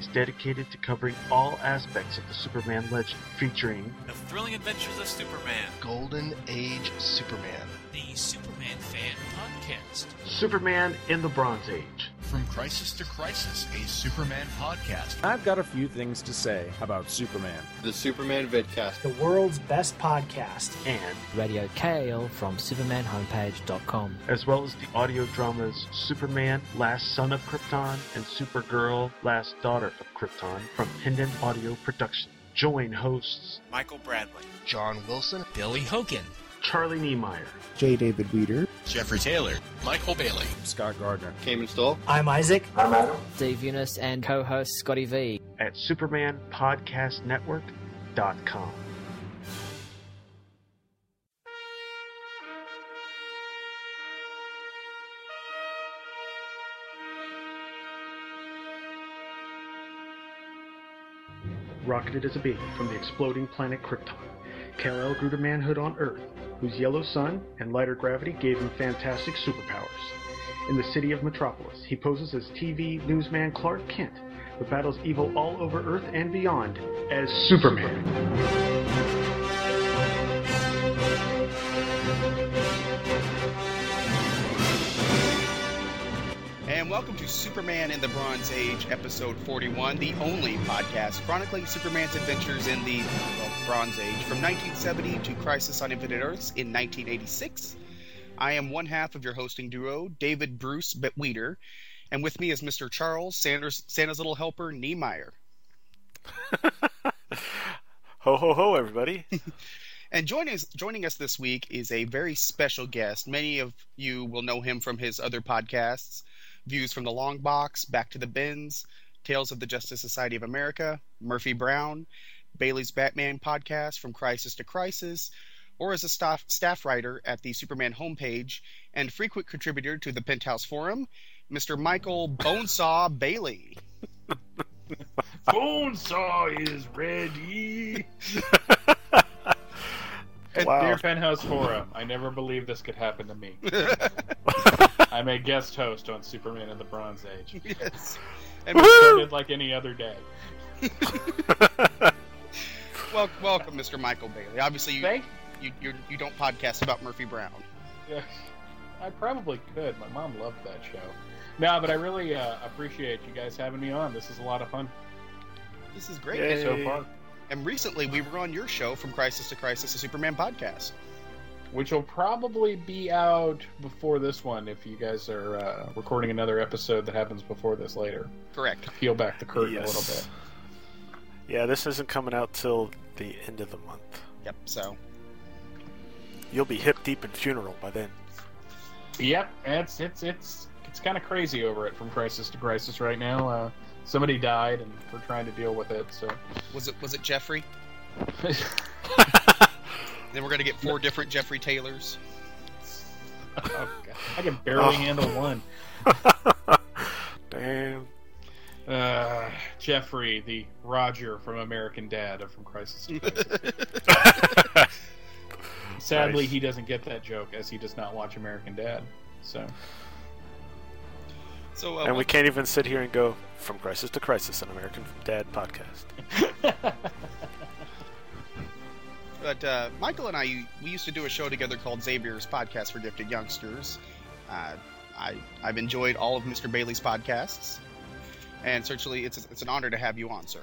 is dedicated to covering all aspects of the Superman legend, featuring The Thrilling Adventures of Superman, Golden Age Superman. the Superman Fan Podcast. Superman in the Bronze Age, From Crisis to Crisis, a Superman podcast. I've got a few things to say about Superman. The Superman Vidcast. the world's best podcast. and Radio KL from SupermanHomepage.com. as well as the audio dramas Superman, Last Son of Krypton, and Supergirl, Last Daughter of Krypton from Pendant Audio Production. Join hosts Michael Bradley, John Wilson, Billy Hogan. Charlie Niemeyer, J. David Weeder, Jeffrey Taylor, Michael Bailey. Scott Gardner. Cayman Stoll. I'm Isaac. I'm Adam. Dave Eunice and co-host Scotty V. at SupermanPodcastNetwork.com. Rocketed as a baby from the exploding planet Krypton, Kal-El grew to manhood on Earth, whose yellow sun and lighter gravity gave him fantastic superpowers. In the city of Metropolis, he poses as TV newsman Clark Kent, but battles evil all over Earth and beyond as Superman. And welcome to Superman in the Bronze Age, episode 41, the only podcast chronicling Superman's adventures in the well, Bronze Age from 1970 to Crisis on Infinite Earths in 1986. I am one half of your hosting duo, David Bruce Weeder, and with me is Mr. Charles Sanders, Santa's little helper, Niemeyer. Ho ho ho, everybody! And joining us, joining us this week is a very special guest. Many of you will know him from his other podcasts Views from the Long Box, Back to the Bins, Tales of the Justice Society of America, Murphy Brown, Bailey's Batman podcast, From Crisis to Crisis, or as a staff, staff writer at the Superman homepage and frequent contributor to the Penthouse Forum, Mr. Michael Bonesaw Bailey. Bonesaw is ready. Wow. Dear Penthouse Forum, I never believed this could happen to me. I'm a guest host on Superman in the Bronze Age. yes. And we started like any other day. Well, welcome, Mr. Michael Bailey. Obviously, you, Thank you, you, you don't podcast about Murphy Brown. Yeah, I probably could. My mom loved that show. No, but I really uh, appreciate you guys having me on. This is a lot of fun This is great. Yay. so far. And recently, we were on your show, From Crisis to Crisis, a Superman podcast. Which will probably be out before this one if you guys are uh, recording another episode that happens before this later. Correct. Peel back the curtain a little bit. Yeah, this isn't coming out till the end of the month. Yep. So, You'll be hip deep in funeral by then. Yep, it's it's it's it's kind of crazy over it from crisis to crisis right now. Uh, somebody died, and we're trying to deal with it. So was it was it Jeffrey? Then we're gonna get four different Jeffrey Taylors. oh, God. I can barely Oh. handle one. Damn. Uh, Jeffrey, the Roger from American Dad of From Crisis Crisis. Sadly, Nice. he doesn't get that joke as he does not watch American Dad. So So, uh, and we can't even sit here and go from crisis to crisis, an American Dad podcast. but uh, Michael and I, we used to do a show together called Xavier's Podcast for Gifted Youngsters. Uh, I I've enjoyed all of Mr. Bailey's podcasts, and certainly it's it's an honor to have you on, sir.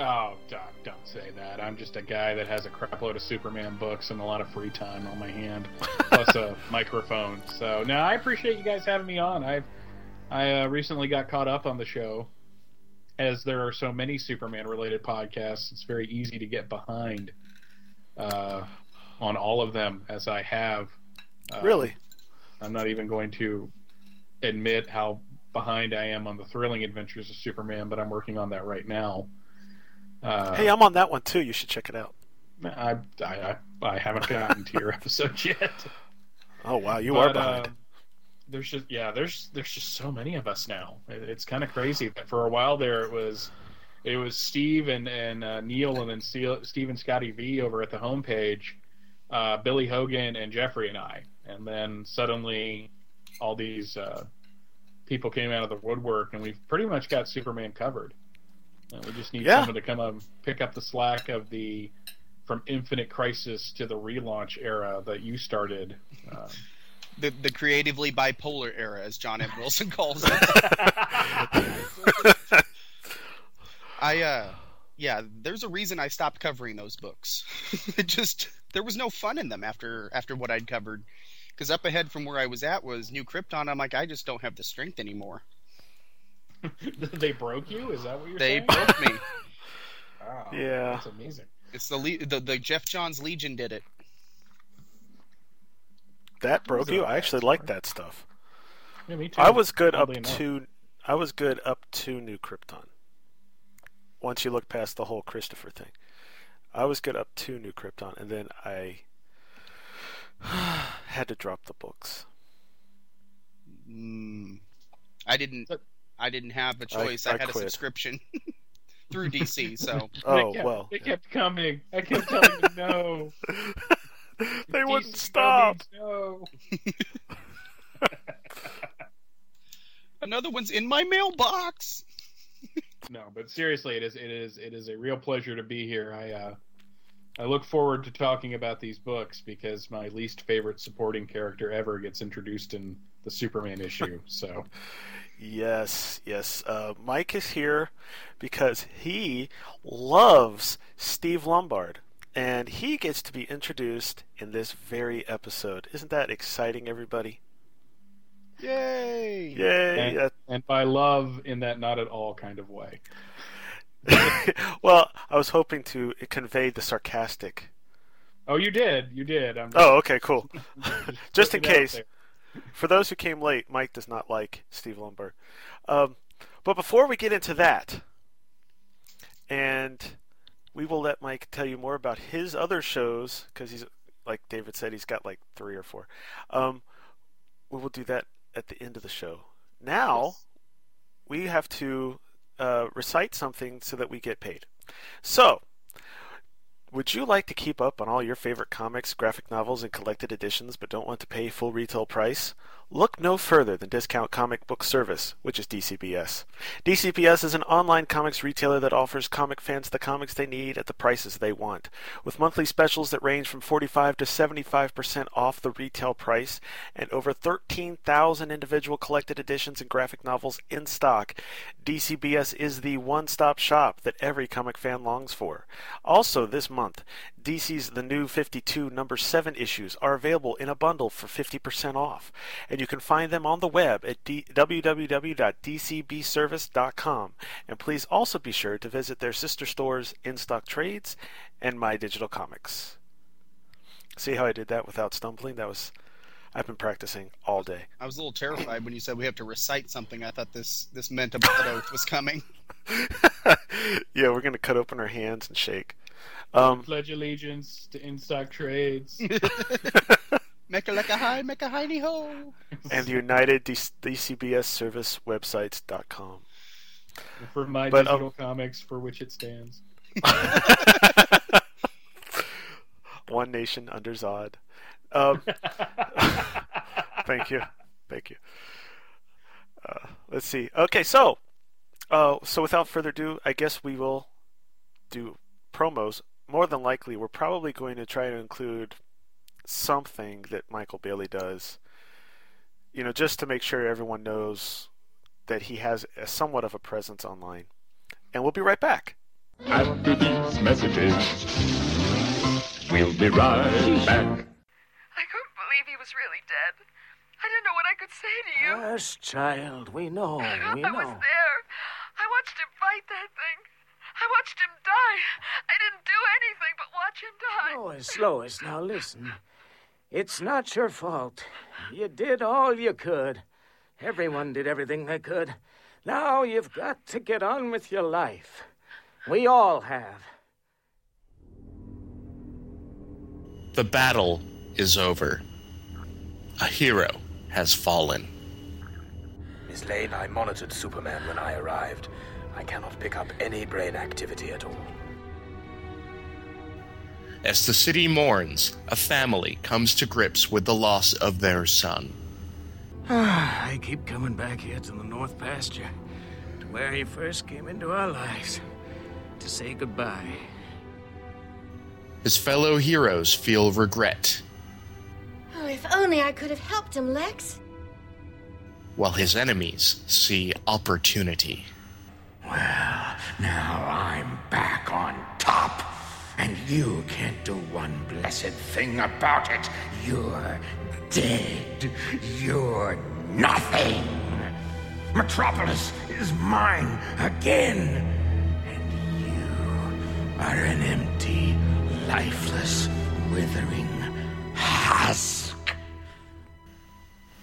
Oh, Doc, don't say that. I'm just a guy that has a crapload of Superman books and a lot of free time on my hand, plus a microphone. So, no, I appreciate you guys having me on. I've I uh, recently got caught up on the show, as there are so many Superman-related podcasts. It's very easy to get behind uh, on all of them, as I have. Uh, Really? I'm not even going to admit how behind I am on the Thrilling Adventures of Superman, but I'm working on that right now. Uh, hey, I'm on that one too. You should check it out. I I, I haven't gotten to your episode yet. Oh wow, you But, are behind. There's just yeah, there's there's just so many of us now. It, it's kind of crazy that for a while there it was it was Steve and and uh, Neil and then Steve, Steve and Scotty V over at the homepage, uh, Billy Hogan and Jeffrey and I, and then suddenly all these uh, people came out of the woodwork and we've pretty much got Superman covered. And we just need Yeah. someone to come up pick up the slack of the from Infinite Crisis to the relaunch era that you started. Uh, The the creatively bipolar era, as John M. Wilson calls it. I uh yeah, there's a reason I stopped covering those books. it just there was no fun in them after after what I'd covered. Because up ahead from where I was at was New Krypton. I'm like, I just don't have the strength anymore. they broke you? Is that what you're They saying? They broke me. Wow, Yeah. that's amazing. It's the, Le- the the Geoff Johns Legion did it. That broke you. I actually like that stuff. Yeah, me too. I was good up enough. to I was good up to New Krypton. Once you look past the whole Christopher thing, I was good up to New Krypton, and then I had to drop the books. Mm, I didn't. I didn't have a choice. I, I had a subscription through DC. So Oh They kept- well, They kept coming. I kept telling them no. they wouldn't stop. No. another one's in my mailbox. No, but seriously, it is it is it is a real pleasure to be here. I uh, I look forward to talking about these books because my least favorite supporting character ever gets introduced in the Superman issue. So Yes, yes. Uh, Mike is here because he loves Steve Lombard, and he gets to be introduced in this very episode. Isn't that exciting, everybody? Yay! Yay! and, Uh, and by love in that not at all kind of way. well, I was hoping to convey the sarcastic. Oh, you did, you did. I'm Oh, okay, cool. Just in putting it out case. For those who came late, Mike does not like Steve Lombard. Um, but before we get into that, and we will let Mike tell you more about his other shows because he's like David said, he's got like three or four. Um, we will do that at the end of the show. Now we have to uh, recite something so that we get paid. So. Would you like to keep up on all your favorite comics, graphic novels, and collected editions but don't want to pay full retail price? Look no further than Discount Comic Book Service, which is DCBS. DCBS is an online comics retailer that offers comic fans the comics they need at the prices they want. With monthly specials that range from 45 to 75% off the retail price and over 13,000 individual collected editions and graphic novels in stock, DCBS is the one stop shop that every comic fan longs for. Also, this month, DC's The New 52 number 7 issues are available in a bundle for 50% off, and you can find them on the web at d- www.dcbservice.com. And please also be sure to visit their sister stores, In Stock Trades, and My Digital Comics. See how I did that without stumbling? That was. I've been practicing all day. I was a little terrified when you said we have to recite something. I thought this this meant a blood oath was coming. yeah, we're gonna cut open our hands and shake. Um, Pledge allegiance to in stock trades. Make a like a high, make a hiney ho. and the United D- DCBS Service websites.com. for my But, um, digital comics for which it stands. One nation under Zod. Um, thank you, thank you. Uh, let's see. Okay, so, uh, so without further ado, I guess we will do promos. More than likely, we're probably going to try to include something that Michael Bailey does. You know, just to make sure everyone knows that he has a, somewhat of a presence online. And we'll be right back. After these messages, we'll be right back. I couldn't believe he was really dead. I didn't know what I could say to you. Hush, child. We know. We I know. was there. I watched him fight that thing. I watched him die. I didn't do anything but watch him die. Lois, Lois, now listen. It's not your fault. You did all you could. Everyone did everything they could. Now you've got to get on with your life. We all have. The battle is over. A hero has fallen. Miss Lane, I monitored Superman when I arrived. I cannot pick up any brain activity at all. As the city mourns, a family comes to grips with the loss of their son. Ah, I keep coming back here to the North Pasture, to where he first came into our lives, to say goodbye. His fellow heroes feel regret, Oh, if only I could have helped him, Lex. while his enemies see opportunity. Well, now I'm back on top. And you can't do one blessed thing about it. You're dead. You're nothing. Metropolis is mine again. And you are an empty, lifeless, withering husk.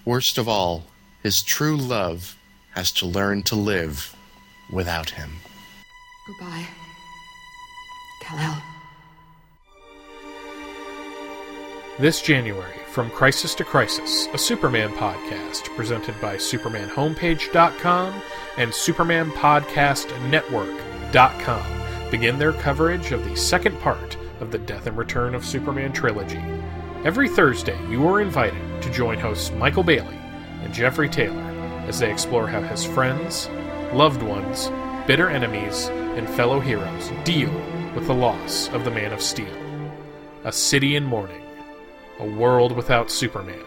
Worst of all, his true love has to learn to live without him. Goodbye. Kal-El. This January, from Crisis to Crisis, a Superman podcast presented by SupermanHomepage.com and SupermanPodcastNetwork.com begin their coverage of the second part of the Death and Return of Superman trilogy. Every Thursday, you are invited to join hosts Michael Bailey and Jeffrey Taylor as they explore how his friends, loved ones, bitter enemies, and fellow heroes deal with the loss of the Man of Steel. A city in mourning a world without Superman,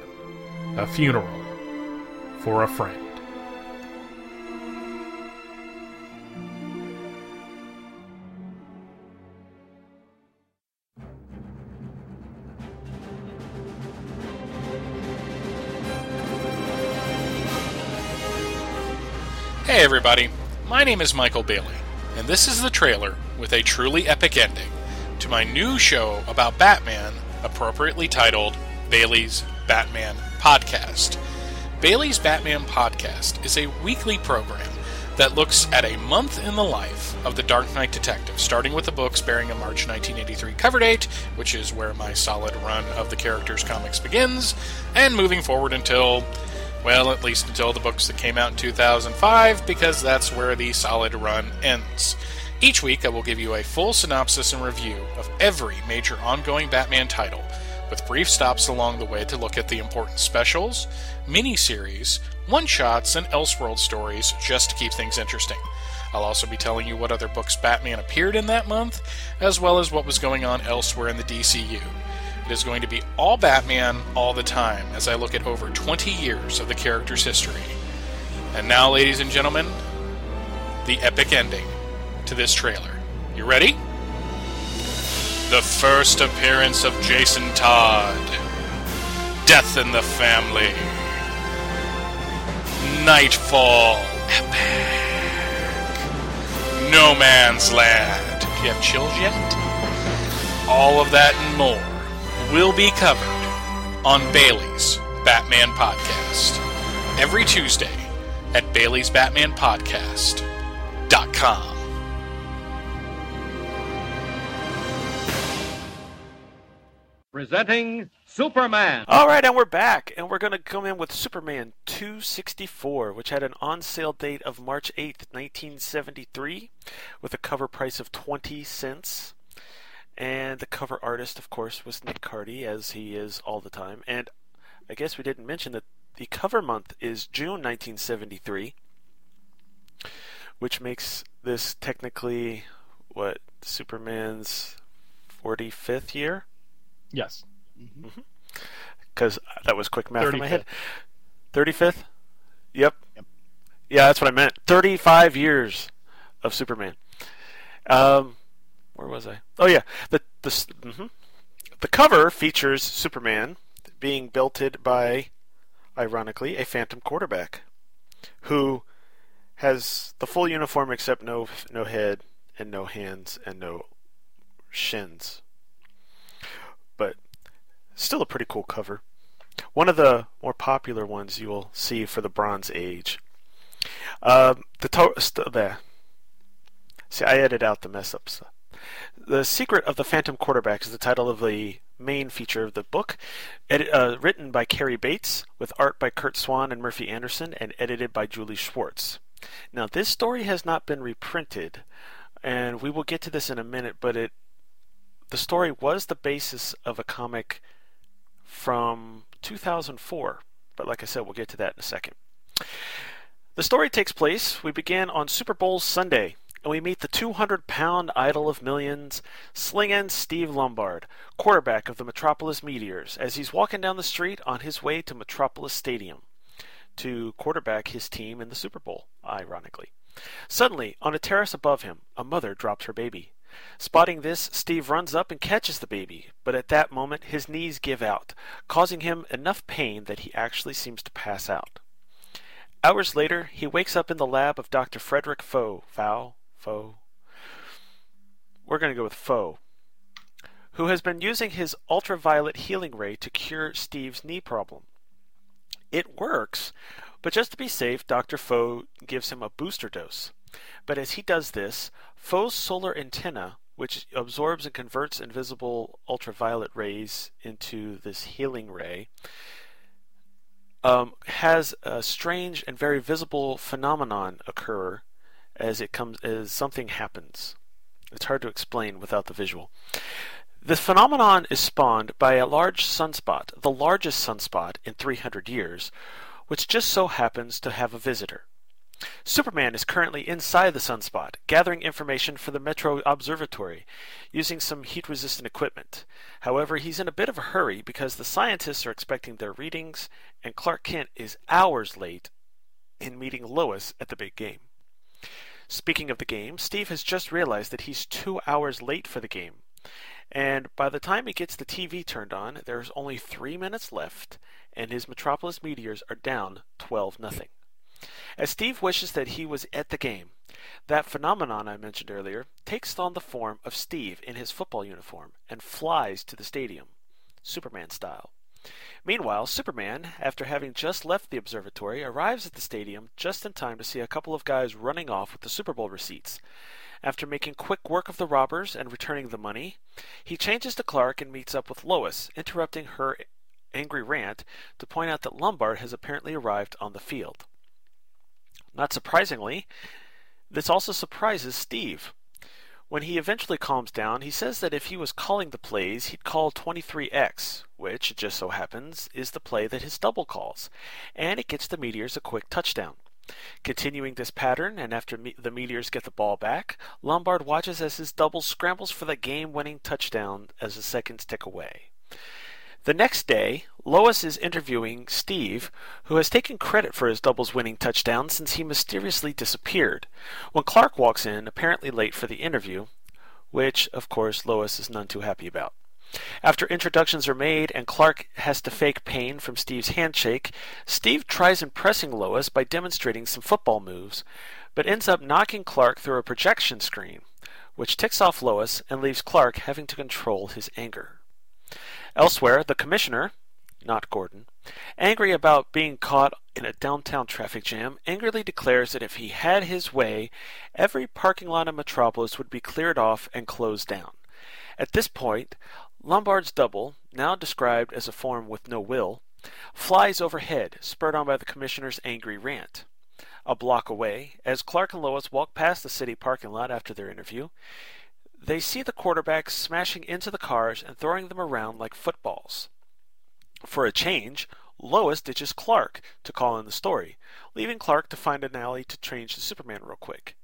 a funeral for a friend. Hey everybody, my name is Michael Bailey, and this is the trailer with a truly epic ending to my new show about Batman, appropriately titled Bailey's Batman Podcast. Bailey's Batman Podcast is a weekly program that looks at a month in the life of the Dark Knight Detective, starting with the books bearing a March 1983 cover date, which is where my solid run of the characters' comics begins, and moving forward until well, at least until the books that came out in 2005, because that's where the solid run ends. Each week, I will give you a full synopsis and review of every major ongoing Batman title, with brief stops along the way to look at the important specials, miniseries, one shots, and Elseworld stories just to keep things interesting. I'll also be telling you what other books Batman appeared in that month, as well as what was going on elsewhere in the DCU. Is going to be all Batman all the time as I look at over 20 years of the character's history. And now, ladies and gentlemen, the epic ending to this trailer. You ready? The first appearance of Jason Todd. Death in the Family. Nightfall. Epic. No Man's Land. Do you have chills yet? All of that and more will be covered on Bailey's Batman Podcast every Tuesday at Bailey'sBatmanPodcast.com. Presenting Superman. All right, and we're back, and we're going to come in with Superman 264, which had an on sale date of March 8th, 1973, with a cover price of 20 cents. And the cover artist, of course, was Nick Cardy, as he is all the time. And I guess we didn't mention that the cover month is June 1973, which makes this technically, what, Superman's 45th year? Yes. Because that was quick math in my 35th. head. 35th? Yep. Yeah, that's what I meant. 35 years of Superman. Um, where was I? Oh yeah, the the mm the cover features Superman being belted by, ironically, a Phantom quarterback, who has the full uniform except no no head and no hands and no shins. But still a pretty cool cover. one of the more popular ones you will see for the Bronze Age. Uh, the to- st- there. See, I edited out the mess ups. The Secret of the Phantom Quarterback is the title of the main feature of the book, edit, uh, written by Cary Bates, with art by Curt Swan and Murphy Anderson, and edited by Julie Schwartz. Now, this story has not been reprinted, and we will get to this in a minute, but it the story was the basis of a comic from 2004. But like I said, we'll get to that in a second. The story takes place, we begin on Super Bowl Sunday, and we meet the 200 pound idol of millions, Slingin' Steve Lombard, quarterback of the Metropolis Meteors, as he's walking down the street on his way to Metropolis Stadium to quarterback his team in the Super Bowl, ironically. Suddenly, on a terrace above him, a mother drops her baby. Spotting this, Steve runs up and catches the baby, but at that moment his knees give out, causing him enough pain that he actually seems to pass out. Hours later, he wakes up in the lab of Dr. Frederick. Fow? Foe? We're going to go with Foe. Who has been using his ultraviolet healing ray to cure Steve's knee problem. It works, but just to be safe, Dr. Foe gives him a booster dose. But as he does this, Foe's solar antenna, which absorbs and converts invisible ultraviolet rays into this healing ray, um, has a strange and very visible phenomenon occur as it comes as something happens. It's hard to explain without the visual. The phenomenon is spawned by a large sunspot, the largest sunspot in 300 years, which just so happens to have a visitor. Superman is currently inside the sunspot, gathering information for the Metro Observatory, using some heat resistant equipment. However, he's in a bit of a hurry because the scientists are expecting their readings, and Clark Kent is hours late in meeting Lois at the big game. Speaking of the game, Steve has just realized that he's two hours late for the game. And by the time he gets the TV turned on, there's only three minutes left, and his Metropolis Meteors are down 12 nothing. As Steve wishes that he was at the game, that phenomenon I mentioned earlier takes on the form of Steve in his football uniform and flies to the stadium, Superman style. Meanwhile, Superman, after having just left the observatory, arrives at the stadium just in time to see a couple of guys running off with the Super Bowl receipts. After making quick work of the robbers and returning the money, he changes to Clark and meets up with Lois, interrupting her angry rant to point out that Lombard has apparently arrived on the field. Not surprisingly, this also surprises Steve. When he eventually calms down, he says that if he was calling the plays, he'd call 23X, which, it just so happens, is the play that his double calls, and it gets the Meteors a quick touchdown. Continuing this pattern, and after me- the Meteors get the ball back, Lombard watches as his double scrambles for the game winning touchdown as the seconds tick away. The next day, Lois is interviewing Steve, who has taken credit for his doubles winning touchdown since he mysteriously disappeared, when Clark walks in, apparently late for the interview, which, of course, Lois is none too happy about. After introductions are made and Clark has to fake pain from Steve's handshake, Steve tries impressing Lois by demonstrating some football moves, but ends up knocking Clark through a projection screen, which ticks off Lois and leaves Clark having to control his anger. Elsewhere, the commissioner, not Gordon, angry about being caught in a downtown traffic jam, angrily declares that if he had his way, every parking lot in Metropolis would be cleared off and closed down. At this point, Lombard's double, now described as a form with no will, flies overhead, spurred on by the commissioner's angry rant. A block away, as Clark and Lois walk past the city parking lot after their interview, they see the quarterback smashing into the cars and throwing them around like footballs. For a change, Lois ditches Clark to call in the story, leaving Clark to find an alley to change to Superman real quick.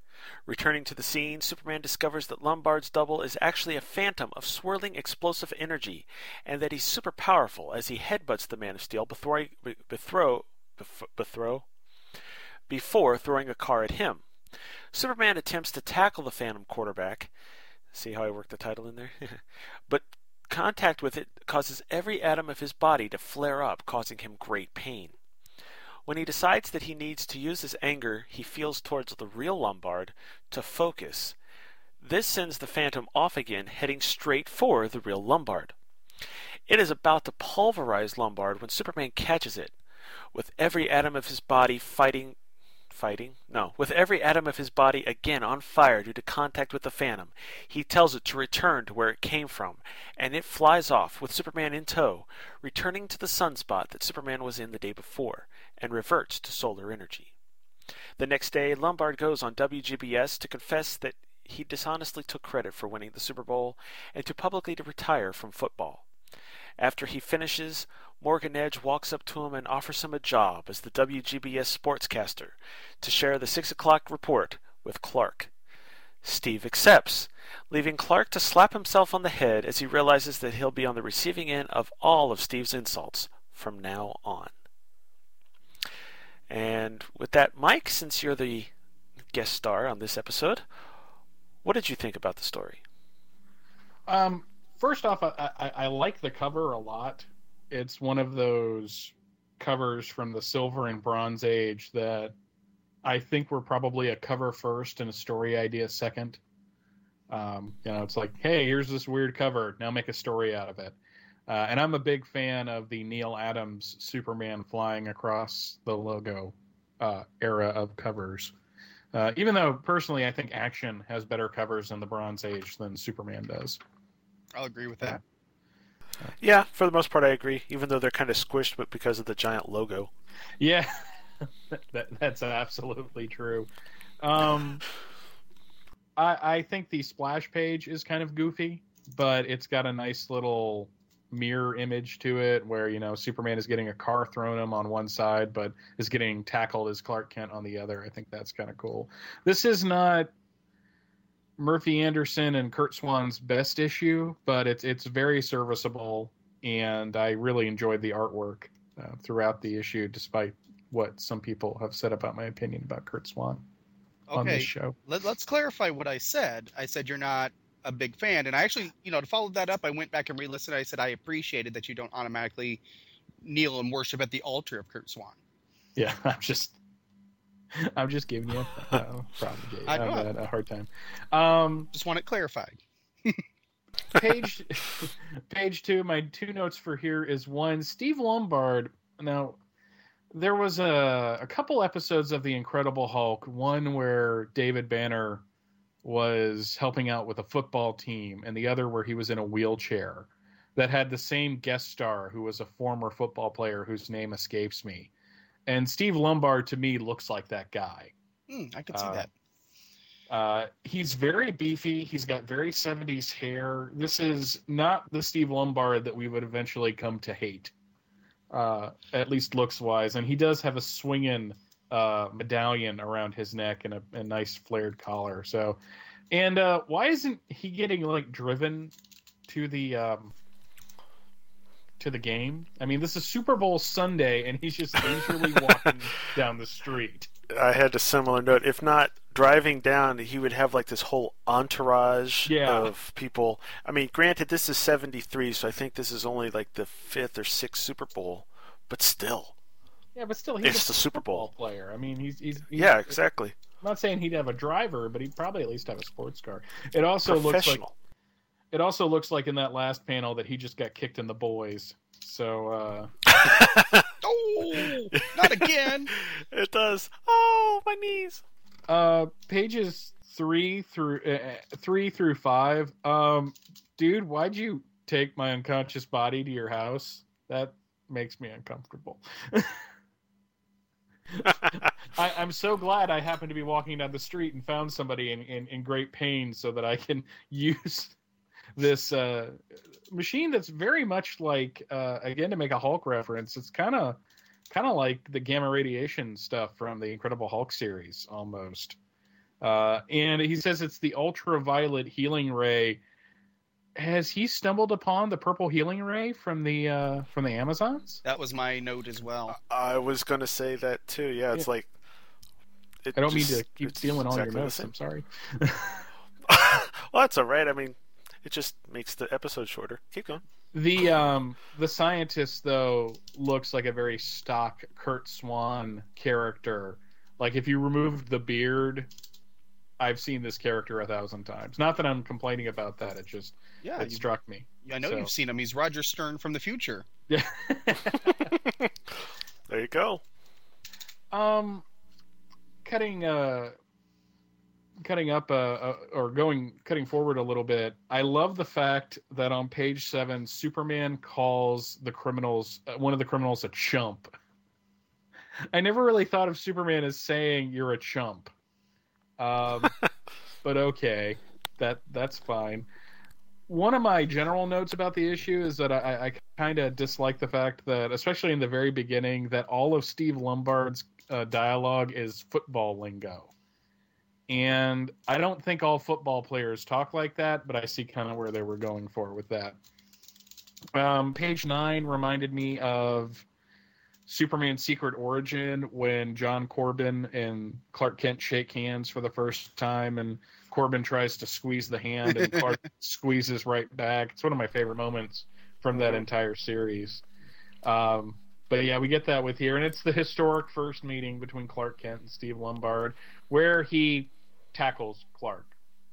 Returning to the scene, Superman discovers that Lombard's double is actually a phantom of swirling explosive energy, and that he's super powerful as he headbutts the Man of Steel before, he, before, before, before throwing a car at him. Superman attempts to tackle the Phantom quarterback, See how I worked the title in there? but contact with it causes every atom of his body to flare up, causing him great pain. When he decides that he needs to use his anger he feels towards the real Lombard to focus, this sends the Phantom off again, heading straight for the real Lombard. It is about to pulverize Lombard when Superman catches it. With every atom of his body fighting fighting? No. With every atom of his body again on fire due to contact with the Phantom, he tells it to return to where it came from, and it flies off with Superman in tow, returning to the sunspot that Superman was in the day before, and reverts to solar energy. The next day, Lombard goes on WGBS to confess that he dishonestly took credit for winning the Super Bowl and to publicly to retire from football. After he finishes, Morgan Edge walks up to him and offers him a job as the WGBS sportscaster to share the 6 o'clock report with Clark. Steve accepts, leaving Clark to slap himself on the head as he realizes that he'll be on the receiving end of all of Steve's insults from now on. And with that, Mike, since you're the guest star on this episode, what did you think about the story? Um, first off, I, I, I like the cover a lot. It's one of those covers from the Silver and Bronze Age that I think were probably a cover first and a story idea second. Um, you know, it's like, hey, here's this weird cover. Now make a story out of it. Uh, and I'm a big fan of the Neal Adams Superman flying across the logo uh, era of covers. Uh, even though personally, I think Action has better covers in the Bronze Age than Superman does. I'll agree with that. Yeah, for the most part, I agree. Even though they're kind of squished, but because of the giant logo. Yeah, that, that's absolutely true. Um, I, I think the splash page is kind of goofy, but it's got a nice little mirror image to it where you know Superman is getting a car thrown him on one side, but is getting tackled as Clark Kent on the other. I think that's kind of cool. This is not Murphy Anderson and Curt Swan's best issue, but it's it's very serviceable, and I really enjoyed the artwork uh, throughout the issue, despite what some people have said about my opinion about Curt Swan on Okay, this show. Let, let's clarify what I said. I said you're not a big fan, and I actually, you know, to follow that up, I went back and re-listened. I said I appreciated that you don't automatically kneel and worship at the altar of Kurt Swan. Yeah, I'm just I'm just giving you a uh, problem, Jay. I I've know. had a hard time. Um, Just want it clarified. page page two. My two notes for here is one. Steve Lombard. Now, there was a a couple episodes of the Incredible Hulk. One where David Banner was helping out with a football team, and the other where he was in a wheelchair. That had the same guest star who was a former football player whose name escapes me. And Steve Lombard to me looks like that guy. Hmm, I can see Uh, that. Uh, he's very beefy. He's got very 70s hair. This is not the Steve Lombard that we would eventually come to hate, uh, at least looks wise. And he does have a swinging uh, medallion around his neck and a, a nice flared collar. So, and uh, why isn't he getting like driven to the um, to the game? I mean, this is Super Bowl Sunday, and he's just leisurely walking down the street. I had a similar note. If not driving down, he would have like this whole entourage Yeah. of people. I mean, granted, this is 73, so I think this is only like the fifth or sixth Super Bowl, but still. Yeah, but still, he's It's a the Super Bowl. player. I mean, he's, he's, he's Yeah, exactly. I'm not saying he'd have a driver, but he'd probably at least have a sports car. It also looks like Professional. It also looks like in that last panel that he just got kicked in the boys. So uh Oh, not again. it does. Oh, my knees. uh pages 3 through uh, 3 through 5. Um dude, why'd you take my unconscious body to your house? That makes me uncomfortable. I, I'm so glad I happened to be walking down the street and found somebody in, in, in great pain so that I can use this uh, machine that's very much like uh, again to make a Hulk reference. It's kind of kind of like the gamma radiation stuff from the Incredible Hulk series almost. Uh, and he says it's the ultraviolet healing ray. Has he stumbled upon the purple healing ray from the uh, from the Amazons? That was my note as well. I was going to say that too. Yeah, it's Yeah. like. it I don't mean to keep it's stealing all exactly your notes. I'm sorry. Well, that's all right. I mean, it just makes the episode shorter. Keep going. The um the scientist though looks like a very stock Curt Swan character. Like if you removed the beard I've seen this character a thousand times. Not that I'm complaining about that. It just Yeah, it you- struck me. I know So- you've seen him. He's Roger Stern from the future. Yeah. There you go. Um, cutting uh, cutting up uh, uh, or going cutting forward a little bit. I love the fact that on page seven, Superman calls the criminals uh, one of the criminals a chump. I never really thought of Superman as saying you're a chump. Um, but okay, that that's fine. One of my general notes about the issue is that I, I kind of dislike the fact that, especially in the very beginning, that all of Steve Lombard's uh, dialogue is football lingo. And I don't think all football players talk like that, but I see kind of where they were going for with that. Um, page nine reminded me of Superman's Secret Origin when John Corben and Clark Kent shake hands for the first time, and Corben tries to squeeze the hand, and Clark squeezes right back. It's one of my favorite moments from that entire series. Um, but yeah, we get that with here, and it's the historic first meeting between Clark Kent and Steve Lombard, where he tackles Clark.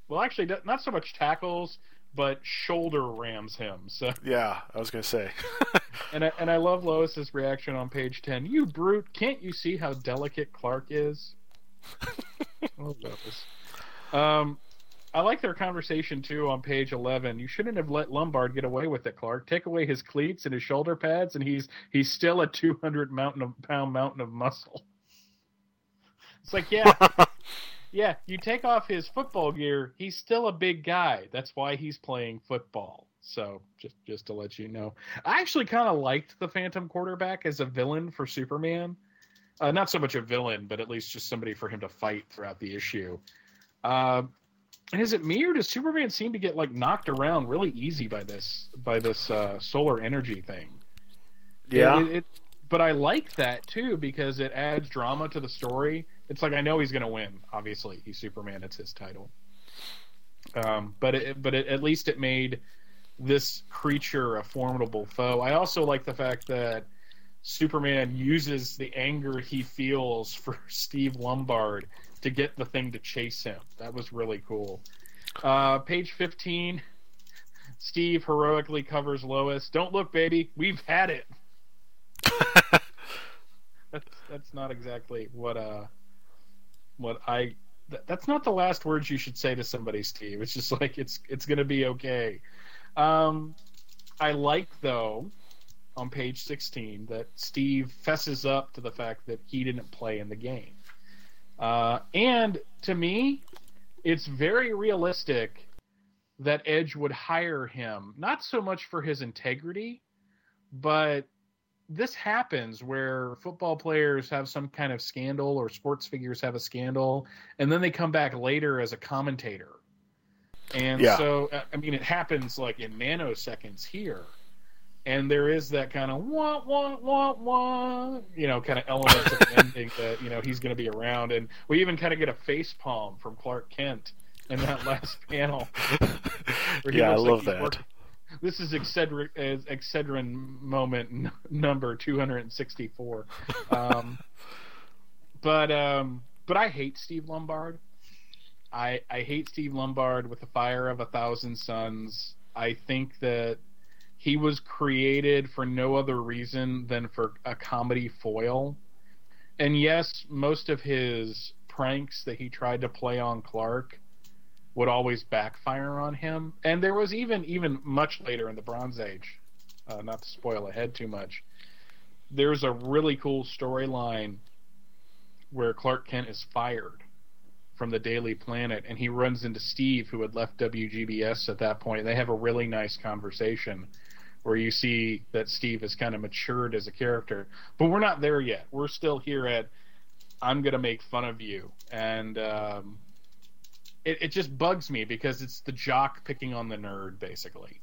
Well, actually, not so much tackles, but shoulder rams him. So Yeah, I was going to say. and I, and I love Lois's reaction on page ten. You brute! Can't you see how delicate Clark is? oh, Lois. Um, I like their conversation too on page eleven. You shouldn't have let Lombard get away with it, Clark. Take away his cleats and his shoulder pads, and he's he's still a two hundred mountain of pound mountain of muscle. It's like yeah. Yeah, you take off his football gear, he's still a big guy. That's why he's playing football. So just just to let you know, I actually kind of liked the Phantom quarterback as a villain for Superman. Uh, not so much a villain, but at least just somebody for him to fight throughout the issue. Uh, and is it me or does Superman seem to get like knocked around really easy by this by this uh, solar energy thing? Yeah. It, it, but I like that too because it adds drama to the story. It's like I know he's going to win. Obviously, he's Superman. It's his title. Um, but it, but it, at least it made this creature a formidable foe. I also like the fact that Superman uses the anger he feels for Steve Lombard to get the thing to chase him. That was really cool. Uh, page 15. Steve heroically covers Lois. Don't look, baby. We've had it. that's that's not exactly what uh what I th- that's not the last words you should say to somebody, Steve. It's just like it's it's gonna be okay. Um, I like though on page 16 that Steve fesses up to the fact that he didn't play in the game. Uh, and to me, it's very realistic that Edge would hire him, not so much for his integrity, but this happens where football players have some kind of scandal or sports figures have a scandal, and then they come back later as a commentator. And Yeah. so, uh, I mean, it happens like in nanoseconds here. And there is that kind of wah wah wah wah, you know, kind of element of the ending that you know he's going to be around, and we even kind of get a face palm from Clark Kent in that last panel. Yeah, I love that. working- This is Excedrin, Excedrin moment n- number two hundred and sixty-four. Um, but um, but I hate Steve Lombard. I I hate Steve Lombard with the fire of a thousand suns. I think that he was created for no other reason than for a comedy foil. And yes, most of his pranks that he tried to play on Clark would always backfire on him. And there was even even much later in the Bronze Age, uh, not to spoil ahead too much. There's a really cool storyline where Clark Kent is fired from the Daily Planet, and he runs into Steve, who had left WGBS at that point. They have a really nice conversation where you see that Steve has kind of matured as a character. But we're not there yet. We're still here at I'm going to make fun of you. And um, it, it just bugs me because it's the jock picking on the nerd, basically.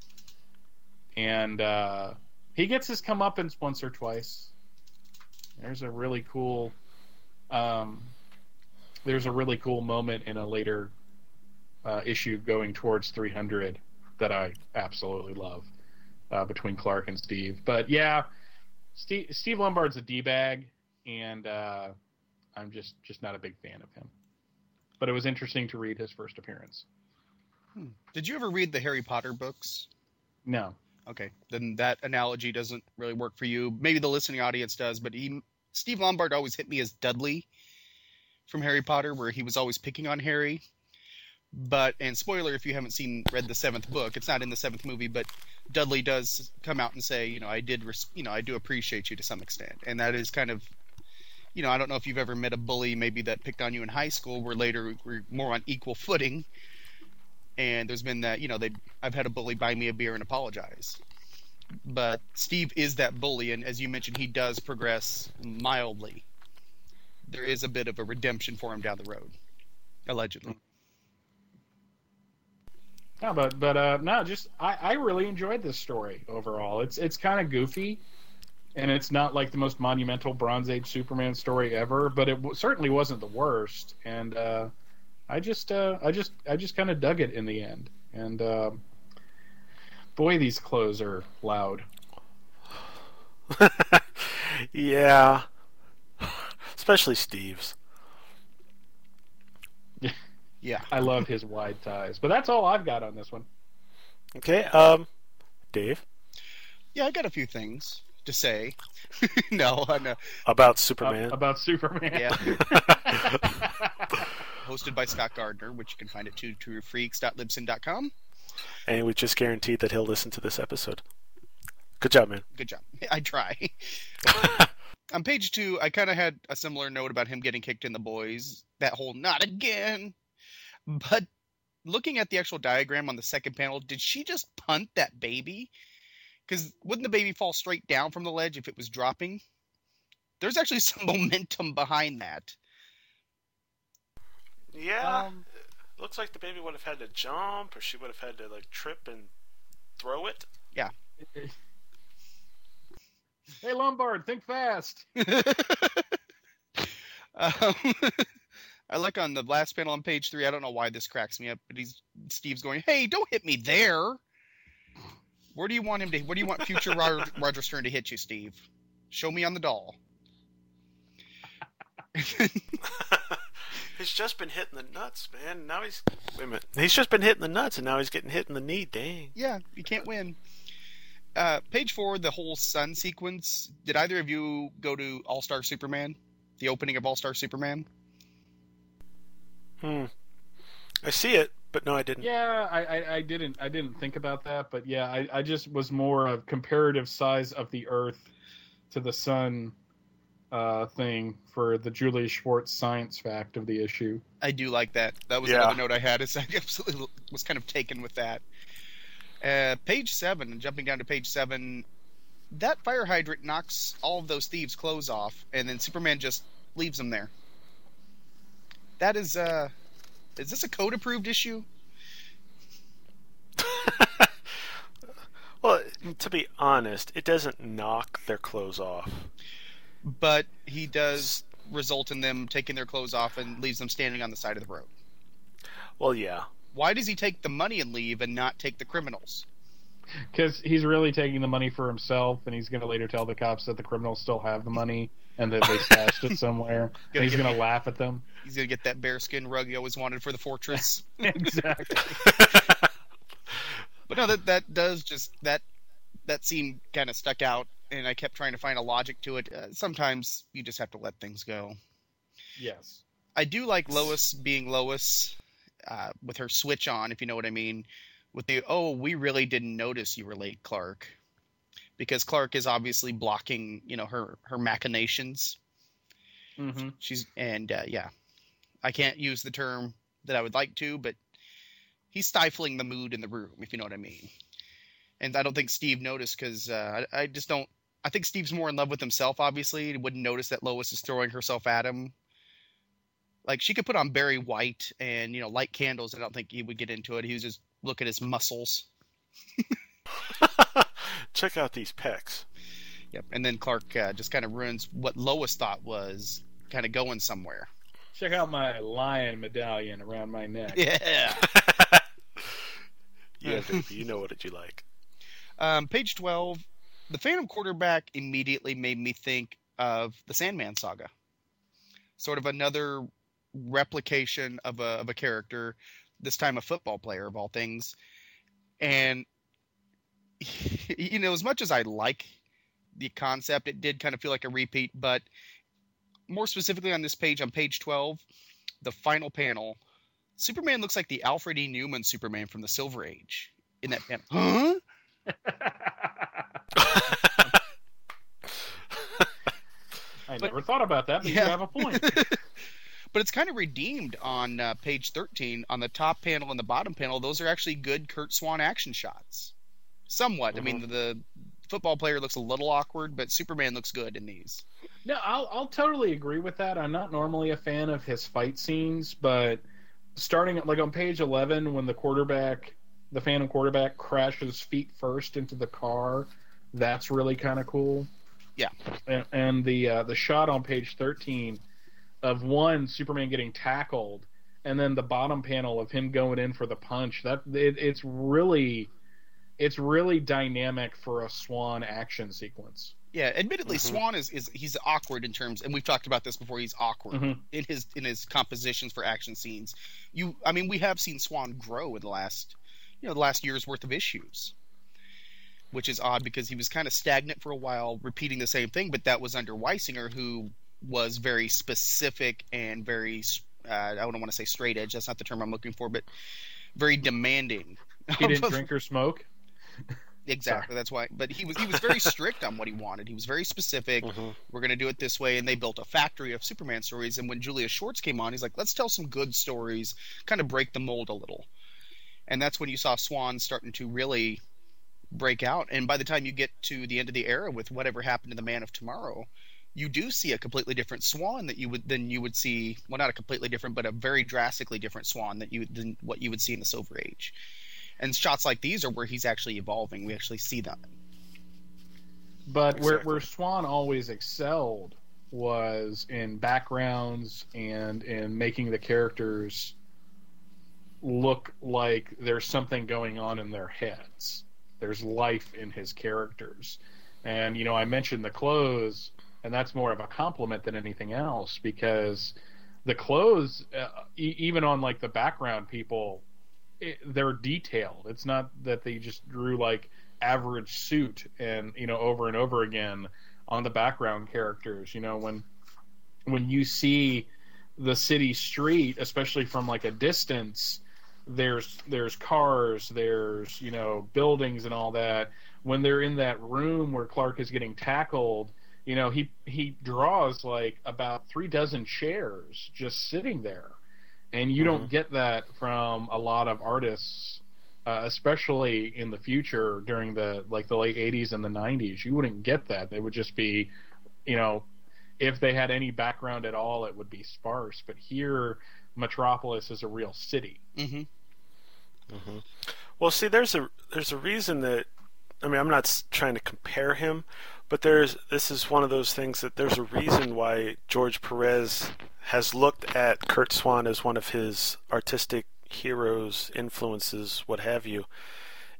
And uh, he gets his comeuppance once or twice. There's a really cool. Um, there's a really cool moment in a later uh, issue going towards 300 that I absolutely love uh, between Clark and Steve. But yeah, Steve, Steve Lombard's a d bag, and uh, I'm just just not a big fan of him. But it was interesting to read his first appearance. Hmm. Did you ever read the Harry Potter books? No. Okay, then that analogy doesn't really work for you. Maybe the listening audience does, but he, Steve Lombard always hit me as Dudley from Harry Potter, where he was always picking on Harry. But and spoiler if you haven't seen read the seventh book, it's not in the seventh movie, but Dudley does come out and say, you know, I did, res- you know, I do appreciate you to some extent, and that is kind of, you know, I don't know if you've ever met a bully maybe that picked on you in high school, where later we're more on equal footing. And there's been that, you know, they I've had a bully buy me a beer and apologize. But Steve is that bully, and as you mentioned, he does progress mildly. There is a bit of a redemption for him down the road, allegedly. No, but but uh, no, just I, I really enjoyed this story overall. It's it's kind of goofy, and it's not like the most monumental Bronze Age Superman story ever, but it w- certainly wasn't the worst. And uh, I just uh, I just I just kind of dug it in the end. And uh, boy, these clothes are loud. yeah, especially Steve's. Yeah, I love his wide ties. But that's all I've got on this one. Okay, um, Dave. Yeah, I got a few things to say. no, I know. About Superman. Uh, about Superman. Yeah. Hosted by Scott Gardner, which you can find at twotruefreaks.libsyn.com. And we just guaranteed that he'll listen to this episode. Good job, man. Good job. I try. On page two, I kind of had a similar note about him getting kicked in the boys. That whole not again. But looking at the actual diagram on the second panel, did she just punt that baby? Because wouldn't the baby fall straight down from the ledge if it was dropping? There's actually some momentum behind that. Yeah. Um, looks like the baby would have had to jump, or she would have had to like trip and throw it. Yeah. hey Lombard, think fast. um, I look on the last panel on page three. I don't know why this cracks me up, but he's Steve's going, "Hey, don't hit me there." Where do you want him to? Where do you want future Roger, Roger Stern to hit you, Steve? Show me on the doll. he's just been hitting the nuts, man. Now he's wait a minute. He's just been hitting the nuts, and now he's getting hit in the knee. Dang. Yeah, you can't win. Uh, page four, the whole sun sequence. Did either of you go to All Star Superman? The opening of All Star Superman. Hmm. I see it, but no, I didn't. Yeah, I, I, I didn't I didn't think about that, but yeah, I, I just was more of comparative size of the Earth to the Sun uh, thing for the Julius Schwartz science fact of the issue. I do like that. That was Yeah. another note I had. Is I absolutely was kind of taken with that. Uh, page seven, jumping down to page seven, that fire hydrant knocks all of those thieves' clothes off, and then Superman just leaves them there. That is, uh, is this a code approved issue? Well, to be honest, it doesn't knock their clothes off. But he does result in them taking their clothes off and leaves them standing on the side of the road. Well, yeah. Why does he take the money and leave and not take the criminals? Because he's really taking the money for himself, and he's going to later tell the cops that the criminals still have the money and that they stashed it somewhere. and he's going to laugh at them. He's gonna get that bearskin rug he always wanted for the fortress. exactly. but no, that that does just that that scene kind of stuck out, and I kept trying to find a logic to it. Uh, sometimes you just have to let things go. Yes. I do like Lois being Lois uh, with her switch on, if you know what I mean. With the oh, we really didn't notice you were late, Clark, because Clark is obviously blocking, you know, her her machinations. Mm-hmm. She's and uh, yeah, I can't use the term that I would like to, but he's stifling the mood in the room, if you know what I mean. And I don't think Steve noticed because uh, I, I just don't. I think Steve's more in love with himself. Obviously, he wouldn't notice that Lois is throwing herself at him. Like she could put on Barry White and you know light candles. I don't think he would get into it. He was just look at his muscles. Check out these pecs. Yep. And then Clark uh, just kind of ruins what Lois thought was kind of going somewhere. Check out my lion medallion around my neck. Yeah. Yeah, baby, you know what it you like. Um, page 12. The Phantom quarterback immediately made me think of the Sandman saga. Sort of another replication of a of a character, this time a football player of all things, and you know, as much as I like the concept, it did kind of feel like a repeat. But more specifically on this page, on page twelve, the final panel, Superman looks like the Alfred E. Neuman Superman from the Silver Age in that panel. Huh? I never thought about that, but you have a point. but it's kind of redeemed on uh, page 13 on the top panel and the bottom panel those are actually good curt swan action shots somewhat i mean the football player looks a little awkward but superman looks good in these No, I'll I'll totally agree with that. I'm not normally a fan of his fight scenes, but starting like on page 11 when the quarterback, the Phantom quarterback crashes feet first into the car, that's really kind of cool. Yeah. And, and the uh, the shot on page 13 of one Superman getting tackled and then the bottom panel of him going in for the punch, that it, it's really it's really dynamic for a Swan action sequence. Yeah admittedly Mhm. swan is, is he's awkward in terms and we've talked about this before he's awkward Mhm. in his in his compositions for action scenes you i mean we have seen swan grow in the last you know the last year's worth of issues which is odd because he was kind of stagnant for a while repeating the same thing but that was under weisinger who was very specific and very uh, i don't want to say straight edge that's not the term i'm looking for but very demanding He didn't drink or smoke. Exactly. That's why. But he was he was very strict on what he wanted. He was very specific. Mm-hmm. We're going to do it this way, and they built a factory of Superman stories. And when Julie Schwartz came on, he's like, let's tell some good stories, kind of break the mold a little. And that's when you saw Swan starting to really break out. And by the time you get to the end of the era with whatever happened to the Man of Tomorrow, you do see a completely different Swan that you would than you would see. Well, not a completely different, but a very drastically different Swan that you than what you would see in the Silver Age. And shots like these are where he's actually evolving. We actually see them. But where where Swan always excelled was in backgrounds and in making the characters look like there's something going on in their heads. There's life in his characters. And you know, I mentioned the clothes and that's more of a compliment than anything else because the clothes uh, e- even on like the background people they're detailed. It's not that they just drew like average suit and you know over and over again on the background characters. You know when when you see the city street, especially from like a distance, there's there's cars, there's you know buildings and all that. When they're in that room where Clark is getting tackled, you know he he draws like about three dozen chairs just sitting there and you don't get that from a lot of artists uh, especially in the future during the like the late 80s and the 90s you wouldn't get that. They would just be you know if they had any background at all it would be sparse. But here metropolis is a real city. Mm-hmm. Mm-hmm. Well, see, there's a there's a reason that I mean, I'm not trying to compare him, but there's this is one of those things that there's a reason why George Perez has looked at Curt Swan as one of his artistic heroes, influences, what have you.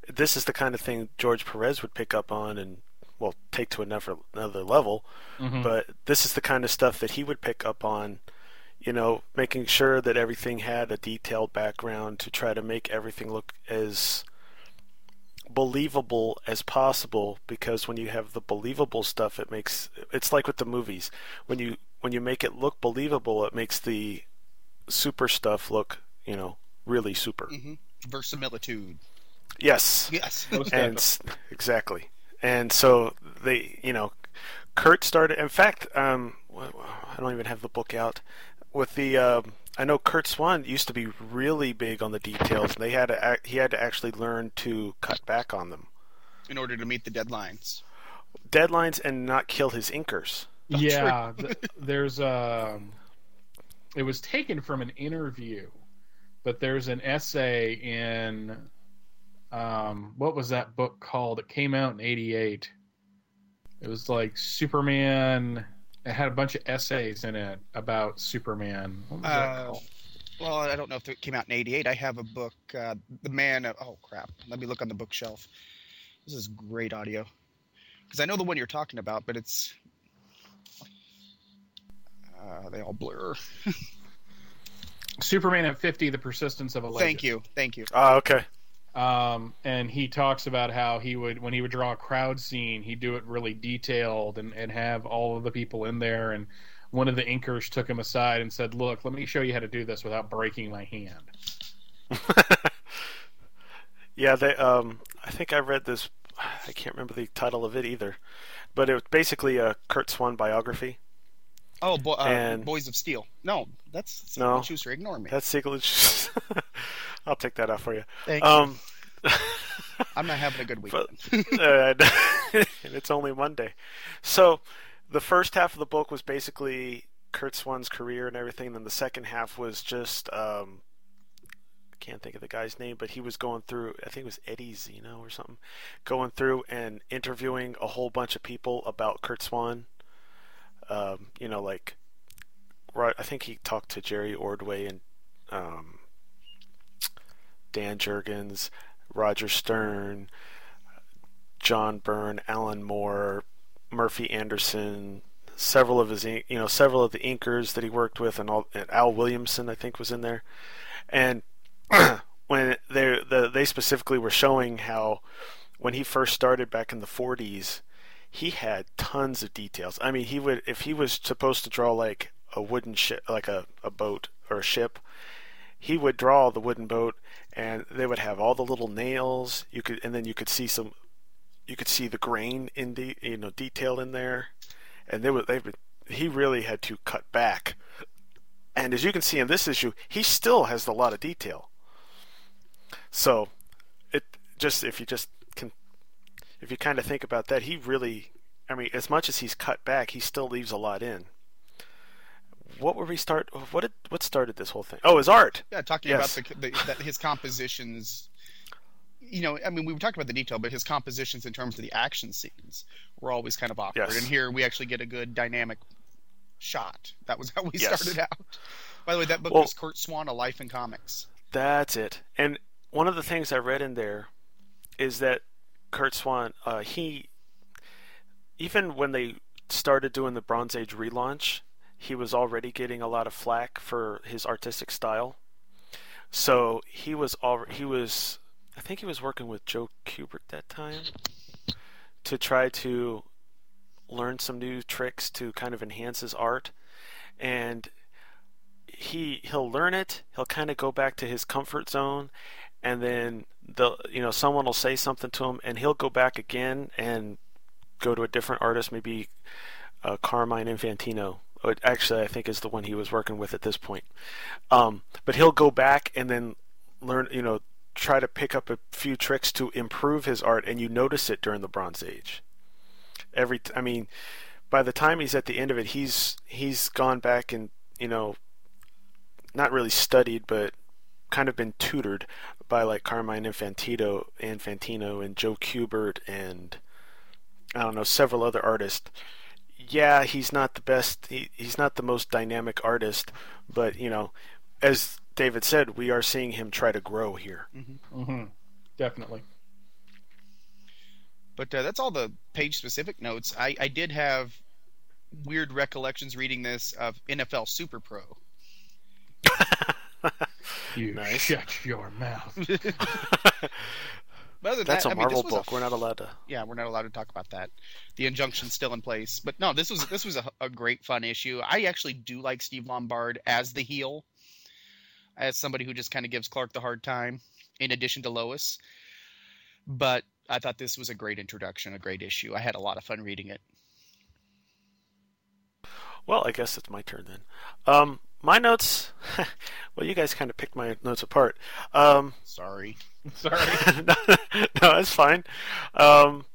This is the kind of thing George Perez would pick up on and well take to another another level. Mhm. But this is the kind of stuff that he would pick up on you know, making sure that everything had a detailed background to try to make everything look as believable as possible because when you have the believable stuff it makes it's like with the movies when you when you make it look believable it makes the super stuff look you know really super Mm-hmm. Verisimilitude. Yes. Yes. and exactly. And so they, you know, Curt started. In fact, um, I don't even have the book out. With the, um, I know Curt Swan used to be really big on the details. And they had to, act, he had to actually learn to cut back on them, in order to meet the deadlines. deadlines, and not kill his inkers. yeah th- there's um it was taken from an interview but there's an essay in um what was that book called it came out in 88 it was like superman it had a bunch of essays in it about superman what was Uh, called well, I don't know if it came out in '88. I have a book, uh, The Man. Of, oh crap! Let me look on the bookshelf. This is great audio because I know the one you're talking about, but it's uh, they all blur. Superman at 50, The Persistence of a Legend. Thank you, thank you. Oh, okay. Um, and he talks about how he would, when he would draw a crowd scene, he'd do it really detailed and, and have all of the people in there. And one of the inkers took him aside and said, "Look, let me show you how to do this without breaking my hand." Yeah, they. Um, I think I read this. I can't remember the title of it either, but it was basically a Curt Swan biography. Oh, bo- uh, And- Boys of Steel. No, that's No, no. Shuster. Ignore me. That's Siegel. and Sch- I'll take that out for you. Thank you. um, I'm not having a good week. but, uh, and it's only Monday. So, the first half of the book was basically Curt Swan's career and everything. Then the second half was just um, I can't think of the guy's name, but he was going through. I think it was Eddy Zeno or something, going through and interviewing a whole bunch of people about Curt Swan. Um, you know, like right. I think he talked to Jerry Ordway and um, Dan Jurgens, Roger Stern, John Byrne, Alan Moore, Murphy Anderson, several of his you know several of the inkers that he worked with, and all and Al Williamson I think was in there, and when they the, they specifically were showing how when he first started back in the 40s he had tons of details. I mean he would if he was supposed to draw like a wooden ship like a, a boat or a ship he would draw the wooden boat and they would have all the little nails. You could and then you could see some you could see the grain in the you know detail in there. And they would they would he really had to cut back. And as you can see in this issue he still has a lot of detail. So it just if you just can if you kind of think about that he really i mean as much as he's cut back he still leaves a lot in what were we start what did what started this whole thing oh his art Yeah, talking Yes. about the, the that his compositions. You know, I mean, we talked about the detail, but his compositions in terms of the action scenes were always kind of awkward. Yes. And here we actually get a good dynamic shot. That was how we Yes. started out. By the way, that book Well- was Curt Swan: A Life in Comics. That's it. And one of the things I read in there is that Curt Swan, uh, he, even when they started doing the Bronze Age relaunch, he was already getting a lot of flack for his artistic style. So he was all he was. I think he was working with Joe Kubert that time to try to learn some new tricks to kind of enhance his art, and he he'll learn it. He'll kind of go back to his comfort zone, and then the you know someone will say something to him, and he'll go back again and go to a different artist, maybe uh, Carmine Infantino. Uh, Actually, I think is the one he was working with at this point. Um, but he'll go back and then learn, you know, try to pick up a few tricks to improve his art, and you notice it during the Bronze Age. Every, I mean, by the time he's at the end of it, he's he's gone back and you know not really studied, but kind of been tutored by like Carmine Infantino, Infantino, and Joe Kubert, and I don't know several other artists. Yeah, he's not the best. He, he's not the most dynamic artist, but you know, as David said, we are seeing him try to grow here. Mm-hmm. Definitely. But uh, that's all the page specific notes. I, I did have weird recollections reading this of NFL Super Pro. You shut your mouth. But That's that, a I mean, this Marvel was book. We're not allowed to. Yeah, we're not allowed to talk about that. The injunction's still in place. But no, this was this was a, a great fun issue. I actually do like Steve Lombard as the heel, as somebody who just kind of gives Clark the hard time, in addition to Lois. But I thought this was a great introduction, a great issue. I had a lot of fun reading it. Well, I guess it's my turn then. Um, my notes. well, you guys kind of picked my notes apart. Um, Sorry. Sorry. no, it's fine. Um,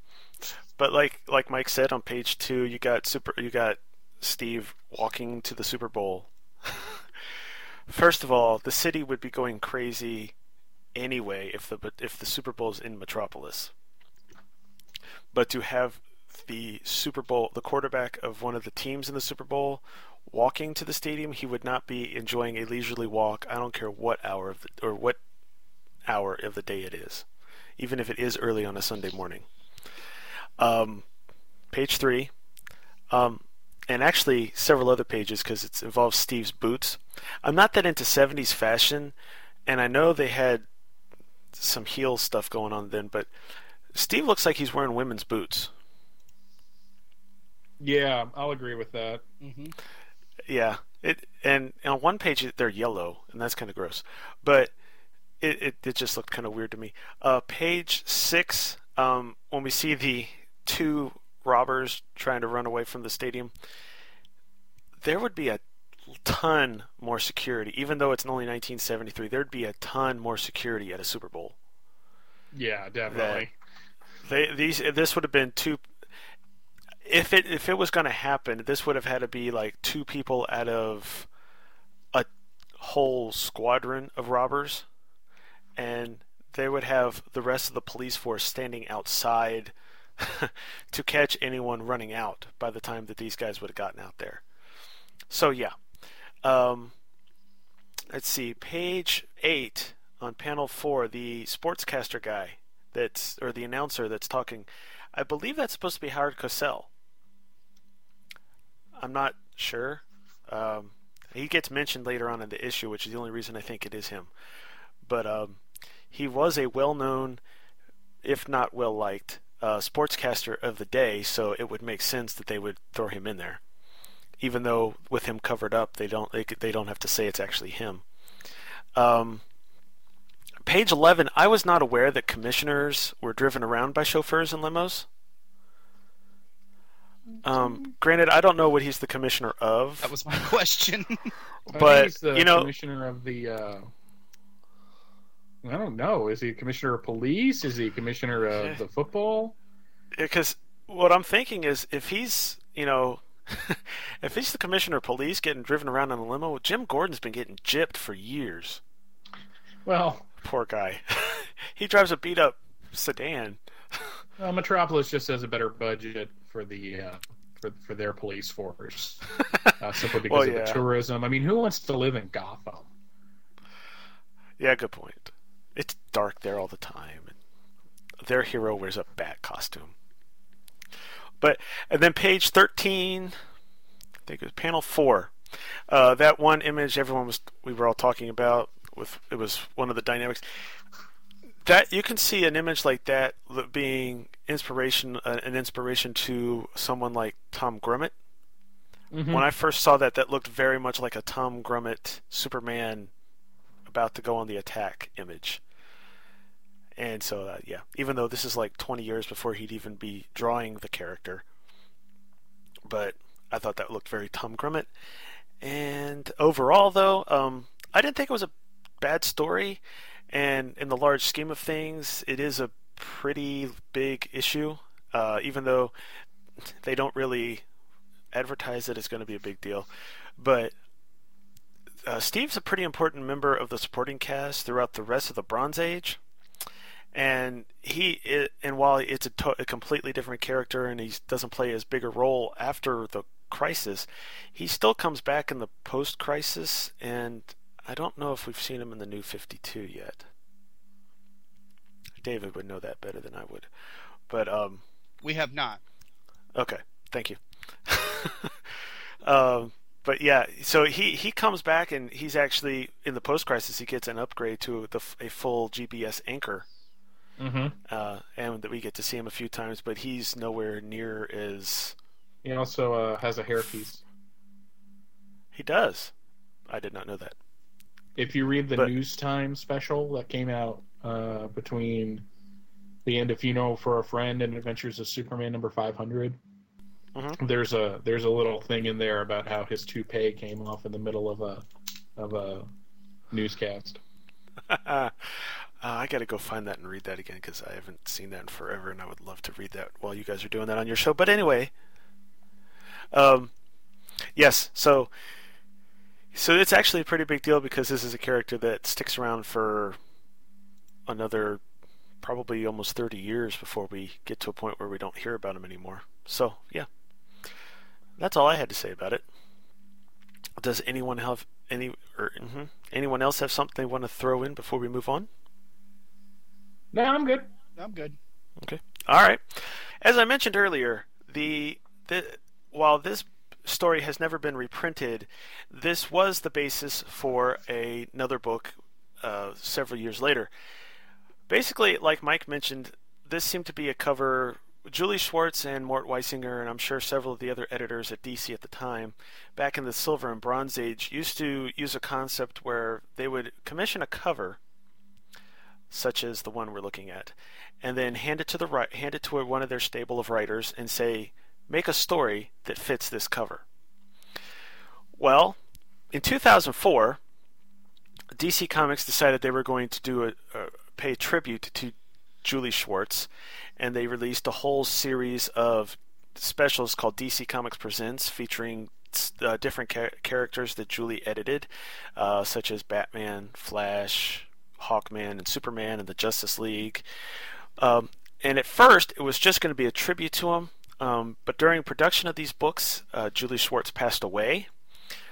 but like like Mike said on page two, you got super. You got Steve walking to the Super Bowl. First of all, the city would be going crazy anyway if the if the Super Bowl is in Metropolis. But to have the Super Bowl, the quarterback of one of the teams in the Super Bowl, walking to the stadium, he would not be enjoying a leisurely walk. I don't care what hour of the, or what hour of the day it is, even if it is early on a Sunday morning. Um, page three. Um, and actually several other pages because it involves Steve's boots. I'm not that into 70s fashion, and I know they had some heel stuff going on then, but Steve looks like he's wearing women's boots. Yeah, I'll agree with that. Mm-hmm. Yeah, it and, and on one page they're yellow, and that's kind of gross. But it, it, it just looked kind of weird to me. Uh, page six, um, when we see the two robbers trying to run away from the stadium, there would be a ton more security. Even though it's only 1973, there'd be a ton more security at a Super Bowl. Yeah, definitely. They these this would have been two. If it if it was going to happen, this would have had to be like two people out of a whole squadron of robbers, and they would have the rest of the police force standing outside to catch anyone running out by the time that these guys would have gotten out there. So yeah, um, let's see, page eight on panel four, the sportscaster guy that's or the announcer that's talking. I believe that's supposed to be Howard Cosell. I'm not sure. Um, he gets mentioned later on in the issue, which is the only reason I think it is him. But um, he was a well-known, if not well-liked, uh, sportscaster of the day, so it would make sense that they would throw him in there. Even though with him covered up, they don't they, they don't have to say it's actually him. Um, page 11, I was not aware that commissioners were driven around by chauffeurs and limos. Um, granted, I don't know what he's the commissioner of. That was my question. but he's the you know, commissioner of the. Uh, I don't know. Is he commissioner of police? Is he commissioner of the football? Because what I'm thinking is, if he's, you know, if he's the commissioner of police getting driven around in a limo, Jim Gordon's been getting gypped for years. Well, poor guy. he drives a beat up sedan. Well, Metropolis just has a better budget for the uh, for for their police force, uh, simply because Well, of yeah. the tourism. I mean, who wants to live in Gotham? Yeah, good point. It's dark there all the time, and their hero wears a bat costume. But and then page thirteen, I think it was panel four. Uh, that one image everyone was we were all talking about with it was one of the dynamics. That you can see an image like that being inspiration uh, an inspiration to someone like Tom Grummett. Mhm. When I first saw that, that looked very much like a Tom Grummett Superman about to go on the attack image. And so, uh, yeah, even though this is like 20 years before he'd even be drawing the character, but I thought that looked very Tom Grummett. And overall, though, um, I didn't think it was a bad story. And in the large scheme of things, it is a pretty big issue, uh, even though they don't really advertise that it's going to be a big deal. But uh, Steve's a pretty important member of the supporting cast throughout the rest of the Bronze Age, and he i and while it's a, to- a completely different character and he doesn't play as big a role after the crisis, he still comes back in the post-crisis, and I don't know if we've seen him in the New Fifty Two yet. David would know that better than I would, but um, We have not. Okay, thank you. um, but yeah, so he, he comes back and he's actually in the post crisis. He gets an upgrade to the, a full GPS anchor, Mhm. uh, and that we get to see him a few times. But he's nowhere near as He also uh, has a hairpiece. he does. I did not know that. If you read the But- News Time special that came out uh, between the end of Funeral for a Friend and Adventures of Superman number 500, Mhm. there's a there's a little thing in there about how his toupee came off in the middle of a of a newscast. uh, I got to go find that and read that again because I haven't seen that in forever, and I would love to read that while you guys are doing that on your show. But anyway, um, yes, so so it's actually a pretty big deal because this is a character that sticks around for another probably almost 30 years before we get to a point where we don't hear about him anymore. So yeah, that's all I had to say about it. Does anyone have any or mhm. anyone else have something they want to throw in before we move on? No, I'm good. I'm good. Okay. All right. As I mentioned earlier, the the while this story has never been reprinted. This was the basis for a, another book uh, several years later. Basically, like Mike mentioned, this seemed to be a cover. Julie Schwartz and Mort Weisinger, and I'm sure several of the other editors at DC at the time, back in the Silver and Bronze Age, used to use a concept where they would commission a cover, such as the one we're looking at, and then hand it to the hand it to one of their stable of writers and say, make a story that fits this cover. Well, in 2004, DC Comics decided they were going to do a, a pay tribute to Julie Schwartz, and they released a whole series of specials called DC Comics Presents, featuring uh, different char- characters that Julie edited, uh, such as Batman, Flash, Hawkman, and Superman, and the Justice League. Um, and at first, it was just going to be a tribute to him, um, but during production of these books, uh, Julie Schwartz passed away,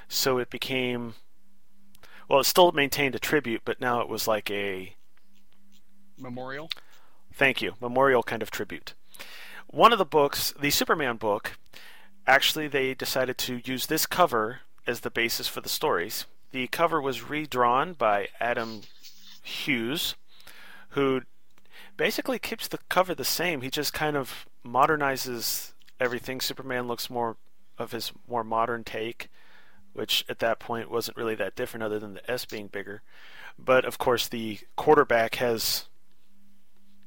so it became well, it still maintained a tribute, but now it was like a memorial. Thank you, memorial kind of tribute. One of the books, the Superman book, actually they decided to use this cover as the basis for the stories. The cover was redrawn by Adam Hughes, who basically keeps the cover the same. He just kind of modernizes everything. Superman looks more of his more modern take, which at that point wasn't really that different other than the S being bigger. But of course, the quarterback has,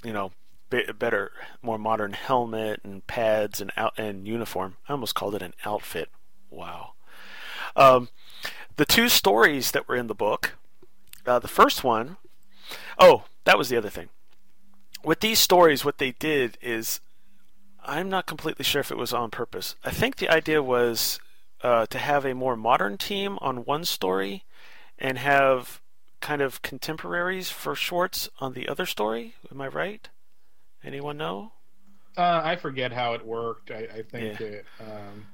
you know, better, more modern helmet and pads and out and uniform. I almost called it an outfit. Wow. Um, the two stories that were in the book. Uh, the first one, oh, that was the other thing. With these stories, what they did is I'm not completely sure if it was on purpose. I think the idea was uh, to have a more modern team on one story and have kind of contemporaries for Schwartz on the other story. Am I right? Anyone know? Uh, I forget how it worked. I, I think yeah. it, um,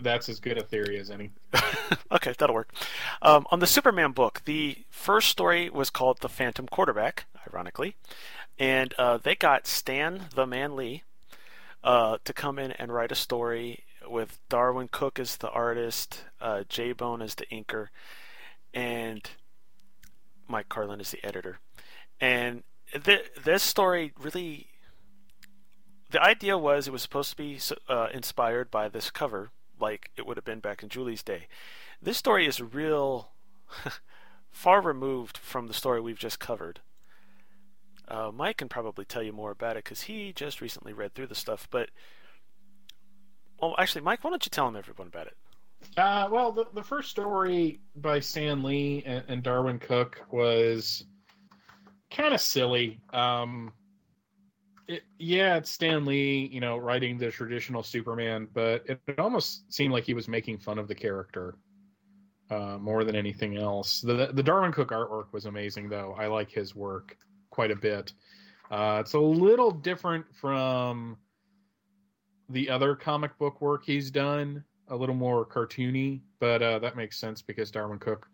that's as good a theory as any. okay, that'll work. Um, on the Superman book, the first story was called The Phantom Quarterback, ironically, and uh, they got Stan the Man Lee uh, to come in and write a story with Darwyn Cooke as the artist, uh, J Bone as the inker, and Mike Carlin is the editor. And th- this story really. The idea was it was supposed to be uh, inspired by this cover, like it would have been back in Julie's day. This story is real far removed from the story we've just covered. Uh, Mike can probably tell you more about it because he just recently read through the stuff. But, well, actually, Mike, why don't you tell him everyone about it? Uh, well, the, the first story by Stan Lee and, and Darwyn Cooke was kind of silly. Um, it, yeah, it's Stan Lee, you know, writing the traditional Superman, but it, it almost seemed like he was making fun of the character uh, more than anything else. The the Darwyn Cooke artwork was amazing, though. I like his work quite a bit. Uh, it's a little different from the other comic book work he's done, a little more cartoony, but uh, that makes sense because Darwyn Cooke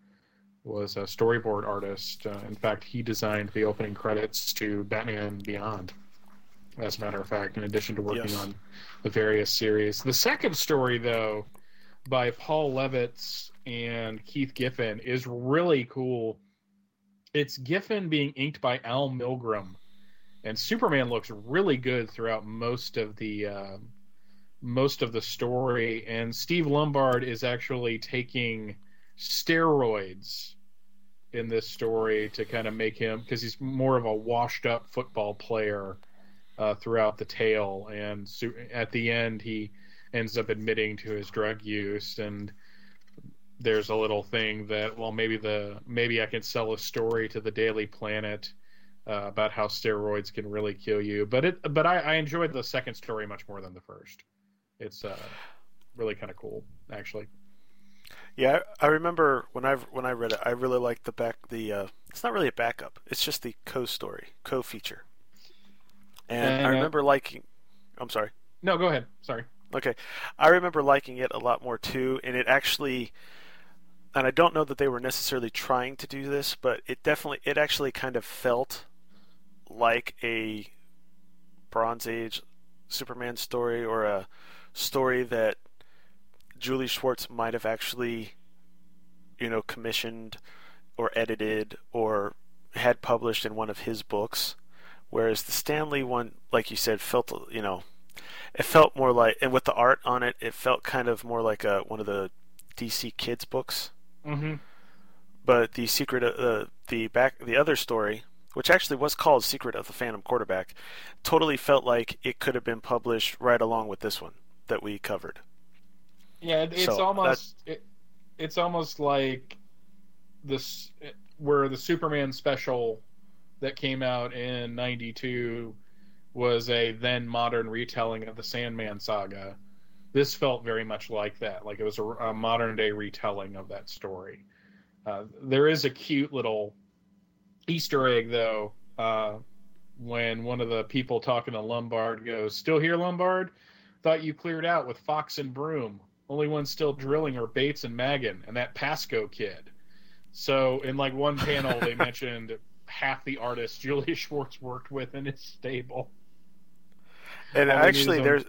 was a storyboard artist. Uh, in fact, he designed the opening credits to Batman Beyond. As a matter of fact, in addition to working yes. on the various series. The second story, though, by Paul Levitz and Keith Giffen, is really cool it's Giffen being inked by Al Milgrom, and Superman looks really good throughout most of the uh, most of the story. And Steve Lombard is actually taking steroids in this story to kind of make him because he's more of a washed up football player uh, throughout the tale, and so, at the end he ends up admitting to his drug use and there's a little thing that well maybe the maybe I can sell a story to the Daily Planet uh, about how steroids can really kill you. But it but I, I enjoyed the second story much more than the first. It's uh, really kind of cool actually. Yeah, I remember when I when I read it, I really liked the back the. Uh, it's not really a backup; it's just the co-story, co-feature. And, and I uh, remember uh, liking. I'm sorry. No, go ahead. Sorry. Okay, I remember liking it a lot more too, and it actually and I don't know that they were necessarily trying to do this, but it definitely it actually kind of felt like a Bronze Age Superman story or a story that Julie Schwartz might have actually, you know, commissioned or edited or had published in one of his books, whereas the Stan Lee one, like you said, felt you know, it felt more like, and with the art on it, it felt kind of more like a one of the DC Kids books. Mm-hmm. But the secret, of, uh, the back, the other story, which actually was called Secret of the Phantom Quarterback, totally felt like it could have been published right along with this one that we covered. Yeah, it, it's So, almost it, it's almost like this where the Superman special that came out in '92 was a then modern retelling of the Sandman saga. This felt very much like that, like it was a, a modern day retelling of that story. Uh, there is a cute little Easter egg though, uh, when one of the people talking to Lombard goes, "Still here, Lombard? Thought you cleared out with Fox and Broome. Only ones still drilling are Bates and Maggin and that Pasko kid." So in like one panel, they mentioned half the artists Julie Schwartz worked with in his stable. And All actually, there's.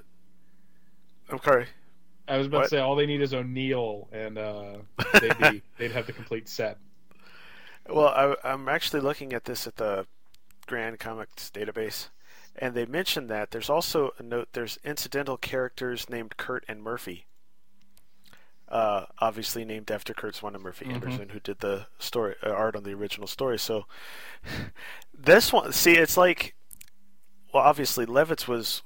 I'm sorry. I was about What? to say all they need is O'Neil, and uh, they'd be they'd have the complete set. Well, I, I'm actually looking at this at the Grand Comics database, and they mentioned that there's also a note. There's incidental characters named Curt and Murphy. Uh, obviously named after Curt Swan and Murphy Mhm. Anderson, who did the story uh, art on the original story. So this one, see, it's like, well, obviously Levitz was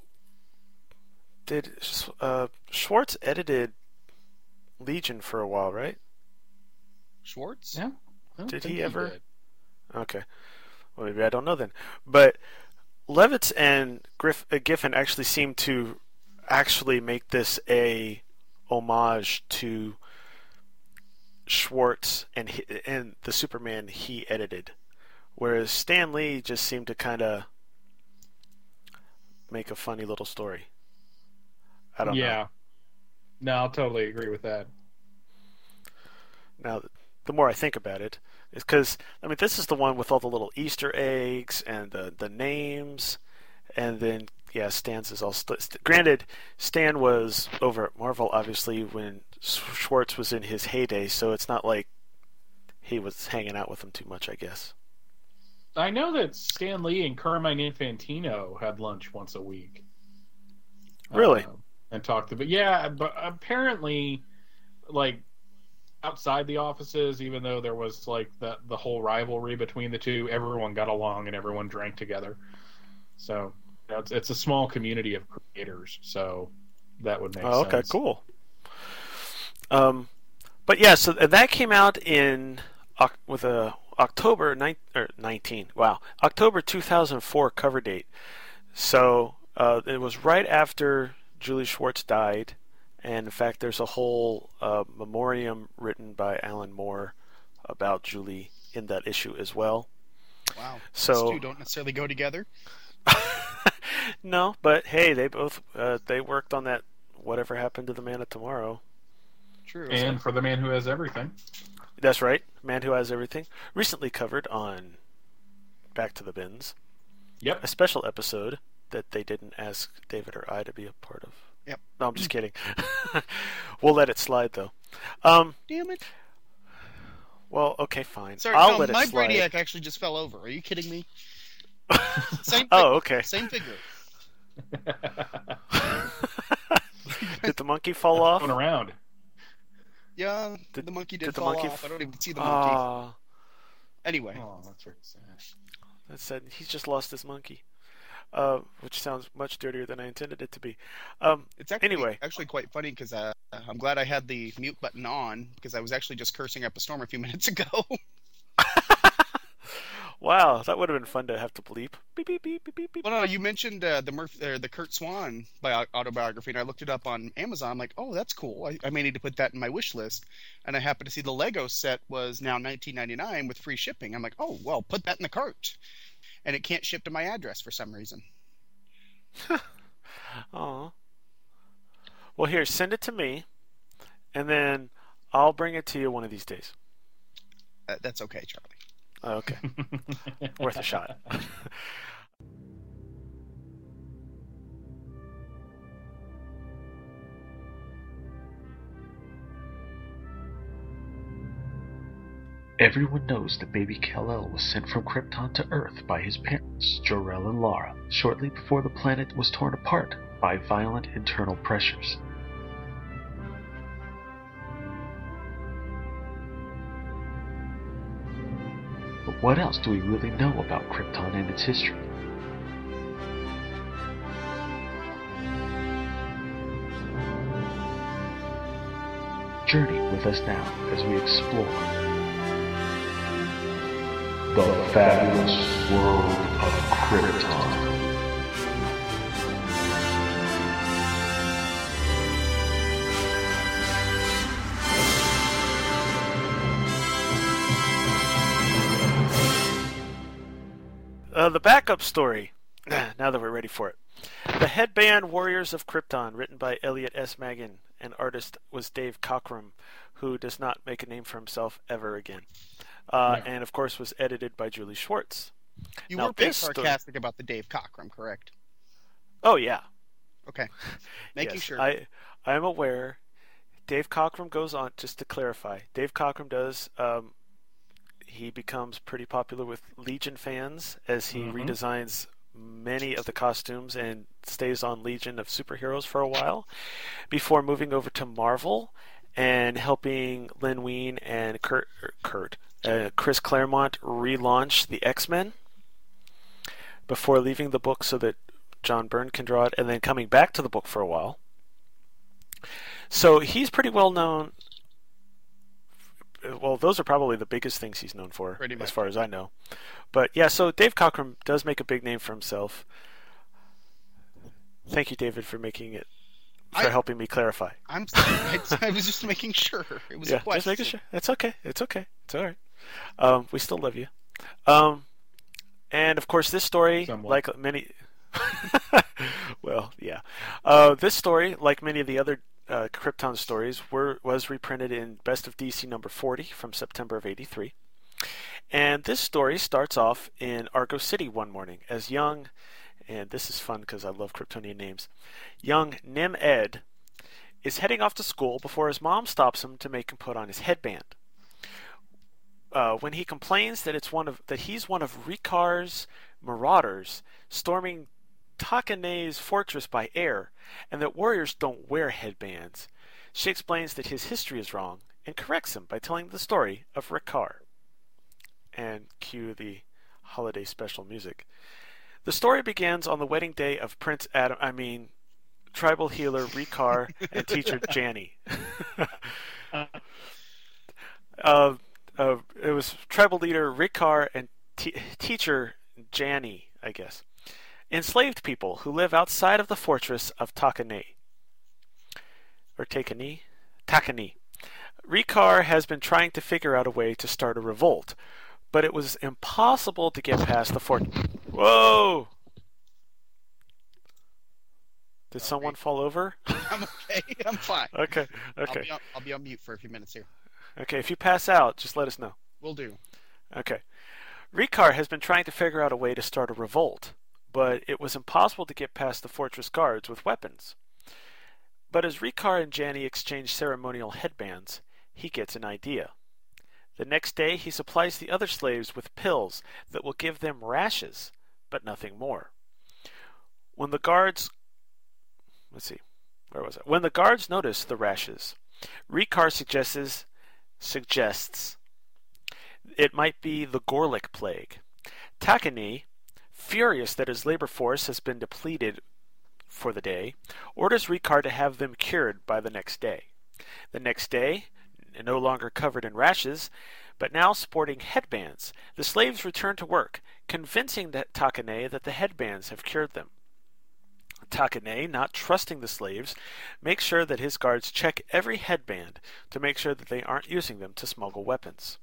did uh, Schwartz edited Legion for a while, right? Schwartz? Yeah. Did think he ever? did. Okay. Well, maybe I don't know then. But Levitz and Griff, uh, Giffen actually seem to actually make this a homage to Schwartz and and the Superman he edited, whereas Stan Lee just seemed to kind of make a funny little story. I don't know. yeah. know. No, I'll totally agree with that. Now, the more I think about it, is because I mean, this is the one with all the little Easter eggs and the the names, and then yeah, Stan's is all. St- st- granted, Stan was over at Marvel obviously when Schwartz was in his heyday, so it's not like he was hanging out with him too much, I guess. I know that Stan Lee and Carmine Infantino had lunch once a week. Really? Uh, and talked about yeah, but apparently, like outside the offices, even though there was like the the whole rivalry between the two, everyone got along and everyone drank together. So you know, it's it's a small community of creators. So that would make Oh, sense. okay, cool. Um, but yeah, so that came out in with a October nine, or 19. Wow, October 2004 cover date. So uh, it was right after Julie Schwartz died, and in fact, there's a whole uh, memoriam written by Alan Moore about Julie in that issue as well. Wow. So- Those two don't necessarily go together. No, but hey, they both uh, they worked on that. Whatever happened to the Man of Tomorrow? True. And for the man who has everything. That's right. Man Who Has Everything. Recently covered on Back to the Bins. Yep. A special episode that they didn't ask David or I to be a part of. Yep. No, I'm just kidding. we'll let it slide though. Um, Damn it. well, okay, fine. Sorry, I'll no, let it my slide. Brainiac actually just fell over. Are you kidding me? Same. Oh, okay. Same figure. Did the monkey fall off? Going around. Yeah, did, the monkey did, did the fall monkey off. f- I don't even see the monkey. Ah, Anyway, Oh, that's very sad. that said, he's just lost his monkey. Uh, which sounds much dirtier than I intended it to be. Um, it's actually anyway, actually quite funny because uh, I'm glad I had the mute button on because I was actually just cursing up a storm a few minutes ago. wow, that would have been fun to have to bleep. Beep beep beep beep beep beep. well, no, you mentioned uh, the Murph, uh, the Curt Swan bio- autobiography, and I looked it up on Amazon. I'm like, oh, that's cool. I, I may need to put that in my wish list. And I happened to see the Lego set was now 19.99 with free shipping. I'm like, oh, well, put that in the cart. And it can't ship to my address for some reason. Aw. Well, here, send it to me, and then I'll bring it to you one of these days. Uh, that's okay, Charlie. Oh, okay. Worth a shot. Everyone knows that baby Kal-El was sent from Krypton to Earth by his parents, Jor-El and Lara, shortly before the planet was torn apart by violent internal pressures. But what else do we really know about Krypton and its history? Journey with us now as we explore the fabulous world of Krypton. Uh, the backup story. now that we're ready for it. The Headband Warriors of Krypton, written by Elliot S. Maggin, and artist was Dave Cockrum, who does not make a name for himself ever again. Uh, No. And of course, was edited by Julie Schwartz. You Now, were being this story- sarcastic about the Dave Cockrum, correct? Oh yeah. Okay. Making Yes, sure. I I am aware. Dave Cockrum goes on just to clarify. Dave Cockrum does. Um, he becomes pretty popular with Legion fans as he Mhm. redesigns many of the costumes and stays on Legion of superheroes for a while before moving over to Marvel and helping Len Wein and Kurt, er, Kurt uh, Chris Claremont relaunched the X Men before leaving the book so that John Byrne can draw it, and then coming back to the book for a while. So he's pretty well known. Well, those are probably the biggest things he's known for, Pretty as far as I know. But yeah, so Dave Cockrum does make a big name for himself. Thank you, David, for making it, for I- helping me clarify. I'm sorry. I, I was just making sure. It was yeah, a question. just making sure. It's okay. It's okay. It's all right. Um, we still love you. Um, and of course, this story, like many, well, yeah, uh, this story, like many of the other uh, Krypton stories, were was reprinted in Best of DC number forty from September of '83. And this story starts off in Argo City one morning as young, and this is fun because I love Kryptonian names. Young Nim Ed is heading off to school before his mom stops him to make him put on his headband. Uh, when he complains that it's one of that he's one of Rikar's marauders storming Takane's fortress by air, and that warriors don't wear headbands, she explains that his history is wrong and corrects him by telling the story of Rikar. And cue the holiday special music. The story begins on the wedding day of Prince Adam. I mean, tribal healer Rikar and teacher Janny. uh, uh, it was tribal leader Rikar and te- teacher Janny, I guess. Enslaved people who live outside of the fortress of Takane. Or Takane? Takane. Rikar has been trying to figure out a way to start a revolt, but it was impossible to get past the fort. Whoa! Did someone fall over? I'm okay. I'm fine. Okay, I'll okay. be, on, I'll be on mute for a few minutes here. Okay, if you pass out, just let us know. We'll do. Okay. Rikar has been trying to figure out a way to start a revolt, but it was impossible to get past the fortress guards with weapons. But as Rikar and Janny exchange ceremonial headbands, he gets an idea. The next day, he supplies the other slaves with pills that will give them rashes, but nothing more. When the guards. Let's see. Where was it? When the guards notice the rashes, Rikar suggests, suggests it might be the Gorlick plague. Takane, furious that his labor force has been depleted for the day, orders Rikar to have them cured by the next day. The next day, no longer covered in rashes, but now sporting headbands, the slaves return to work, convincing Takane that the headbands have cured them. Takane, not trusting the slaves, makes sure that his guards check every headband to make sure that they aren't using them to smuggle weapons.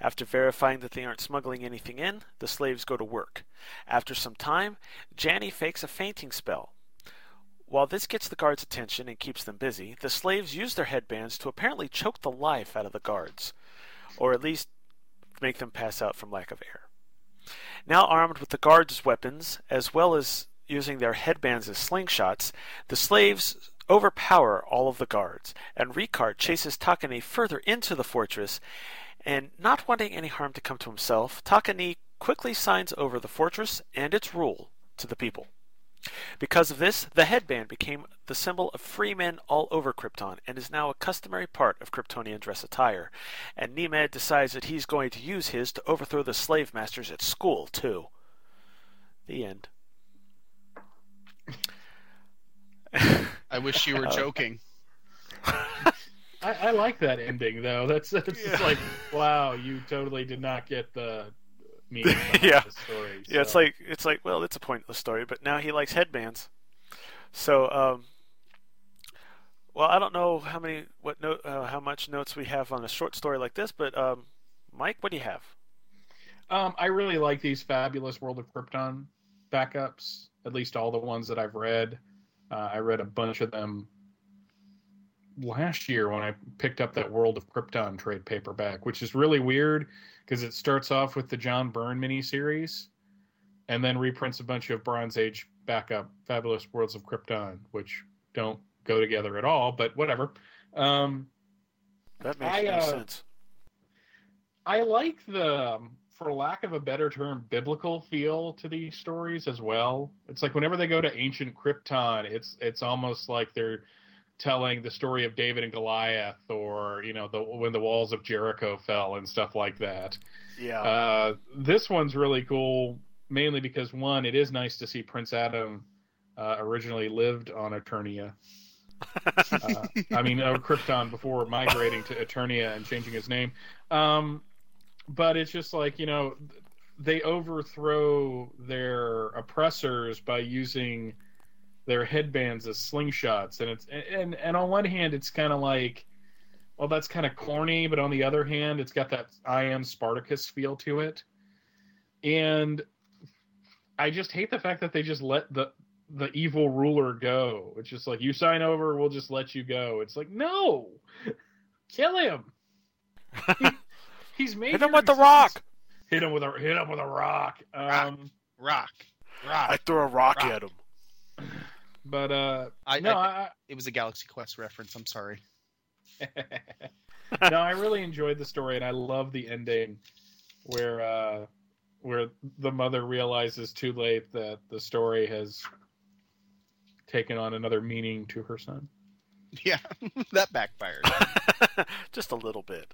After verifying that they aren't smuggling anything in, the slaves go to work. After some time, Janny fakes a fainting spell. While this gets the guards' attention and keeps them busy, the slaves use their headbands to apparently choke the life out of the guards, or at least make them pass out from lack of air. Now armed with the guards' weapons, as well as using their headbands as slingshots, the slaves overpower all of the guards, and Ricard chases Takani further into the fortress And not wanting any harm to come to himself, Takani quickly signs over the fortress and its rule to the people. Because of this, the headband became the symbol of free men all over Krypton and is now a customary part of Kryptonian dress attire. And Nemed decides that he's going to use his to overthrow the slave masters at school, too. The end. I wish you were Uh, joking. I, I like that ending though. That's it's just like wow, you totally did not get the meaning behind yeah, the story. yeah. It's like it's like well, it's a pointless story, but now he likes headbands. So, um, well, I don't know how many what note uh, how much notes we have on a short story like this, but um, Mike, what do you have? Um, I really like these fabulous World of Krypton backups. At least all the ones that I've read. Uh, I read a bunch of them last year when I picked up that World of Krypton trade paperback, which is really weird because it starts off with the John Byrne miniseries and then reprints a bunch of Bronze Age backup Fabulous Worlds of Krypton, which don't go together at all, but whatever. Um, That makes I, no uh, sense. I like the, um, for lack of a better term, biblical feel to these stories as well. It's like whenever they go to ancient Krypton, it's it's almost like they're telling the story of David and Goliath, or you know, the when the walls of Jericho fell and stuff like that. Yeah. Uh, this one's really cool, mainly because one, it is nice to see Prince Adam uh, originally lived on Eternia. uh, I mean, uh, Krypton before migrating to Eternia and changing his name. Um, but it's just like you know, they overthrow their oppressors by using their headbands as slingshots, and it's and and on one hand, it's kind of like, well, that's kind of corny, but on the other hand, it's got that I am Spartacus feel to it, and I just hate the fact that they just let the the evil ruler go. It's just like you sign over, we'll just let you go. It's like no, kill him. He- he's made Hit him your with the rock. Hit him with a hit him with a rock. Um, rock, rock. I threw a rock, rock. at him. But uh, I, no, I- I, it was a Galaxy Quest reference. I'm sorry. no, I really enjoyed the story, and I love the ending where uh, where the mother realizes too late that the story has taken on another meaning to her son. Yeah, that backfired. Just a little bit.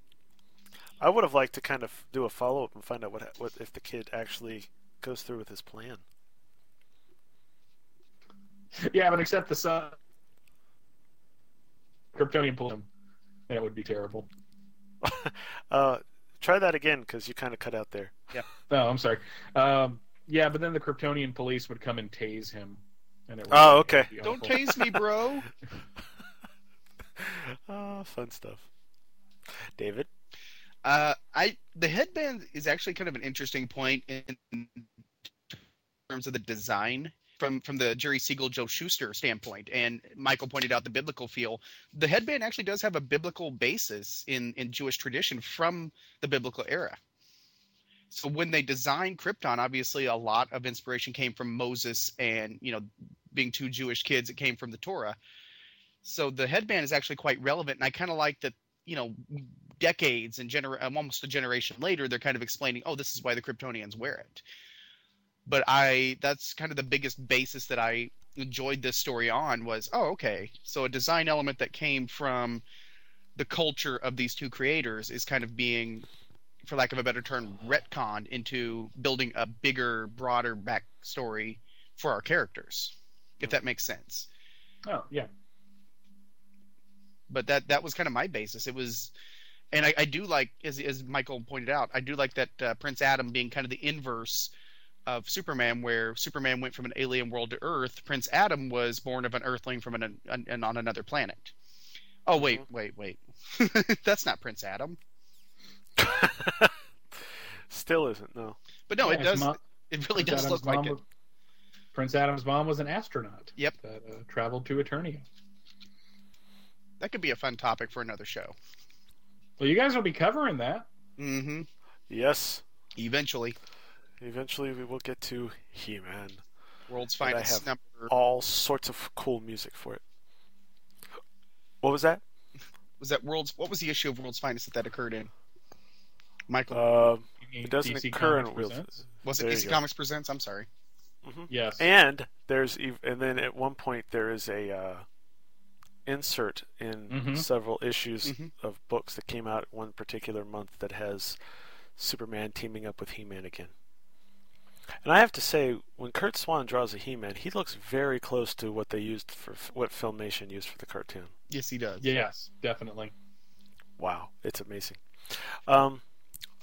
I would have liked to kind of do a follow up and find out what what if the kid actually goes through with his plan. yeah, but except the son, Kryptonian pulled him, That would be terrible. Uh, try that again because you kind of cut out there. Yeah. Oh, I'm sorry. Um, yeah, but then the Kryptonian police would come and tase him. And it would Oh, okay. it would be Don't tase me, bro. Ah, fun stuff. David. Uh, I the headband is actually kind of an interesting point in terms of the design from from the Jerry Siegel, Joe Shuster standpoint. And Michael pointed out the biblical feel. The headband actually does have a biblical basis in in Jewish tradition from the biblical era. So when they designed Krypton, obviously a lot of inspiration came from Moses, and you know, being two Jewish kids, it came from the Torah. So the headband is actually quite relevant, and I kind of like that. You know, decades and gener- um, almost a generation later, they're kind of explaining, oh, this is why the Kryptonians wear it. But I, that's kind of the biggest basis that I enjoyed this story on was, oh, okay, so a design element that came from the culture of these two creators is kind of being, for lack of a better term, retconned into building a bigger, broader backstory for our characters, if that makes sense. Oh, yeah. but that that was kind of my basis. It was, and I, I do like as as Michael pointed out, I do like that uh, Prince Adam being kind of the inverse of Superman, where Superman went from an alien world to Earth. Prince Adam was born of an Earthling from an, an, an on another planet. Oh wait, wait, wait, that's not Prince Adam. Still isn't no. But no, Yeah, it does. mom- it really Prince does Adam's look like mom it. Prince Adam's mom was an astronaut. Yep. That uh, traveled to Eternia. That could be a fun topic for another show. Well, you guys will be covering that. Mm-hmm. Yes. Eventually. Eventually, we will get to He-Man. World's And I finest have number. all sorts of cool music for it. What was that? Was that World's? What was the issue of World's Finest that that occurred in? Michael. Uh, it doesn't DC occur in Comics Wheels. Presents? Was it There DC go. Comics Presents? I'm sorry. Mm-hmm. Yes. And there's and then at one point there is a uh, insert in Mhm. several issues Mhm. of books that came out one particular month that has Superman teaming up with He-Man again. And I have to say, when Curt Swan draws a He-Man, he looks very close to what they used for what Filmation used for the cartoon. Yes, he does. Yes, definitely. Wow, it's amazing. Um,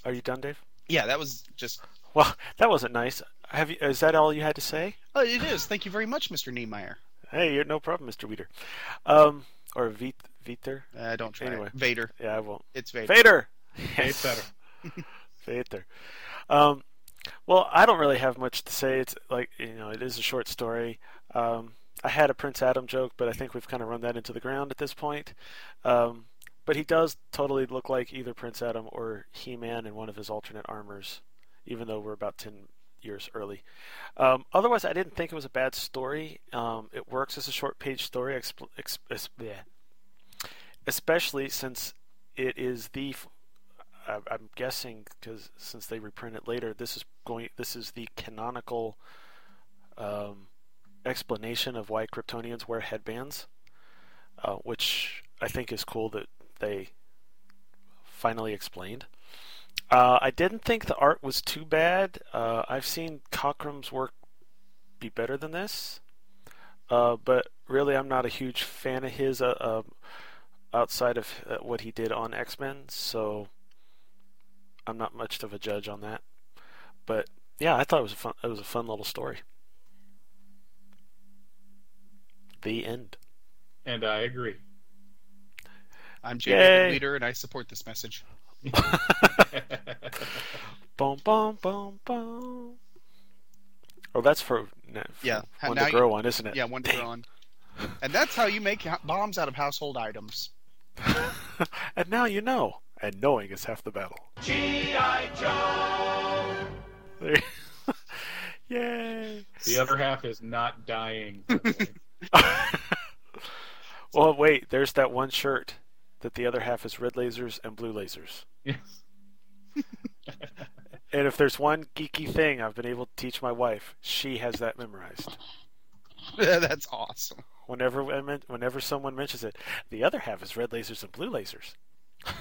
are you done, Dave? Yeah, that was just. Well, that wasn't nice. Have you? Is that all you had to say? Oh, it is. Thank you very much, Mr. Niemeyer. Hey, you're no problem, Mr. Weeder. Um, or Vit Viter. Uh, don't try Anyway, it. Vader. Yeah, I won't. It's Vader. Vader. It's better. Vader. Um, well, I don't really have much to say. It's like you know, it is a short story. Um, I had a Prince Adam joke, but I think we've kind of run that into the ground at this point. Um, but he does totally look like either Prince Adam or He-Man in one of his alternate armors, even though we're about ten years early. Um, otherwise, I didn't think it was a bad story. Um, it works as a short page story, expl- ex- es- bleh. especially since it is the. f- I- I'm guessing because since they reprint it later, this is going. This is the canonical um, explanation of why Kryptonians wear headbands, uh, which I think is cool that they finally explained. Uh, I didn't think the art was too bad. Uh, I've seen Cockrum's work be better than this, uh, but really, I'm not a huge fan of his uh, uh, outside of uh, what he did on X Men. So I'm not much of a judge on that. But yeah, I thought it was a fun. It was a fun little story. The end. And I agree. I'm Yay. Jay Leader, and I support this message. Boom, boom, boom, boom. Oh, that's for, for Yeah, one now to you- grow on, isn't it? Yeah, one to grow on. And that's how you make bombs out of household items. and now you know. And knowing is half the battle. G.I. Joe! There- Yay! The other half is not dying. Well, wait. There's that one shirt that the other half is red lasers and blue lasers. Yes. And if there's one geeky thing I've been able to teach my wife, she has that memorized. that's awesome. Whenever whenever someone mentions it, the other half is red lasers and blue lasers.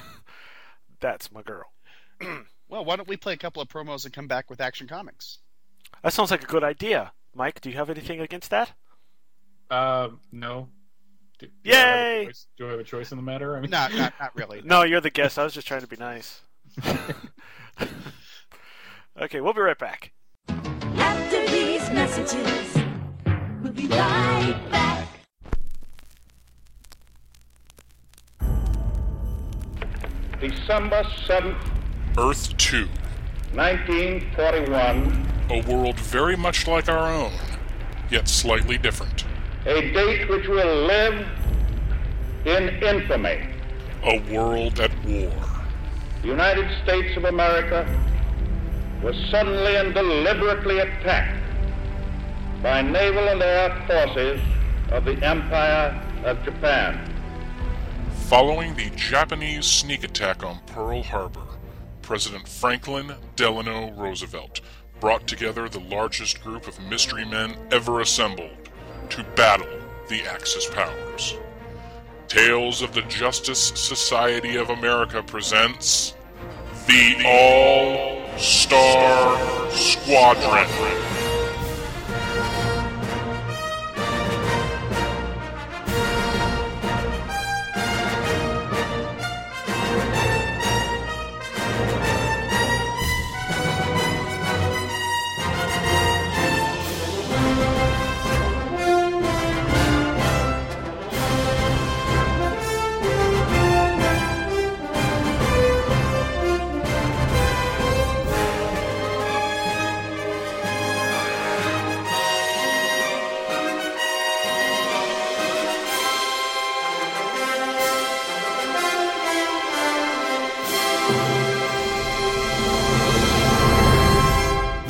That's my girl. Well, why don't we play a couple of promos and come back with Action Comics? That sounds like a good idea. Mike, do you have anything against that? Uh, no. Do, do I have a Yay! choice- do I have a choice in the matter? I mean, Not, not, not really. No, you're the guest. I was just trying to be nice. okay, we'll be right back. After these messages, we'll be right back. December 7th, Earth 2. 1941, A world very much like our own, yet slightly different. A date which will live in infamy. A world at war. The United States of America was suddenly and deliberately attacked by naval and air forces of the Empire of Japan. Following the Japanese sneak attack on Pearl Harbor, President Franklin Delano Roosevelt brought together the largest group of mystery men ever assembled to battle the Axis powers. Tales of the Justice Society of America presents the All Star Squadron.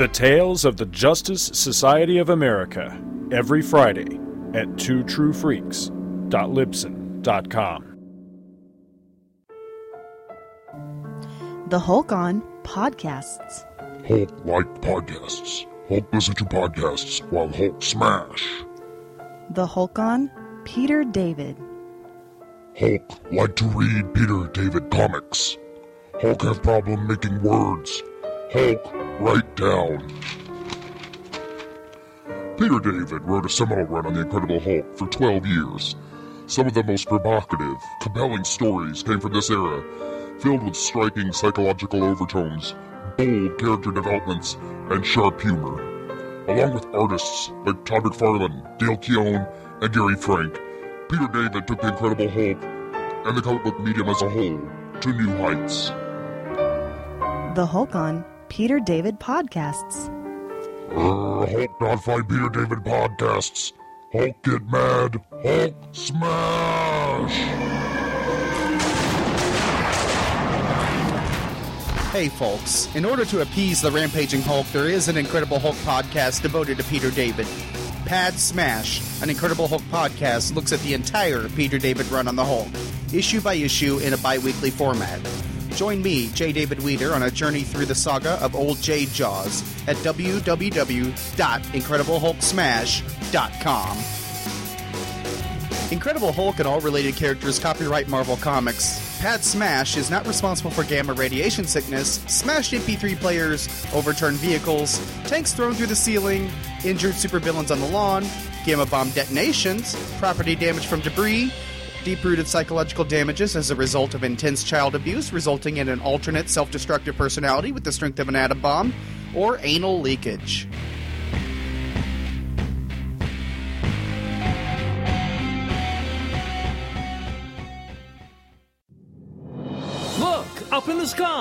The Tales of the Justice Society of America, every Friday at twotruefreaks.libsyn.com. The Hulk on Podcasts. Hulk like podcasts. Hulk listen to podcasts while Hulk smash. The Hulk on Peter David. Hulk like to read Peter David comics. Hulk have problem making words. Hulk write down. Peter David wrote a seminal run on the Incredible Hulk for 12 years. Some of the most provocative, compelling stories came from this era, filled with striking psychological overtones, bold character developments, and sharp humor. Along with artists like Todd McFarlane, Dale Keown, and Gary Frank, Peter David took the Incredible Hulk and the comic book medium as a whole to new heights. The Hulk on Peter David Podcasts. Uh, Hulk not find Peter David podcasts. Hulk get mad. Hulk smash. Hey, folks. In order to appease the rampaging Hulk, there is an Incredible Hulk podcast devoted to Peter David. Pad Smash, an Incredible Hulk podcast, looks at the entire Peter David run on the Hulk, issue by issue in a bi weekly format. Join me, J. David Weeder, on a journey through the saga of Old Jade Jaws at www.incrediblehulksmash.com. Incredible Hulk and all related characters copyright Marvel Comics. Pad Smash is not responsible for gamma radiation sickness, smashed MP3 players, overturned vehicles, tanks thrown through the ceiling, injured supervillains on the lawn, gamma bomb detonations, property damage from debris, deep rooted psychological damages as a result of intense child abuse resulting in an alternate self destructive personality with the strength of an atom bomb, or anal leakage.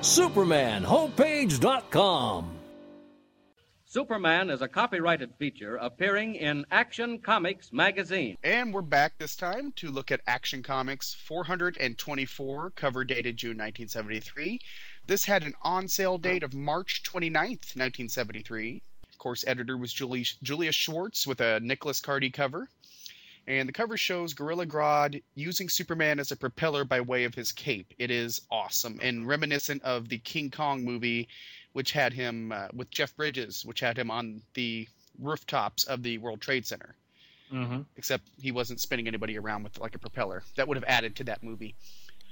SupermanHomepage.com. Superman is a copyrighted feature appearing in Action Comics magazine. And we're back this time to look at Action Comics 424, cover dated June 1973. This had an on sale date of March 29th, 1973. Of course, editor was Julie, Julia Schwartz with a Nicholas Cardy cover. And the cover shows Gorilla Grodd using Superman as a propeller by way of his cape. It is awesome and reminiscent of the King Kong movie, which had him uh, with Jeff Bridges, which had him on the rooftops of the World Trade Center. Mm-hmm. Except he wasn't spinning anybody around with like a propeller. That would have added to that movie.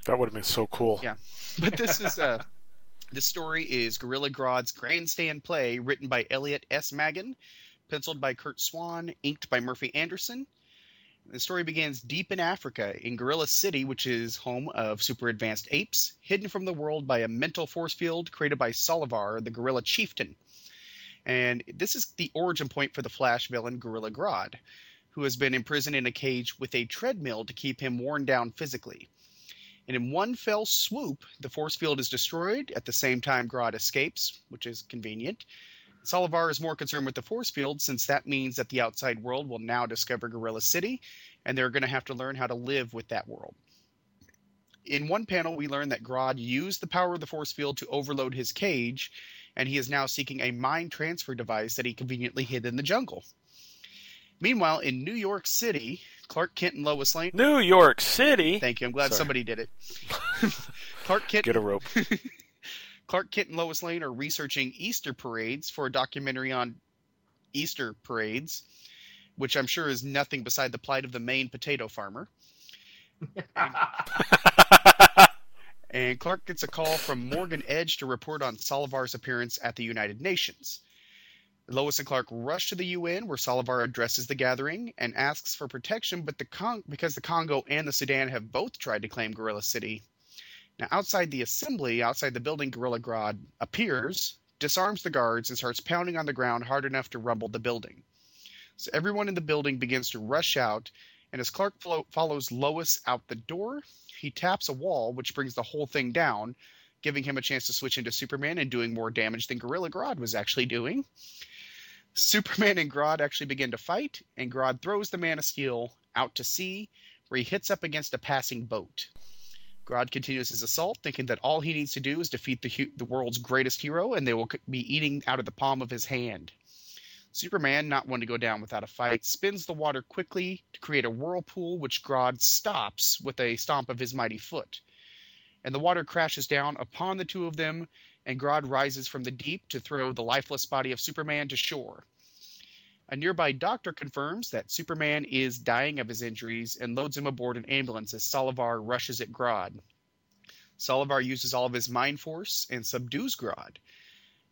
That would have been so cool. Yeah, but this is uh, this story is Gorilla Grodd's grandstand play, written by Elliot S. Maggin, penciled by Curt Swan, inked by Murphy Anderson. The story begins deep in Africa, in Gorilla City, which is home of super advanced apes, hidden from the world by a mental force field created by Solovar, the gorilla chieftain. And this is the origin point for the Flash villain Gorilla Grodd, who has been imprisoned in a cage with a treadmill to keep him worn down physically. And in one fell swoop, the force field is destroyed at the same time Grodd escapes, which is convenient. Solovar is more concerned with the force field since that means that the outside world will now discover Gorilla City, and they're going to have to learn how to live with that world. In one panel, we learn that Grodd used the power of the force field to overload his cage, and he is now seeking a mind transfer device that he conveniently hid in the jungle. Meanwhile, in New York City, Clark Kent and Lois Lane. New York City. Thank you. I'm glad Sorry. somebody did it. Clark Kent. Get a rope. Clark Kent and Lois Lane are researching Easter parades for a documentary on Easter parades, which I'm sure is nothing beside the plight of the Maine potato farmer. and, and Clark gets a call from Morgan Edge to report on Solovar's appearance at the United Nations. Lois and Clark rush to the UN, where Solovar addresses the gathering and asks for protection, but the Con- because the Congo and the Sudan have both tried to claim Gorilla City, now, outside the assembly, outside the building, Gorilla Grodd appears, disarms the guards, and starts pounding on the ground hard enough to rumble the building. So everyone in the building begins to rush out, and as Clark flo- follows Lois out the door, he taps a wall, which brings the whole thing down, giving him a chance to switch into Superman and doing more damage than Gorilla Grodd was actually doing. Superman and Grodd actually begin to fight, and Grodd throws the Man of Steel out to sea, where he hits up against a passing boat. Grodd continues his assault, thinking that all he needs to do is defeat the, the world's greatest hero, and they will be eating out of the palm of his hand. Superman, not one to go down without a fight, spins the water quickly to create a whirlpool, which Grodd stops with a stomp of his mighty foot. And the water crashes down upon the two of them, and Grodd rises from the deep to throw the lifeless body of Superman to shore. A nearby doctor confirms that Superman is dying of his injuries and loads him aboard an ambulance as Solovar rushes at Grodd. Solovar uses all of his mind force and subdues Grodd.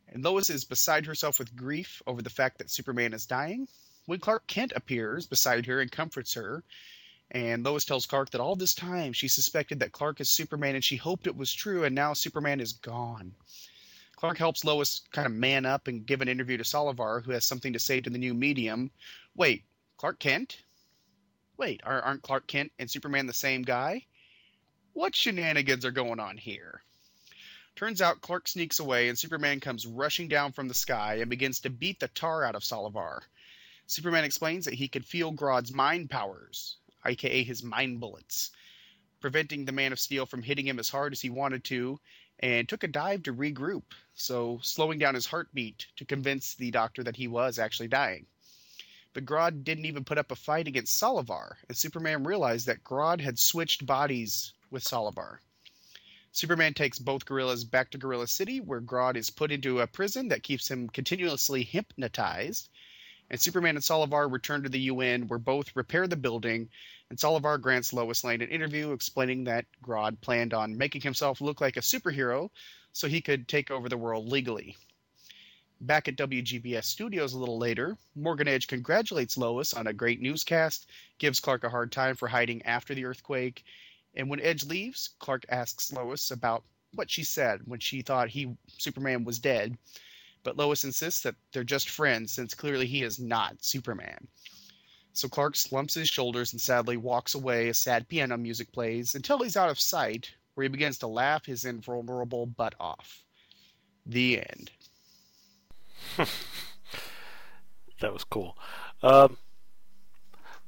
And Lois is beside herself with grief over the fact that Superman is dying when Clark Kent appears beside her and comforts her. And Lois tells Clark that all this time she suspected that Clark is Superman and she hoped it was true, and now Superman is gone. Clark helps Lois kind of man up and give an interview to Solovar, who has something to say to the new medium. Wait, Clark Kent? Wait, are, aren't Clark Kent and Superman the same guy? What shenanigans are going on here? Turns out Clark sneaks away, and Superman comes rushing down from the sky and begins to beat the tar out of Solovar. Superman explains that he could feel Grodd's mind powers, aka his mind bullets, preventing the Man of Steel from hitting him as hard as he wanted to, and took a dive to regroup, so slowing down his heartbeat to convince the doctor that he was actually dying. But Grodd didn't even put up a fight against Solovar, and Superman realized that Grodd had switched bodies with Solovar. Superman takes both gorillas back to Gorilla City, where Grodd is put into a prison that keeps him continuously hypnotized. And Superman and Solovar return to the UN, where both repair the building, and Solovar grants Lois Lane an interview explaining that Grodd planned on making himself look like a superhero so he could take over the world legally. Back at WGBS Studios a little later, Morgan Edge congratulates Lois on a great newscast, gives Clark a hard time for hiding after the earthquake, and when Edge leaves, Clark asks Lois about what she said when she thought he Superman was dead. But Lois insists that they're just friends since clearly he is not Superman. So Clark slumps his shoulders and sadly walks away as sad piano music plays until he's out of sight, where he begins to laugh his invulnerable butt off. The end. that was cool. Um,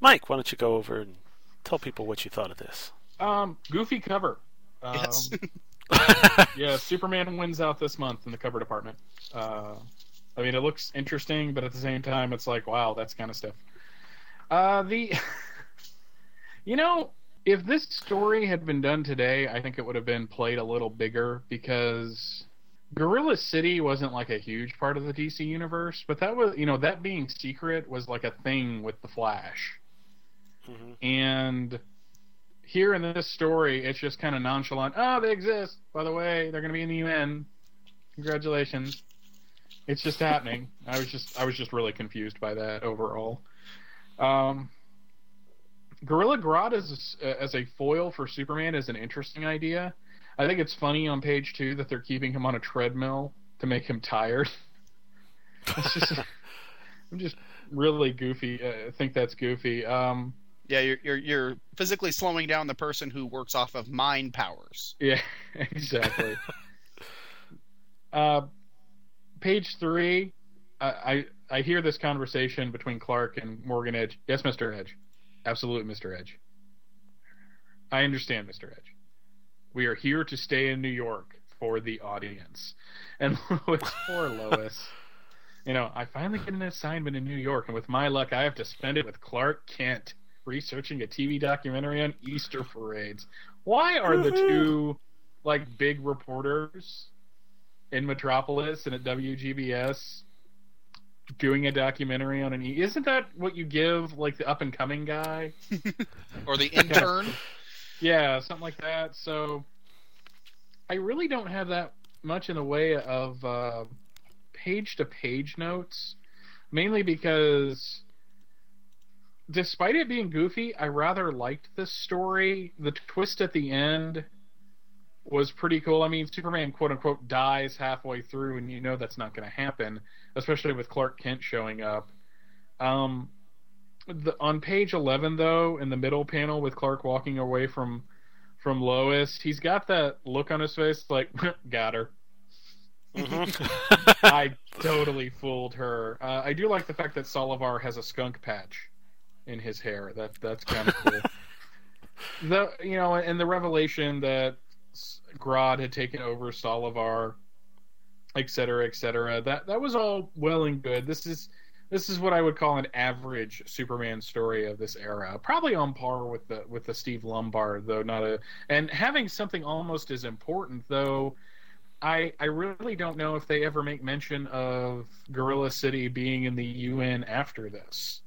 Mike, why don't you go over and tell people what you thought of this? Um, goofy cover. Um, Yes. yeah, Superman wins out this month in the cover department. Uh, I mean, it looks interesting, but at the same time, it's like, wow, that's kind of stuff. Uh, the, you know, if this story had been done today, I think it would have been played a little bigger because Gorilla City wasn't like a huge part of the DC universe, but that was, you know, that being secret was like a thing with the Flash. And here in this story, it's just kind of nonchalant. Oh, they exist. By the way, they're going to be in the UN. Congratulations. It's just happening. I was just I was just really confused by that overall. Um, Gorilla Grodd as a, as a foil for Superman is an interesting idea. I think it's funny on page two that they're keeping him on a treadmill to make him tired. Just, I'm just really goofy. uh, I think that's goofy. Um, Yeah, you're, you're you're physically slowing down the person who works off of mind powers. Yeah, exactly. uh, page three, I, I I hear this conversation between Clark and Morgan Edge. Yes, Mister Edge, absolute Mister Edge. I understand, Mister Edge. We are here to stay in New York for the audience, and Lois, poor Lois. You know, I finally get an assignment in New York, and with my luck, I have to spend it with Clark Kent researching a TV documentary on Easter parades. Why are the mm-hmm. two like big reporters in Metropolis and at WGBS doing a documentary on an E? Isn't that what you give like the up and coming guy or the intern? yeah, something like that. So I really don't have that much in the way of uh, page to page notes, mainly because despite it being goofy, I rather liked this story. The twist at the end was pretty cool. I mean, Superman quote unquote dies halfway through, and you know that's not going to happen, especially with Clark Kent showing up. Um, the, on page 11, though, in the middle panel with Clark walking away from from Lois. He's got that look on his face like, got her. Mm-hmm. I totally fooled her. Uh, I do like the fact that Solovar has a skunk patch in his hair. That that's kind of cool. the you know, and the revelation that Grodd had taken over Solovar, et cetera, et cetera. That that was all well and good. This is this is what I would call an average Superman story of this era, probably on par with the with the Steve Lombard, though not a and having something almost as important though. I I really don't know if they ever make mention of Gorilla City being in the UN after this.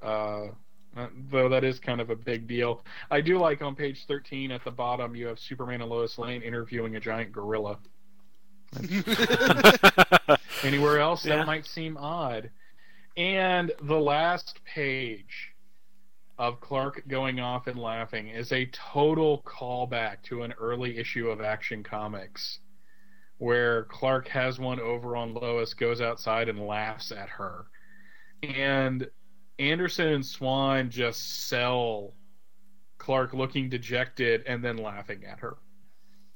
Uh, uh, though that is kind of a big deal. I do like on page 13 at the bottom you have Superman and Lois Lane interviewing a giant gorilla. Anywhere else Yeah. that might seem odd. And the last page of Clark going off and laughing is a total callback to an early issue of Action Comics where Clark has one over on Lois, goes outside and laughs at her. And Anderson and Swan just sell Clark looking dejected and then laughing at her.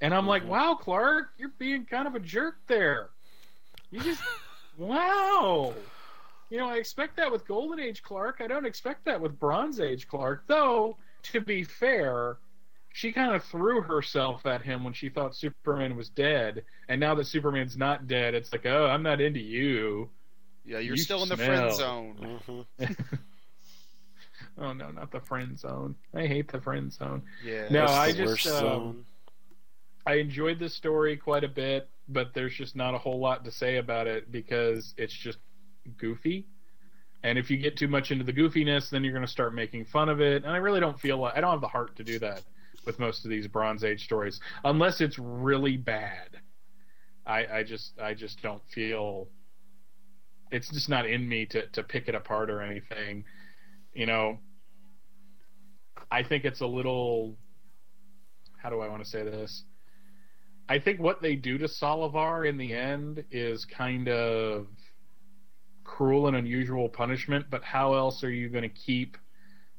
And I'm like, mm-hmm. wow, Clark, you're being kind of a jerk there. You just, wow. You know, I expect that with Golden Age Clark. I don't expect that with Bronze Age Clark. Though, to be fair, she kind of threw herself at him when she thought Superman was dead. And now that Superman's not dead, it's like, oh, I'm not into you. Yeah, you're You still in the smell. friend zone. Mm-hmm. oh no, not the friend zone. I hate the friend zone. Yeah. No, I just um. I enjoyed this story quite a bit, but there's just not a whole lot to say about it because it's just goofy. And if you get too much into the goofiness, then you're going to start making fun of it. And I really don't feel like I don't have the heart to do that with most of these Bronze Age stories, unless it's really bad. I, I just I just don't feel it's just not in me to, to pick it apart or anything. You know, I think it's a little how do I want to say this? I think what they do to Solovar in the end is kind of cruel and unusual punishment, but how else are you going to keep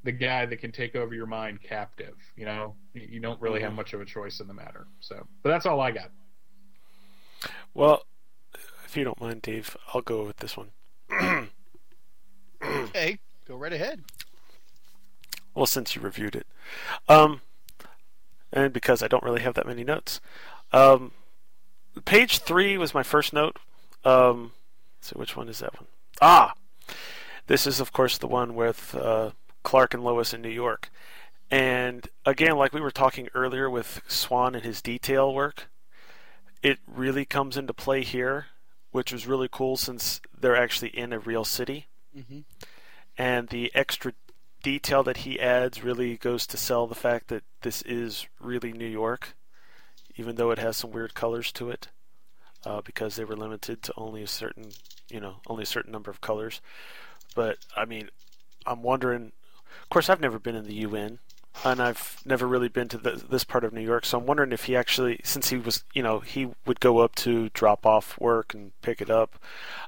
the guy that can take over your mind captive? You know, you you don't really have mm-hmm. much of a choice in the matter. So, but that's all I got. Well, if you don't mind, Dave, I'll go with this one. Okay, go right ahead. Well, since you reviewed it, um, and because I don't really have that many notes, um, page three was my first note. Um, so which one is that one? Ah, this is of course the one with uh, Clark and Lois in New York, and again, like we were talking earlier with Swan and his detail work, it really comes into play here, which was really cool since they're actually in a real city Mm-hmm. and the extra detail that he adds really goes to sell the fact that this is really New York, even though it has some weird colors to it, uh, because they were limited to only a certain, you know, only a certain number of colors. But I mean, I'm wondering. Of course, I've never been in the UN, and I've never really been to the, this part of New York. So I'm wondering if he actually, since he was, you know, he would go up to drop off work and pick it up.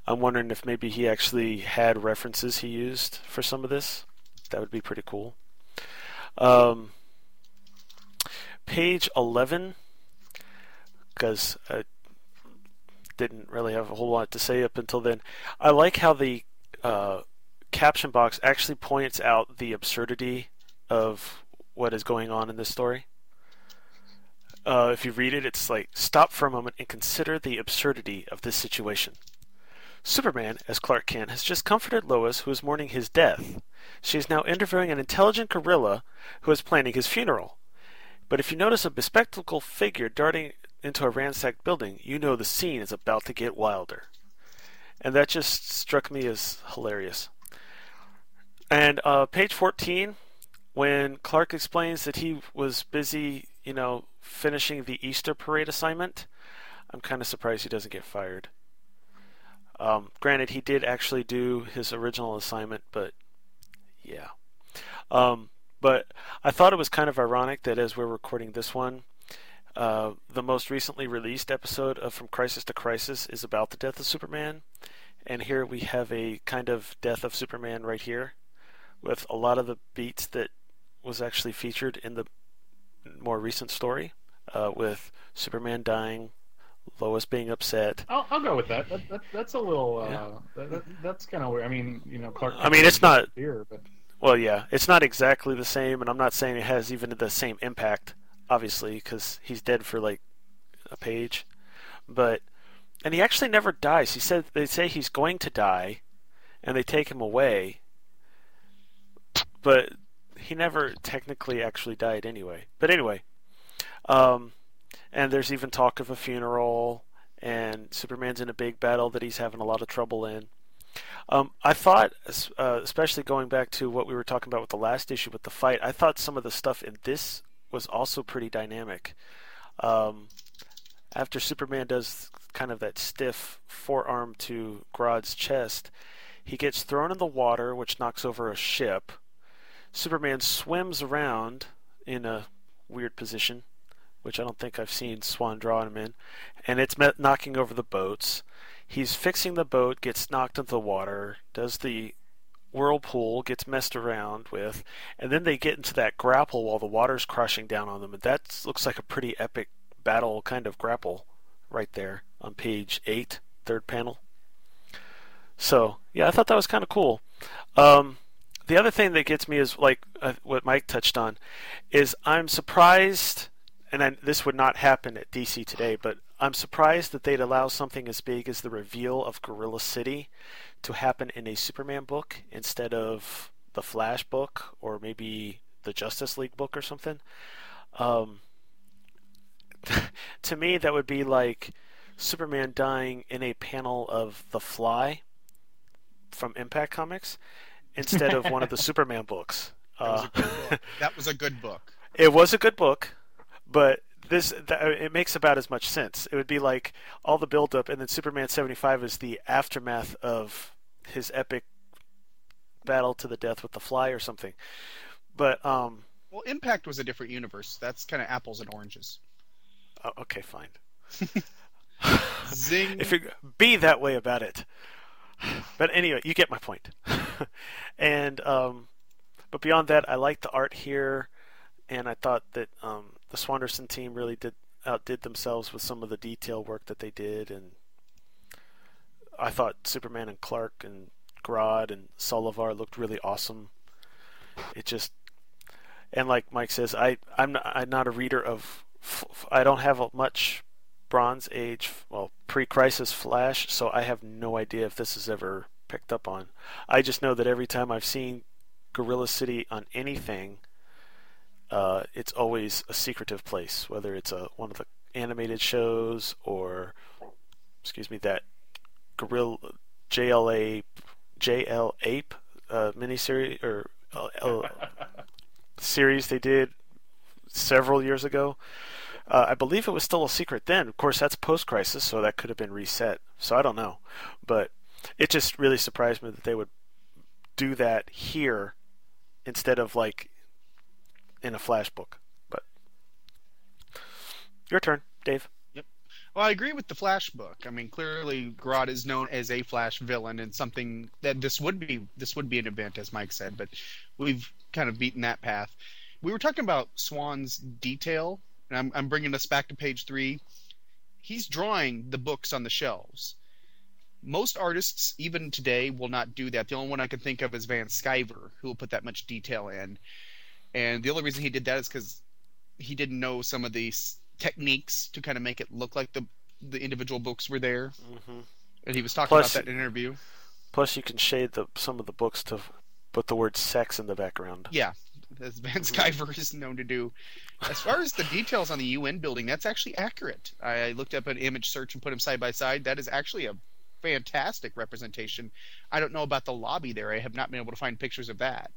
I'm wondering if maybe he actually had references he used for some of this. That would be pretty cool. Um, page 11, because I didn't really have a whole lot to say up until then. I like how the uh, caption box actually points out the absurdity of what is going on in this story. Uh, if you read it, it's like, stop for a moment and consider the absurdity of this situation. Superman, as Clark Kent, has just comforted Lois, who is mourning his death. She is now interviewing an intelligent gorilla who is planning his funeral. But if you notice a bespectacled figure darting into a ransacked building, you know the scene is about to get wilder. And that just struck me as hilarious. And uh, page 14, when Clark explains that he was busy, you know, finishing the Easter parade assignment, I'm kind of surprised he doesn't get fired. Um, granted, he did actually do his original assignment, but yeah. Um, but I thought it was kind of ironic that as we're recording this one, uh, the most recently released episode of From Crisis to Crisis is about the death of Superman, and here we have a kind of death of Superman right here, with a lot of the beats that was actually featured in the more recent story uh, with Superman dying, Lois being upset. I'll, I'll go with that. that, that that's a little. Uh, Yeah. that, that, that's kind of weird. I mean, you know, Clark. I mean, it's not. Here, but Well, yeah, it's not exactly the same, and I'm not saying it has even the same impact, obviously, because he's dead for like a page. But and he actually never dies. He said they say he's going to die, and they take him away. But he never technically actually died anyway. But anyway, um, and there's even talk of a funeral, and Superman's in a big battle that he's having a lot of trouble in. Um, I thought, uh, especially going back to what we were talking about with the last issue with the fight, I thought some of the stuff in this was also pretty dynamic. Um, after Superman does kind of that stiff forearm to Grodd's chest, he gets thrown in the water, which knocks over a ship. Superman swims around in a weird position, which I don't think I've seen Swan draw him in, and it's met knocking over the boats. He's fixing the boat, gets knocked into the water, does the whirlpool, gets messed around with, and then they get into that grapple while the water's crashing down on them, and that looks like a pretty epic battle kind of grapple right there on page 8, third panel. So, yeah, I thought that was kind of cool. Um, the other thing that gets me is like uh, what Mike touched on is I'm surprised, and I, this would not happen at DC today, but I'm surprised that they'd allow something as big as the reveal of Gorilla City to happen in a Superman book instead of the Flash book or maybe the Justice League book or something. Um, to me, that would be like Superman dying in a panel of The Fly from Impact Comics instead of one of the Superman books. That was, Uh, a good book. that was a good book. it was a good book, but this th- it makes about as much sense. It would be like all the buildup, and then Superman seventy five is the aftermath of his epic battle to the death with the Fly or something. But um, Well, Impact was a different universe. That's kind of apples and oranges. oh, okay, fine. Zing. if you be that way about it. But anyway, you get my point. and um, but beyond that, I like the art here, and I thought that um, the Swanderson team really did outdid themselves with some of the detail work that they did, and I thought Superman and Clark and Grodd and Solovar looked really awesome. It just and like Mike says, I I'm not, I'm not a reader of I don't have a much Bronze Age, well, pre-crisis Flash, so I have no idea if this is ever picked up on. I just know that every time I've seen Gorilla City on anything, uh, it's always a secretive place, whether it's a one of the animated shows or, excuse me, that Gorilla JLA JL Ape uh, miniseries or uh, series they did several years ago. Uh, I believe it was still a secret then. Of course, that's post crisis, so that could have been reset. So I don't know. But it just really surprised me that they would do that here instead of like in a flash book. But your turn, Dave. Yep. Well, I agree with the Flash book. I mean, clearly Grodd is known as a Flash villain, and something that this would be this would be an event, as Mike said. But we've kind of beaten that path. We were talking about Swan's detail, and I'm, I'm bringing us back to page three. He's drawing the books on the shelves. Most artists, even today, will not do that. The only one I can think of is Van Sciver, who will put that much detail in. And the only reason he did that is because he didn't know some of these techniques to kind of make it look like the the individual books were there. Mm-hmm. And he was talking Plus- about that in an interview. Plus, you can shade the some of the books to put the word sex in the background. Yeah, as Van Sciver is known to do. As far as the details on the UN building, that's actually accurate. I looked up an image search and put them side by side. That is actually a fantastic representation. I don't know about the lobby there. I have not been able to find pictures of that.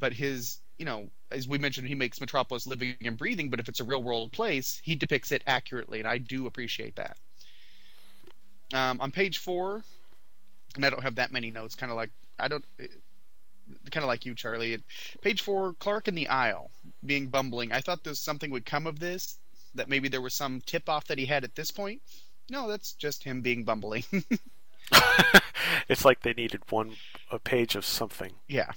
But his, you know, as we mentioned, he makes Metropolis living and breathing, but if it's a real world place, he depicts it accurately, and I do appreciate that. Um, on page four, and I don't have that many notes, kind of like, I don't, kind of like you, Charlie. Page four, Clark in the aisle, being bumbling. I thought there's something would come of this, that maybe there was some tip off that he had at this point. No, that's just him being bumbling. it's like they needed one a page of something. yeah.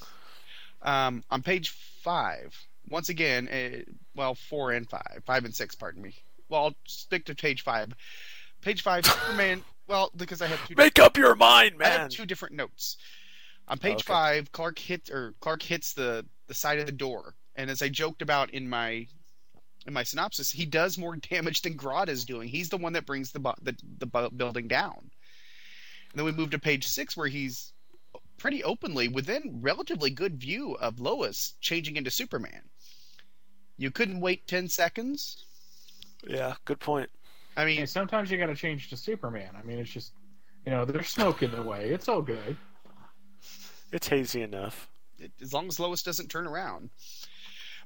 Um, on page five, once again, uh, well, four and five, five and six, pardon me. Well, I'll stick to page five. Page five, Superman. Well, because I have two. Make up your mind, I have man. two different notes. On oh, page Okay. five, Clark hits or Clark hits the the side of the door, and as I joked about in my in my synopsis, he does more damage than Grodd is doing. He's the one that brings the bu- the, the bu- building down. And then we move to page six, where he's pretty openly within relatively good view of Lois changing into Superman. You couldn't wait ten seconds. Yeah, good point. I mean, Hey, sometimes you got to change to Superman. I mean, it's just, you know, there's smoke in the way. It's all good. It's hazy enough. as long as Lois doesn't turn around.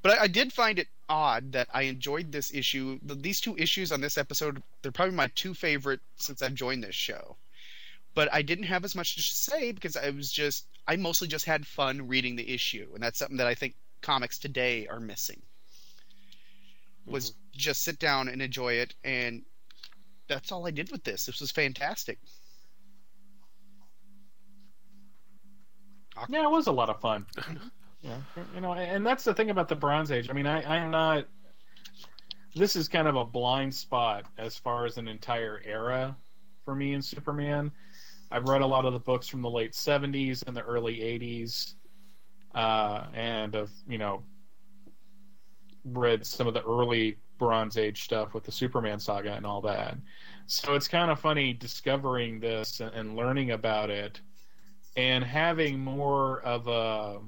But I, I did find it odd that I enjoyed this issue. The, these two issues on this episode, they're probably my two favorite since I've joined this show. But I didn't have as much to say because I was just, I mostly just had fun reading the issue. And that's something that I think comics today are missing. Was mm-hmm. just sit down and enjoy it. And that's all I did with this. This was fantastic. Yeah, it was a lot of fun. yeah, you know, and that's the thing about the Bronze Age. I mean, I, I'm not. This is kind of a blind spot as far as an entire era for me in Superman. I've read a lot of the books from the late '70s and the early '80s, uh, and of you know, read some of the early Bronze Age stuff with the Superman saga and all that. So it's kind of funny discovering this and, and learning about it and having more of a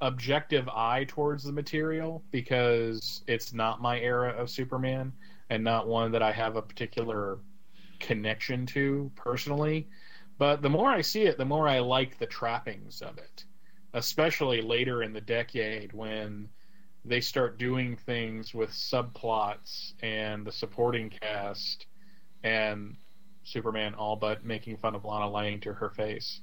objective eye towards the material because it's not my era of Superman and not one that I have a particular connection to personally. But the more I see it, the more I like the trappings of it, especially later in the decade when they start doing things with subplots and the supporting cast and Superman all but making fun of Lana Lang to her face.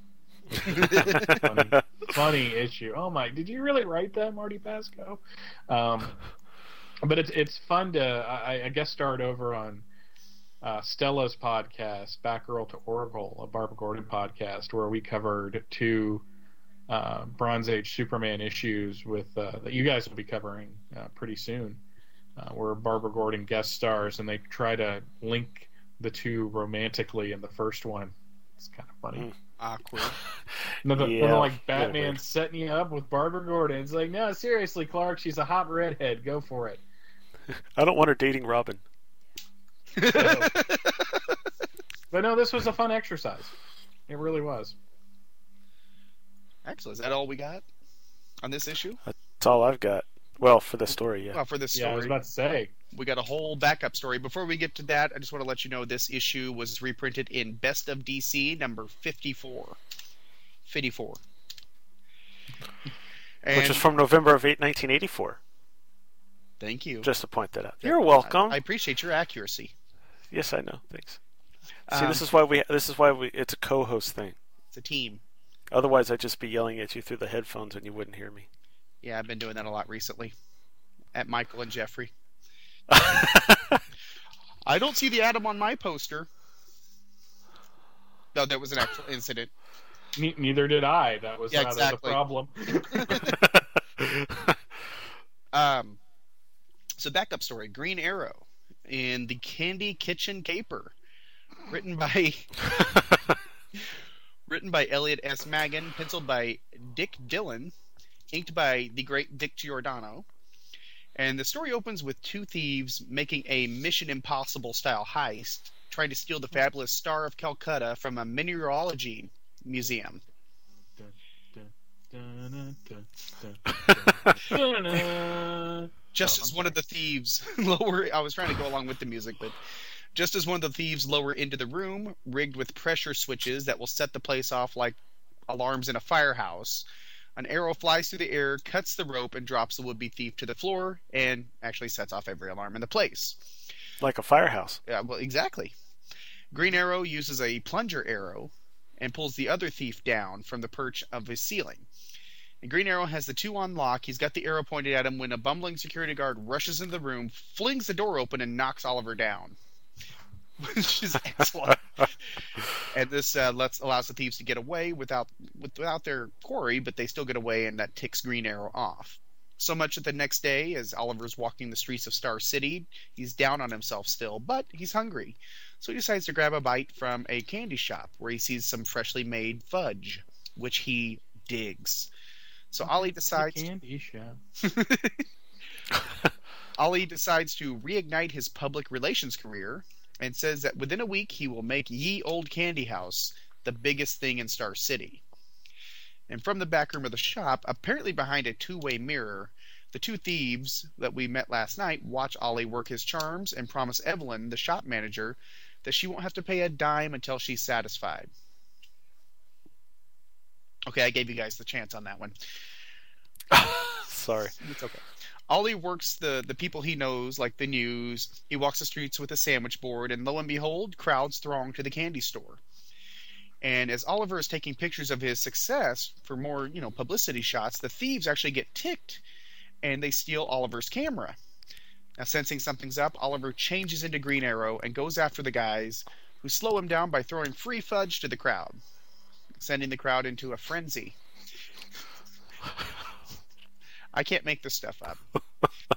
funny, funny issue. Oh my! Did you really write that, Marty Pasko? Um, but it's it's fun to I, I guess start over on uh, Stella's podcast, Batgirl to Oracle, a Barbara Gordon podcast, where we covered two uh, Bronze Age Superman issues with uh, that you guys will be covering uh, pretty soon, uh, where Barbara Gordon guest stars, and they try to link the two romantically in the first one. It's kind of funny. Mm. Awkward. No, the, Yeah, like Batman setting you up with Barbara Gordon. It's like, no, seriously, Clark, she's a hot redhead. Go for it. I don't want her dating Robin. But no, this was a fun exercise. It really was. Excellent. Is that all we got on this issue? That's all I've got. Well, for the story, yeah. Well, for this Yeah, I was about to say. We got a whole backup story. Before we get to that, I just want to let you know this issue was reprinted in Best of DC number 54. 54. And Which is from November of 8, 1984. Thank you. Just to point that out. You're welcome. I, I appreciate your accuracy. Yes, I know. Thanks. See, Um, this is why we. This is why we. It's a co-host thing. It's a team. Otherwise, I'd just be yelling at you through the headphones and you wouldn't hear me. Yeah, I've been doing that a lot recently. At Michael and Jeffrey. I don't see the Atom on my poster. No, that was an actual incident. Ne- neither did I. That was Yeah, exactly. the problem. Um, so backup story: Green Arrow in the Candy Kitchen Caper, written by written by Elliot S. Maggin, penciled by Dick Dillon, inked by the great Dick Giordano. And the story opens with two thieves making a Mission Impossible style heist, trying to steal the fabulous Star of Calcutta from a mineralogy museum. Just as one of the thieves lower, I was trying to go along with the music, but just as one of the thieves lower into the room, rigged with pressure switches that will set the place off like alarms in a firehouse, an arrow flies through the air, cuts the rope, and drops the would-be thief to the floor, and actually sets off every alarm in the place. Like a firehouse. Yeah, well, exactly. Green Arrow uses a plunger arrow and pulls the other thief down from the perch of his ceiling. And Green Arrow has the two on lock. He's got the arrow pointed at him when a bumbling security guard rushes into the room, flings the door open, and knocks Oliver down. Which is excellent. and this uh, lets allows the thieves to get away without without their quarry, but they still get away, and that ticks Green Arrow off. So much that the next day, as Oliver's walking the streets of Star City, he's down on himself still, but he's hungry. So he decides to grab a bite from a candy shop where he sees some freshly made fudge, which he digs. So Ollie decides candy shop. Ollie decides to reignite his public relations career and says that within a week he will make Ye Old Candy House the biggest thing in Star City. And from the back room of the shop, apparently behind a two way mirror, the two thieves that we met last night watch Ollie work his charms and promise Evelyn, the shop manager, that she won't have to pay a dime until she's satisfied. Okay, I gave you guys the chance on that one. Sorry. It's okay. Ollie works the, the people he knows, like the news. He walks the streets with a sandwich board, and lo and behold, crowds throng to the candy store. And as Oliver is taking pictures of his success for more, you know, publicity shots, the thieves actually get ticked and they steal Oliver's camera. Now, sensing something's up, Oliver changes into Green Arrow and goes after the guys, who slow him down by throwing free fudge to the crowd, sending the crowd into a frenzy. I can't make this stuff up.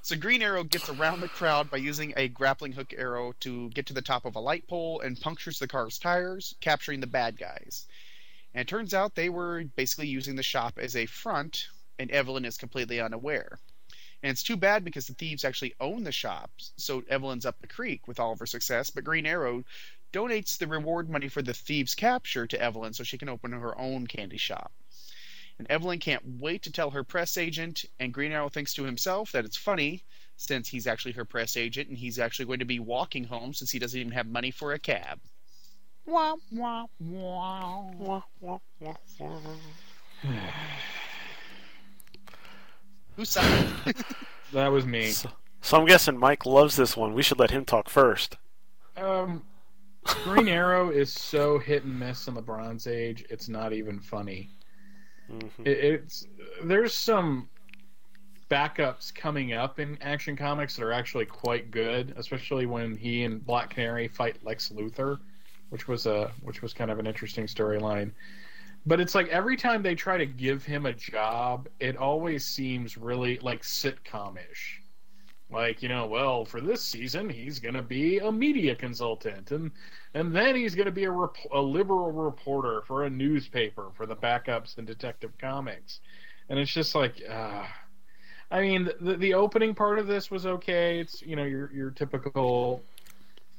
so Green Arrow gets around the crowd by using a grappling hook arrow to get to the top of a light pole and punctures the car's tires, capturing the bad guys. And it turns out they were basically using the shop as a front, and Evelyn is completely unaware. And it's too bad because the thieves actually own the shop, so Evelyn's up the creek with all of her success, but Green Arrow donates the reward money for the thieves' capture to Evelyn so she can open her own candy shop. And Evelyn can't wait to tell her press agent, and Green Arrow thinks to himself that it's funny since he's actually her press agent and he's actually going to be walking home since he doesn't even have money for a cab. Wah, wah, wah. Wah, wah, wah, wah. Who signed? That was me. So, so I'm guessing Mike loves this one. We should let him talk first. Um, Green Arrow is so hit and miss in the Bronze Age. It's not even funny. Mm-hmm. It, it's there's some backups coming up in Action Comics that are actually quite good, especially when he and Black Canary fight Lex Luthor, which was a which was kind of an interesting storyline. But it's like every time they try to give him a job, it always seems really like sitcom-ish. Like you know, well, for this season, he's going to be a media consultant, and and then he's going to be a, rep- a liberal reporter for a newspaper for the backups in Detective Comics, and it's just like, uh, I mean, the the opening part of this was okay. It's you know your your typical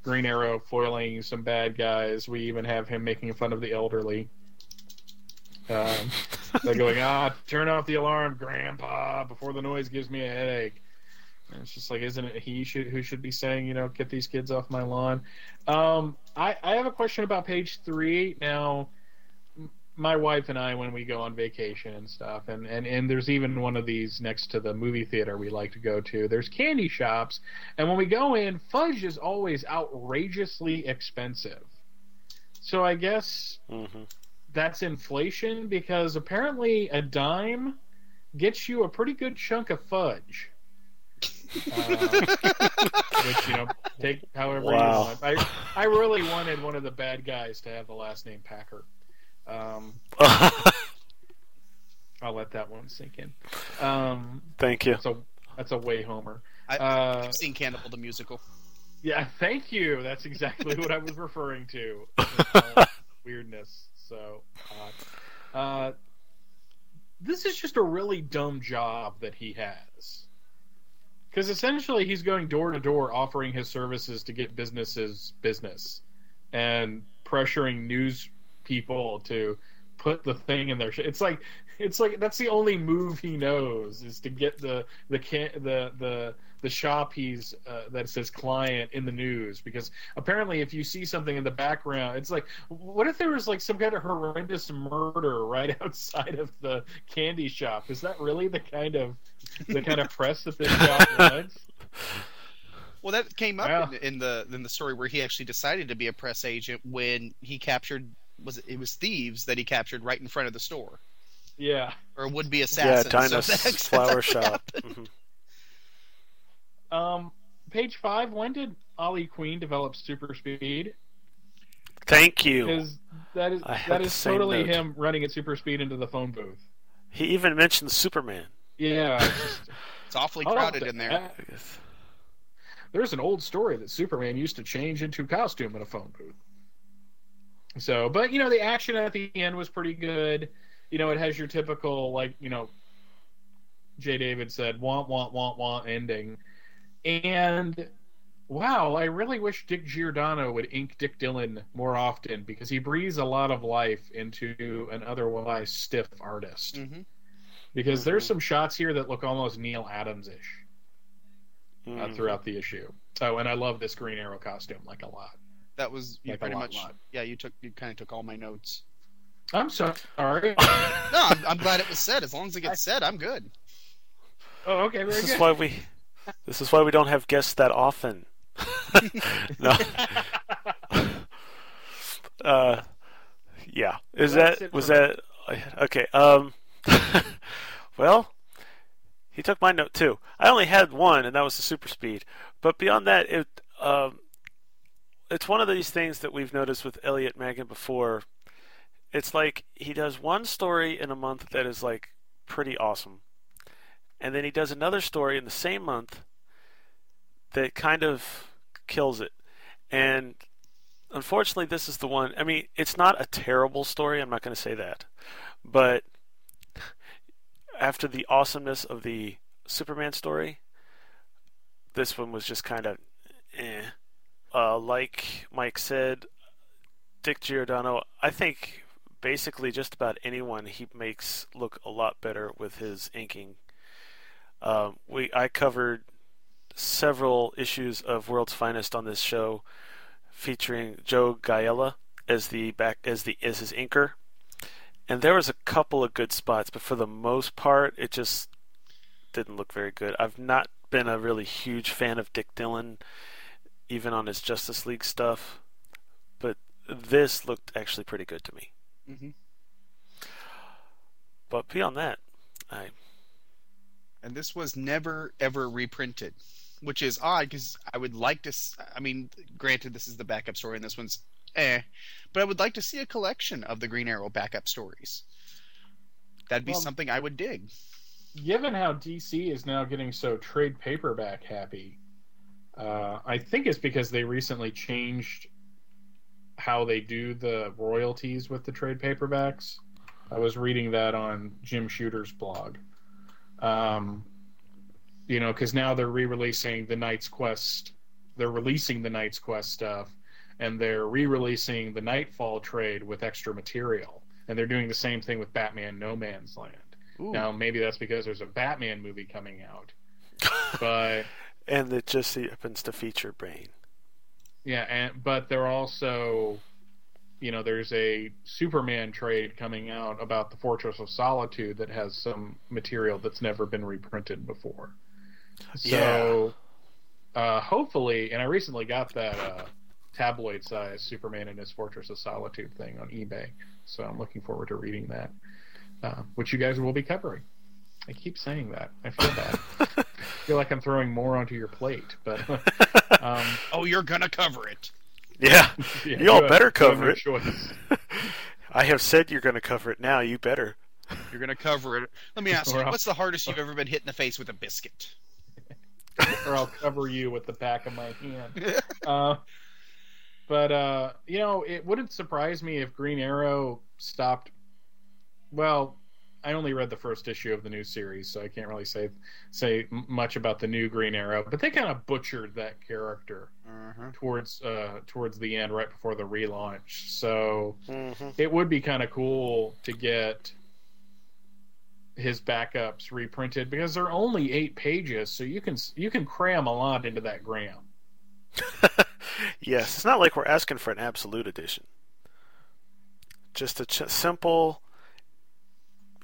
Green Arrow foiling some bad guys. We even have him making fun of the elderly. Um, they're going, ah, turn off the alarm, Grandpa, before the noise gives me a headache. And it's just like, isn't it he should who should be saying, you know, get these kids off my lawn? Um, I I have a question about page three. Now, m- my wife and I, when we go on vacation and stuff, and and and there's even one of these next to the movie theater we like to go to. There's candy shops, and when we go in, fudge is always outrageously expensive. So I guess Mm-hmm. that's inflation because apparently a dime gets you a pretty good chunk of fudge. Uh, which you know, take however Wow. you want. I I really wanted one of the bad guys to have the last name Packer. Um, I'll let that one sink in. Um, Thank you. That's a that's a way homer. I, Uh, I've seen Cannibal the musical. yeah, thank you. That's exactly what I was referring to. With weirdness. So, uh, uh, this is just a really dumb job that he has. Because essentially, he's going door to door offering his services to get businesses business and pressuring news people to put the thing in their. Sh- it's like it's like that's the only move he knows is to get the the the the the shop he's uh, his client in the news because apparently if you see something in the background it's like what if there was like some kind of horrendous murder right outside of the candy shop is that really the kind of the kind of press that this shop wants Well, that came up Yeah. in, in the in the story where he actually decided to be a press agent when he captured was it, it was thieves that he captured right in front of the store yeah or would be Yeah, assassins. Dinah's So that's- flower shop. happened. Mhm. um page five when did ollie queen develop super speed Thank you. Because that is I had that the is same totally note. him running at super speed into the phone booth He even mentioned Superman. Yeah, it's just, It's awfully crowded in there. There's an old story that Superman used to change into costume in a phone booth. So, but you know, the action at the end was pretty good. You know, it has your typical like you know, Jay David said, "Want, want, want, want" ending, and wow, I really wish Dick Giordano would ink Dick Dillon more often because he breathes a lot of life into an otherwise stiff artist. Mm-hmm. Because there's some shots here that look almost Neal Adams ish uh, Mhm. throughout the issue. Oh, and I love this Green Arrow costume like a lot. That was you Like a pretty lot, much. lot. Yeah, you took you kind of took all my notes. I'm so sorry. no, I'm, I'm glad it was said. As long as it gets said, I'm good. Oh, okay, very This good. is why we. This is why we don't have guests that often. no. uh, yeah. Is That's that was that okay? Um. Well, he took my note too. I only had one, and that was the super speed. But beyond that, it um, it's one of these things that we've noticed with Elliot Maggin before. It's like he does one story in a month that is like pretty awesome, and then he does another story in the same month that kind of kills it. And unfortunately, this is the one. I mean, it's not a terrible story. I'm not going to say that, but after the awesomeness of the Superman story, this one was just kind of eh. Uh, like Mike said, Dick Giordano, I think basically just about anyone he makes look a lot better with his inking. Um, we I covered several issues of World's Finest on this show, featuring Joe Giella as the back as the as his inker, and there was a couple of good spots, but for the most part, it just didn't look very good. I've not been a really huge fan of Dick Dillon, even on his Justice League stuff, but this looked actually pretty good to me. Mm-hmm. But beyond that, I And this was never ever reprinted, which is odd because I would like to. I mean, granted, this is the backup story, and this one's eh, but I would like to see a collection of the Green Arrow backup stories. That'd be Well- something I would dig. Given how DC is now getting so trade paperback happy, uh, I think it's because they recently changed how they do the royalties with the trade paperbacks. I was reading that on Jim Shooter's blog. Um, you know, because now they're re-releasing the Knight's Quest. They're releasing the Knight's Quest stuff, and they're re-releasing the Knightfall trade with extra material. And they're doing the same thing with Batman: No Man's Land. Ooh. Now, maybe that's because there's a Batman movie coming out, but and it just happens to feature Bane. yeah, and but they're also, you know, there's a Superman trade coming out about the Fortress of Solitude that has some material that's never been reprinted before. So, uh, hopefully, and I recently got that uh, tabloid size Superman and his Fortress of Solitude thing on eBay, so I'm looking forward to reading that, uh, which you guys will be covering. I keep saying that. I feel bad. I feel like I'm throwing more onto your plate, but um, oh, you're gonna cover it. Yeah, Yeah, you all have- better cover it. I have said you're going to cover it now. You better. You're gonna cover it. Let me ask you, I'll- what's the hardest you've ever been hit in the face with a biscuit? or I'll cover you with the back of my hand. Uh, but uh, you know, it wouldn't surprise me if Green Arrow stopped. Well, I only read the first issue of the new series, so I can't really say say much about the new Green Arrow. But they kind of butchered that character towards uh, towards the end, right before the relaunch. So it would be kind of cool to get his backups reprinted because they're only eight pages, so you can you can cram a lot into that gram. Yes, it's not like we're asking for an absolute edition. Just a ch- simple,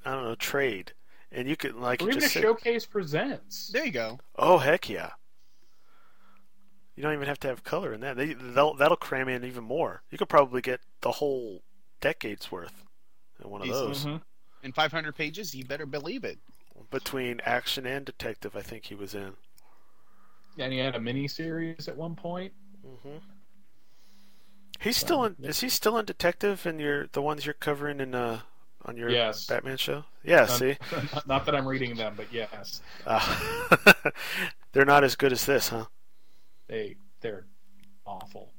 I don't know, trade, and you could like Or you even a say, showcase presents. There you go. Oh heck yeah! You don't even have to have color in that. They, they'll, that'll cram in even more. You could probably get the whole decade's worth in one of Easily. those. Mm-hmm. In 500 pages, you better believe it. Between action and detective, I think he was in. And he had a mini series at one point. Mm-hmm. He's still in. Is he still in detective? And you're the ones you're covering in uh, on your Yes. Batman show? Yeah, Not- see, not, not that I'm reading them, but yes, uh, they're not as good as this, huh? they they're awful.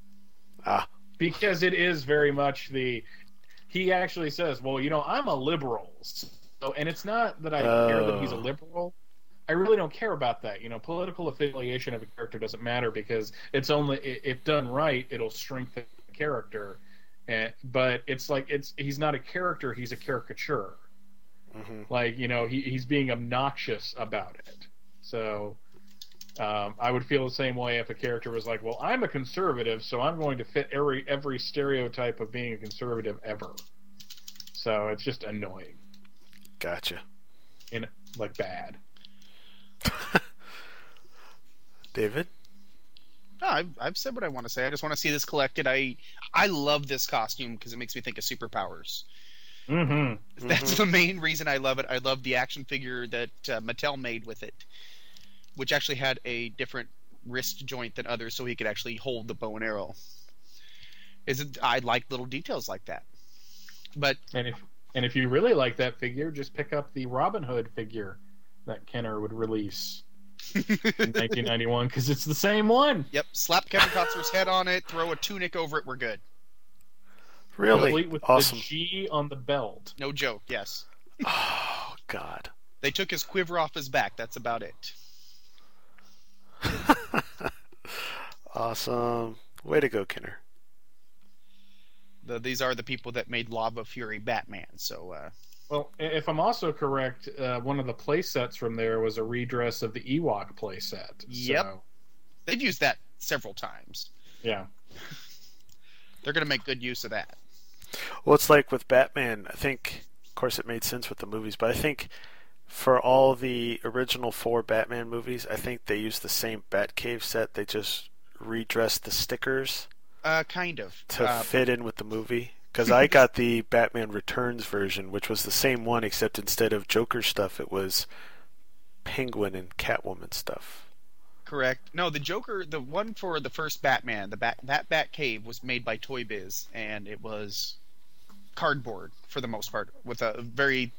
Ah, because it is very much the he actually says well you know i'm a liberal so and it's not that i care that he's a Oh. liberal i really don't care about that you know political affiliation of a character doesn't matter because it's only if done right it'll strengthen the character and, but it's like it's he's not a character he's a caricature mhm. like you know he, he's being obnoxious about it so um, I would feel the same way if a character was like, "Well, I'm a conservative, so I'm going to fit every every stereotype of being a conservative ever." So it's just annoying, gotcha. in like bad. David, No, I've, I've said what I want to say. I just want to see this collected. I I love this costume because it makes me think of superpowers. Mm-hmm. That's the main reason I love it. I love the action figure that uh, Mattel made with it, which actually had a different wrist joint than others, so he could actually hold the bow and arrow. Is it? I like little details like that. But And if and if you really like that figure, just pick up the Robin Hood figure that Kenner would release in 1991 because it's the same one. yep, slap Kevin Costner's head on it, throw a tunic over it, we're good. really Complete with awesome. the G on the belt. No joke. Yes, Oh God, they took his quiver off his back. That's about it. awesome. Way to go, Kenner. The, these are the people that made Lava Fury Batman. So uh, Well, if I'm also correct, uh, one of the play sets from there was a redress of the Ewok play set. Yep. They've used that several times. yeah. They're going to make good use of that. Well, it's like with Batman. I think, of course, it made sense with the movies, but I think for all the original four Batman movies, I think they used the same Batcave set. They just redressed the stickers Uh, kind of. to Uh, fit in with the movie. Because I got the Batman Returns version, which was the same one, except instead of Joker stuff, it was Penguin and Catwoman stuff. correct. No, the Joker, the one for the first Batman, the Bat that Bat Cave was made by Toy Biz, and it was cardboard for the most part, with a very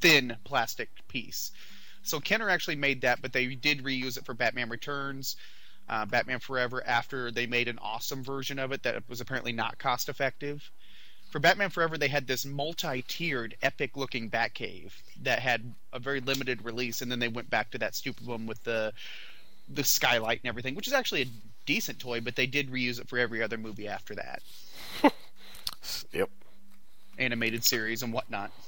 thin plastic piece. So Kenner actually made that, but they did reuse it for Batman Returns, uh, Batman Forever. After they made an awesome version of it that was apparently not cost effective. For Batman Forever, they had this multi-tiered, epic-looking Batcave that had a very limited release, and then they went back to that stupid one with the the skylight and everything, which is actually a decent toy, but they did reuse it for every other movie after that, Yep. animated series and whatnot.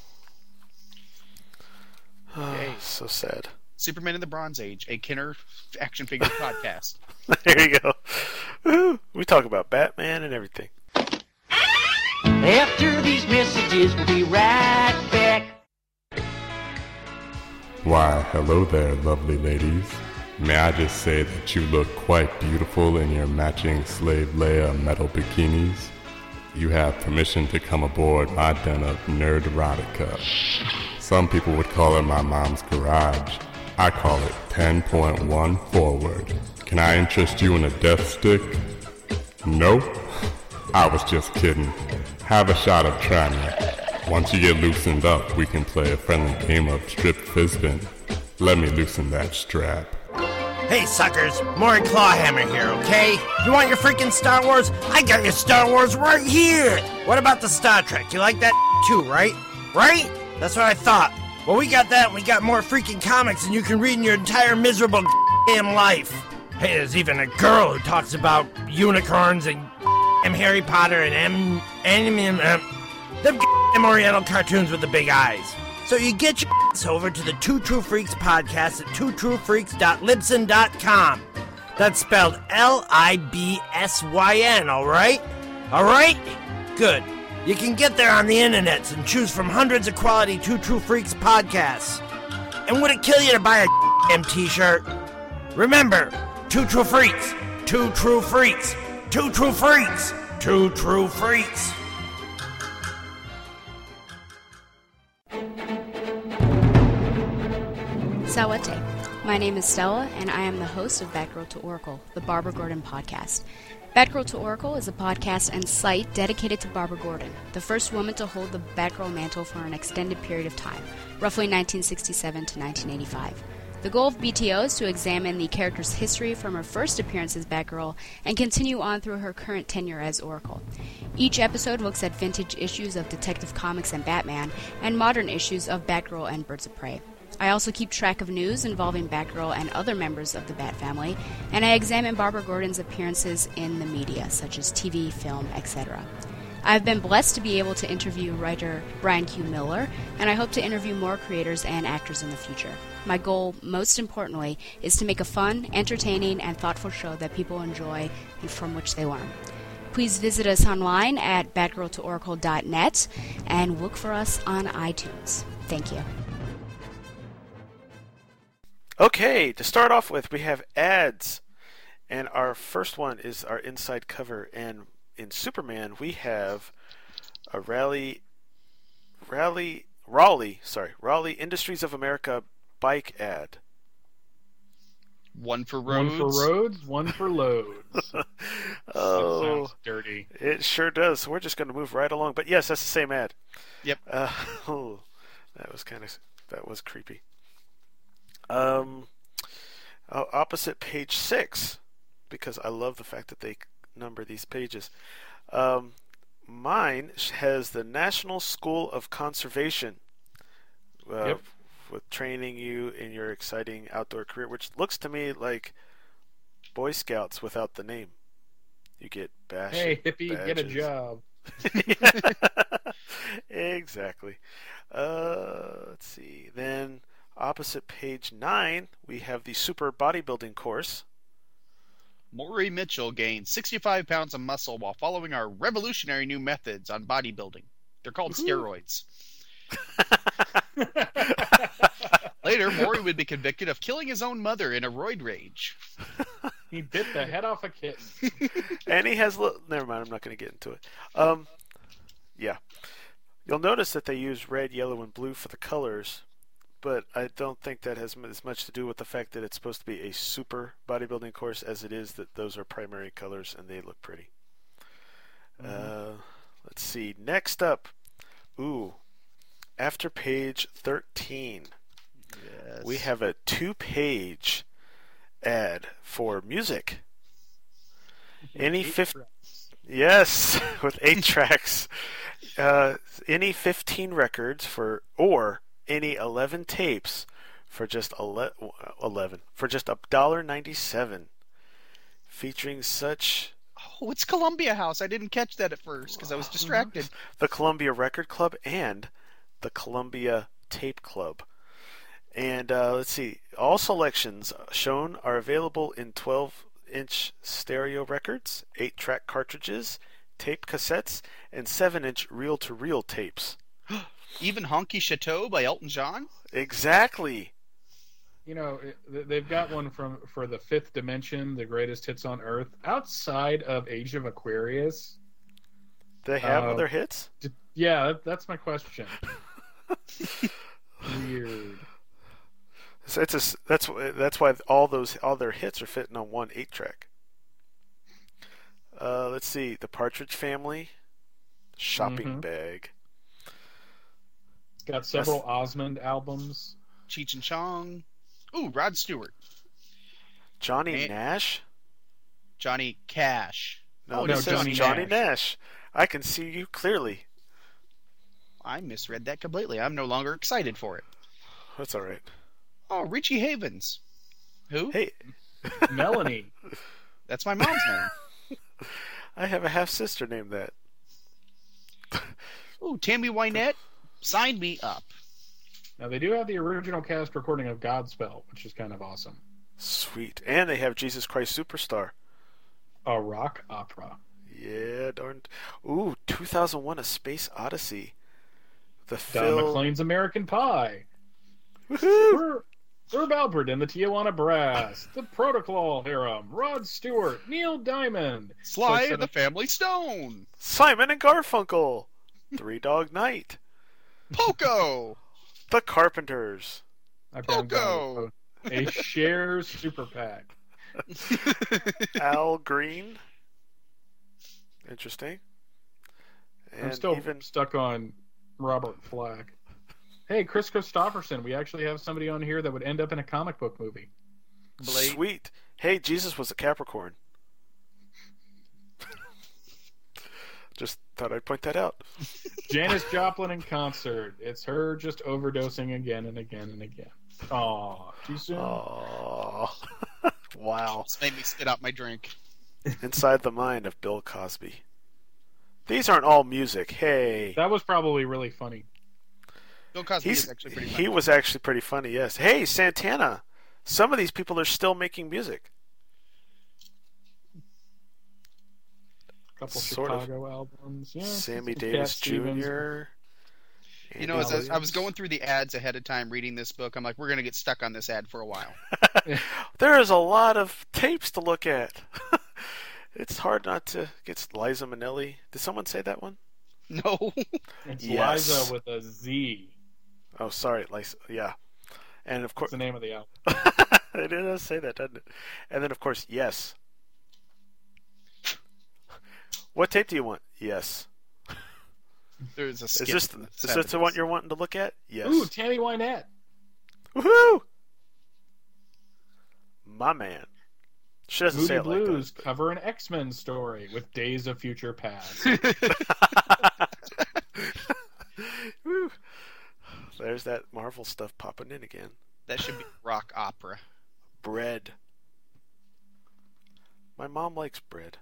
Oh, so sad. Superman in the Bronze Age, a Kenner action figure podcast. there you go. We talk about Batman and everything. After these messages, we'll be right back. Why, hello there, lovely ladies. May I just say that you look quite beautiful in your matching slave Leia metal bikinis? You have permission to come aboard my den of nerd erotica. Some people would call it my mom's garage. I call it 10.1 forward. Can I interest you in a death stick? No? I was just kidding. Have a shot of trying. Once you get loosened up, we can play a friendly game of strip fizzbin. Let me loosen that strap. Hey, suckers, Maury Clawhammer here, okay? You want your freaking Star Wars? I got your Star Wars right here! What about the Star Trek? You like that too, right? Right? That's what I thought. Well, we got that and we got more freaking comics than you can read in your entire miserable damn life. Hey, there's even a girl who talks about unicorns and M. Harry Potter and M. Anime. Uh, them damn Oriental cartoons with the big eyes. So you get your ass over to the Two True Freaks podcast at twotruefreaks.libsyn.com. That's spelled L I B S Y N, alright? Alright? Good. You can get there on the internets and choose from hundreds of quality Two True Freaks podcasts. And would it kill you to buy a damn t shirt? Remember, Two True Freaks, Two True Freaks, Two True Freaks, Two True Freaks. Sawate. My name is Stella, and I am the host of Batgirl to Oracle, the Barbara Gordon podcast. Batgirl to Oracle is a podcast and site dedicated to Barbara Gordon, the first woman to hold the Batgirl mantle for an extended period of time, roughly 1967 to 1985. The goal of BTO is to examine the character's history from her first appearance as Batgirl and continue on through her current tenure as Oracle. Each episode looks at vintage issues of Detective Comics and Batman and modern issues of Batgirl and Birds of Prey. I also keep track of news involving Batgirl and other members of the Bat family, and I examine Barbara Gordon's appearances in the media, such as TV, film, etc. I've been blessed to be able to interview writer Brian Q. Miller, and I hope to interview more creators and actors in the future. My goal, most importantly, is to make a fun, entertaining, and thoughtful show that people enjoy and from which they learn. Please visit us online at batgirltooracle.net and look for us on iTunes. Thank you. Okay, to start off with, we have ads. And our first one is our inside cover. And in Superman, we have a rally, rally, Raleigh, sorry, Raleigh Industries of America bike ad. One for roads. One for roads, one for loads. oh, that sounds dirty. It sure does. So we're just going to move right along. But yes, that's the same ad. Yep. Uh, oh, that was kind of that was creepy. Um, oh, opposite page six, because I love the fact that they number these pages. Um, mine has the National School of Conservation. Uh, Yep. With training you in your exciting outdoor career, which looks to me like Boy Scouts without the name. You get bash. Hey, hippie, get a job. exactly. Uh, let's see. Then opposite page nine, we have the super bodybuilding course. Maury Mitchell gained 65 pounds of muscle while following our revolutionary new methods on bodybuilding. They're called steroids. Later, Maury would be convicted of killing his own mother in a roid rage. He bit the head off a kitten. and he has. Li- Never mind. I'm not going to get into it. Um, yeah. You'll notice that they use red, yellow, and blue for the colors, but I don't think that has as much to do with the fact that it's supposed to be a super bodybuilding course as it is that those are primary colors and they look pretty. Uh, let's see. Next up, ooh, after page 13, we have a two-page ad for music. Any fifth, yes, with eight tracks. Uh, any fifteen records for or any eleven tapes for just ele- eleven for just a dollar ninety seven, featuring such Oh, it's Columbia House. I didn't catch that at first because I was distracted. the Columbia Record Club and the Columbia Tape Club. And uh, let's see, all selections shown are available in 12 inch stereo records, 8 track cartridges, tape cassettes, and 7 inch reel to reel tapes. Even Honky Chateau by Elton John? Exactly. You know, they've got one from for the fifth dimension, the greatest hits on Earth. Outside of Age of Aquarius, They have Uh, other hits? d- yeah, that, that's my question. Weird. So it's a s that's wh- that's why all those all their hits are fitting on one eight track. Uh, let's see, the Partridge Family, Shopping Mhm. Bag. It's got several Osmond albums. Cheech and Chong. Ooh, Rod Stewart. Johnny And- Nash. Johnny Cash. No, oh, it no, Johnny, Johnny Nash. Nash. I can see you clearly. I misread that completely. I'm no longer excited for it. That's all right. Oh, Richie Havens. Who? Hey, Melanie. That's my mom's name. I have a half sister named that. Ooh, Tammy Wynette. Sign me up. Now they do have the original cast recording of Godspell, which is kind of awesome. Sweet, and they have Jesus Christ Superstar. A rock opera. Yeah, darn. Ooh, 2001: A Space Odyssey. The Don Phil. McLean's American Pie. Herb, Herb Alpert and the Tijuana Brass. The Procol Harum. Rod Stewart. Neil Diamond. Sly So- and the Family Stone. Simon and Garfunkel. Three Dog Night. Poco. The Carpenters. I Poco. A Cher super pack. Al Green. Interesting. I'm still even stuck on Roberta Flack. Hey, Kris Kristofferson, we actually have somebody on here that would end up in a comic book movie. sweet. Hey, Jesus was a Capricorn. Just thought I'd point that out. Janis Joplin in concert. It's her just overdosing again and again and again. Aw, too soon. Oh, wow. This made me spit out my drink. Inside the mind of Bill Cosby. These aren't all music. Hey. That was probably really funny. Bill Cosby He's, is actually pretty funny. he was actually pretty funny, yes. Hey, Santana. Some of these people are still making music. Couple Sort of. Chicago albums. Yeah, Sammy Cat Davis Stevens. Jr. You know, as I, I was going through the ads ahead of time reading this book, I'm like, we're going to get stuck on this ad for a while. There is a lot of tapes to look at. it's hard not to get Liza Minnelli. Did someone say that one? No. It's Yes. Liza with a Z. Oh, sorry, Liza. Yeah, and of course the name of the album. it does say that, doesn't it? And then of course, yes. What tape do you want? Yes. There's a Is skip this the is this the one you're wanting to look at? Yes. Ooh, Tammy Wynette. Woohoo! My man. She doesn't Moody say it like that. Blues cover an X Men story with Days of Future Past. Woo. There's that Marvel stuff popping in again. That should be rock opera. Bread. My mom likes bread.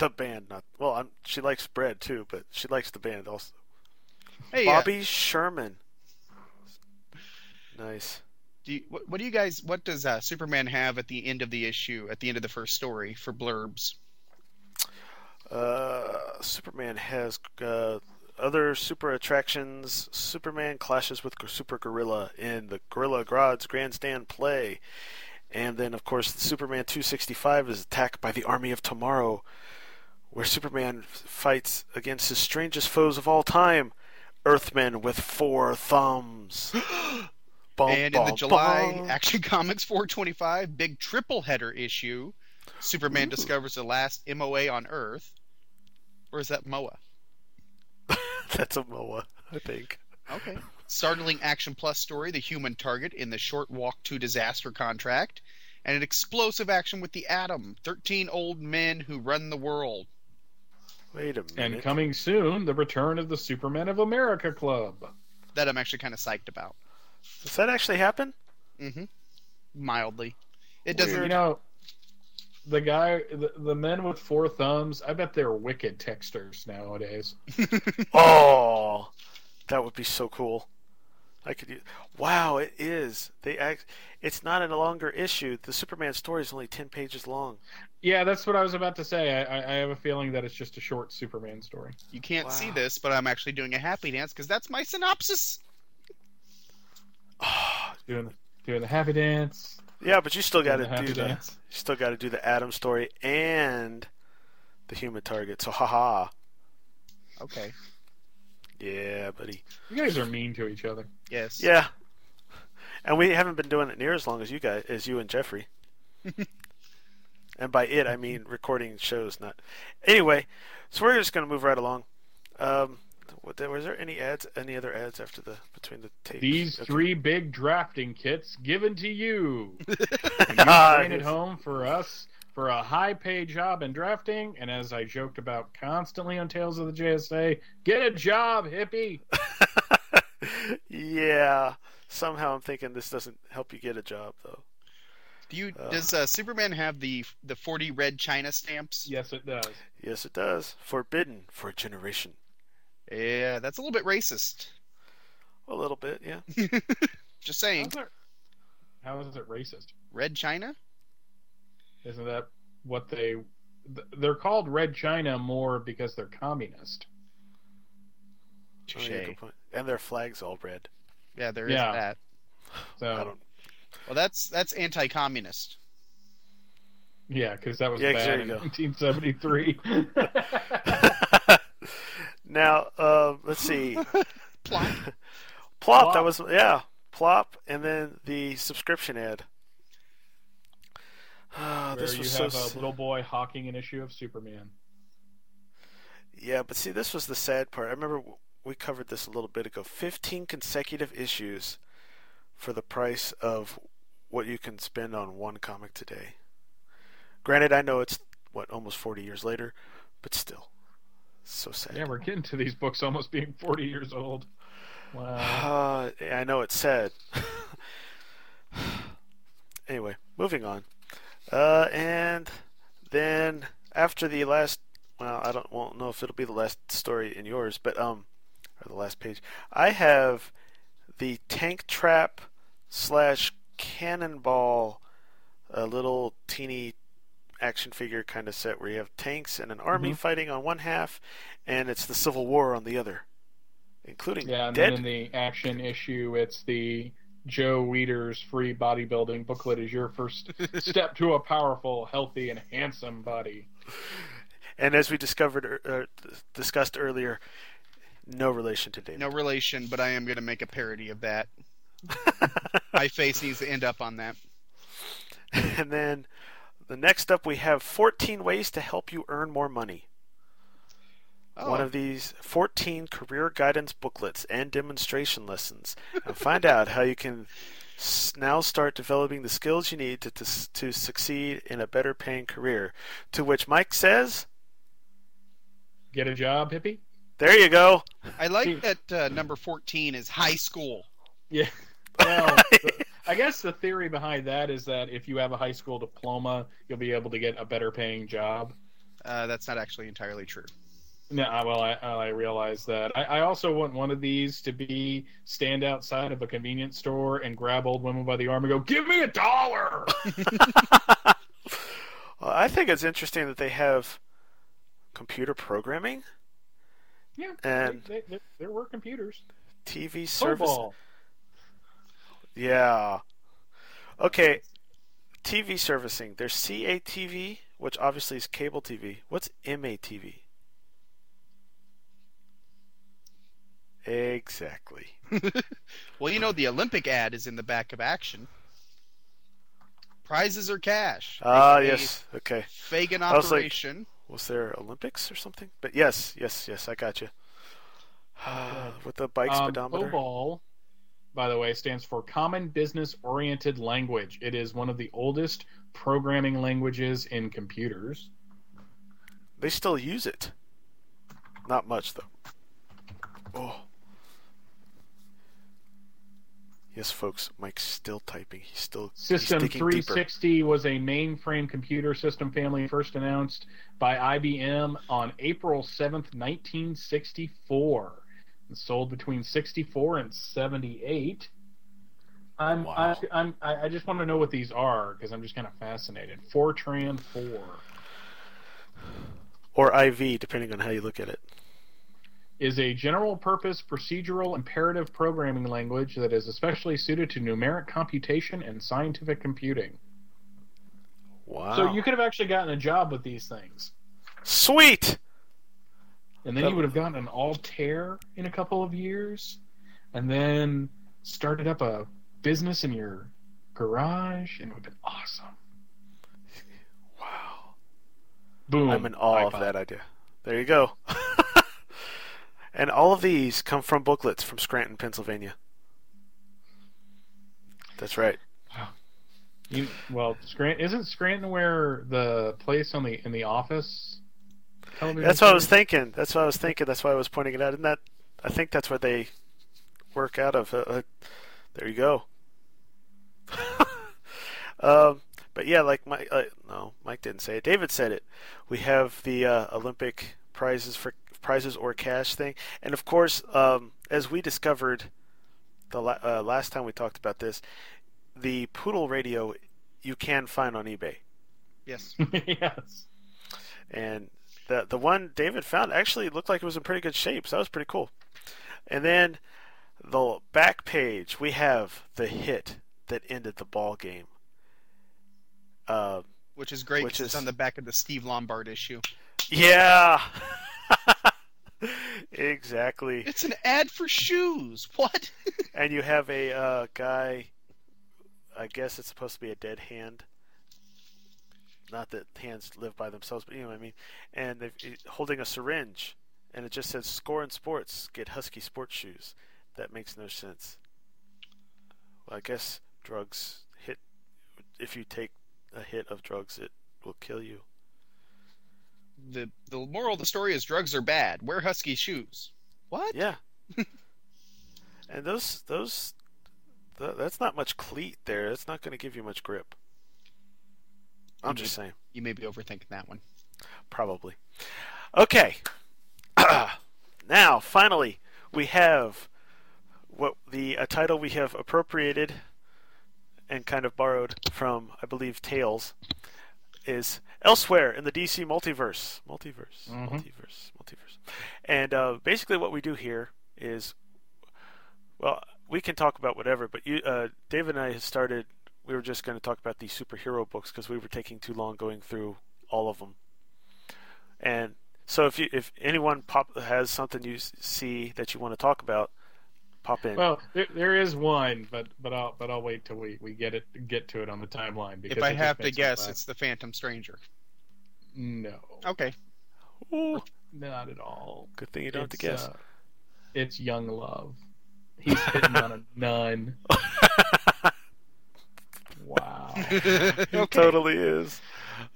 The band, not well. I'm, she likes bread too, but she likes the band also. Hey, uh, Bobby Sherman. Nice. Do you, what, what do you guys? What does uh, Superman have at the end of the issue? At the end of the first story for blurbs? Uh, Superman has uh, other super attractions. Superman clashes with Super Gorilla in the Gorilla Grodd's Grandstand play. And then, of course, Superman 265 is attacked by the Army of Tomorrow, where Superman fights against his strangest foes of all time Earthmen with four thumbs. Bum, and in the July bum. Action Comics 425 big triple header issue, Superman discovers the last MOA on Earth. Or is that MOA? That's a MOA, I think. Okay. Startling Action Plus story, The Human Target in the Short Walk to Disaster contract. And an explosive action with the Atom, 13 old men who run the world. Wait a minute. and coming soon, the return of the Superman of America Club. That I'm actually kind of psyched about. Does that actually happen? Mm-hmm. Mildly. It doesn't. You know, the guy, the, the men with four thumbs. I bet they're wicked texters nowadays. Oh, that would be so cool. I could. Use, wow, it is. They act. It's not a longer issue. The Superman story is only ten pages long. Yeah, that's what I was about to say. I, I, I have a feeling that it's just a short Superman story. You can't see this, but I'm actually doing a happy dance because that's my synopsis. Doing doing the happy dance. Yeah, but you still got to Doing the do the. dance. You still got to do the Atom story and the human target. So, haha. Okay. Yeah, buddy. You guys are mean to each other. Yes. Yeah. And we haven't been doing it near as long as you guys, as you and Jeffrey. and by it, I mean recording shows, not. Anyway, so we're just going to move right along. Um, what- was there any ads? Any other ads after the between the tapes? These Okay. three big drafting kits given to you. and you train at home for us for a high paid job in drafting. And as I joked about constantly on Tales of the JSA, get a job, hippie. Yeah. Somehow I'm thinking this doesn't help you get a job though. Do you Uh. does uh, Superman have the the 40 red China stamps? Yes, it does. Yes, it does. Forbidden for a generation. Yeah, that's a little bit racist. A little bit, yeah. Just saying. How's it, how is it racist? Red China? Isn't that what they? They're called Red China more because they're communist. Oh, yeah. And their flag's all red. Yeah, there is Yeah. that. So Well, that's that's anti-communist. yeah, because that was Yeah, 'cause bad in go. 1973. Now, uh, let's see. Plop. Plop, that was yeah, plop, and then the subscription ad. Ah, where this you was so. have s- a little boy hawking an issue of Superman. Yeah, but see, this was the sad part. I remember we covered this a little bit ago. 15 consecutive issues for the price of what you can spend on one comic today. Granted, I know it's what almost 40 years later, but still, so sad. Yeah, we're getting to these books almost being 40 years old. Uh, Wow. I know it's sad. anyway, moving on. Uh, and then after the last, well, I don't won't know if it'll be the last story in yours, but um, or the last page. I have the tank trap slash cannonball, a little teeny action figure kind of set where you have tanks and an army Mhm. fighting on one half, and it's the Civil War on the other, including Yeah, and dead then in the action issue, it's the Joe Weider's free bodybuilding booklet is your first step to a powerful, healthy, and handsome body. And as we discovered, er, er, discussed earlier, no relation to David. No relation, but I am going to make a parody of that. My face needs to end up on that. And then the next up, we have 14 ways to help you earn more money. One Oh. of these 14 career guidance booklets and demonstration lessons, and find out how you can now start developing the skills you need to, to, to succeed in a better paying career. To which Mike says, Get a job, hippie? There you go. I like that uh, number 14 is high school. Yeah. Well, the- I guess the theory behind that is that if you have a high school diploma, you'll be able to get a better paying job. Uh, that's not actually entirely true. No, well, I, I realize that. I, I also want one of these to be stand outside of a convenience store and grab old women by the arm and go, "Give me a dollar." Well, I think it's interesting that they have computer programming yeah, and they, they, there were computers. TV service. Cobol. Yeah. Okay. TV servicing. There's CATV, which obviously is cable TV. What's MATV? Exactly. Well, you know the Olympic ad is in the back of Action. Prizes or cash. Ah, They- yes. Okay. Fagan I was like, operation. was there Olympics or something? But yes, yes, yes. I got you. With the bike Um, speedometer. COBOL, by the way, stands for Common Business Oriented Language. It is one of the oldest programming languages in computers. They still use it. Not much though. Oh. Yes, folks. Mike's still typing. He's still he's System deeper. 360 was a mainframe computer system family first announced by IBM on April 7th, 1964, and sold between 64 and 78. I'm, I, I'm, I I just want to know what these are because I'm just kind of fascinated. Fortran 4. Or IV, depending on how you look at it. Is a general purpose procedural imperative programming language that is especially suited to numeric computation and scientific computing. Wow. So you could have actually gotten a job with these things. Sweet. And then you would have gotten an Altair in a couple of years, and then started up a business in your garage, and it would have been awesome. Wow. Boom. I'm in awe of that idea. There you go. and all of these come from booklets from Scranton, Pennsylvania. That's right. Wow. You, well, Scranton isn't Scranton where the place on the in the office. That's what I was thinking. That's what I was thinking. That's why I was pointing it out. Isn't that? I think that's where they work out of. Uh, uh, there you go. um, but yeah, like Mike. Uh, no, Mike didn't say it. David said it. We have the uh, Olympic prizes for prizes or cash thing, and of course, um, as we discovered the la- uh, last time we talked about this, the Poodle radio you can find on eBay. Yes. yes. And the the one David found actually looked like it was in pretty good shape, so that was pretty cool. And then the back page we have the hit that ended the ball game. Uh, Which is great. Which 'cause it's is- on the back of the Steve Lombard issue. yeah, exactly. It's an ad for shoes. What? And you have a uh, guy. I guess it's supposed to be a dead hand. Not that hands live by themselves, but you know what I mean. And they're holding a syringe, and it just says "Score in Sports." Get Husky sports shoes. That makes no sense. Well, I guess drugs hit. If you take a hit of drugs, it will kill you. The the moral of the story is drugs are bad. Wear Husky shoes. What? Yeah. and those those th- that's not much cleat there. That's not going to give you much grip. I'm You just may- saying. You may be overthinking that one. Probably. Okay. now, finally, we have what the a title we have appropriated and kind of borrowed from, I believe, Tales, is elsewhere in the DC multiverse. Multiverse. Mhm. Multiverse. Multiverse. And uh, basically, what we do here is, well, we can talk about whatever, but you, uh, David and I have started. We were just going to talk about these superhero books because we were taking too long going through all of them. And so, if you, if anyone pop has something you see that you want to talk about, pop in. Well, there, there is one, but but I'll but I'll wait till we, we get it get to it on the timeline. Because If I have to guess, it's the Phantom Stranger. no, Okay. not at all. Good thing you don't have to guess. uh, it's Young Love. He's hitting on a nun. wow. It totally is.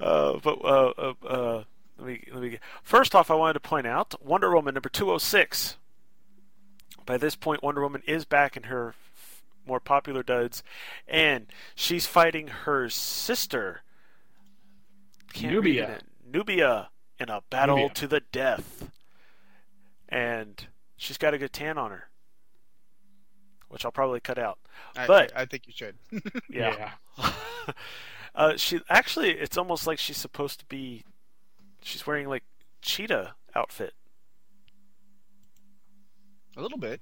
Uh, but uh, uh, uh, let me let me. Get... First off, I wanted to point out Wonder Woman number two hundred six. By this point, Wonder Woman is back in her f- more popular duds, and she's fighting her sister, Can't Nubia. Nubia, in a battle Nubia. to the death, and she's got a good tan on her, which I'll probably cut out. I, but I, I think you should. yeah. uh, she actually, it's almost like she's supposed to be. She's wearing like cheetah outfit. A little bit.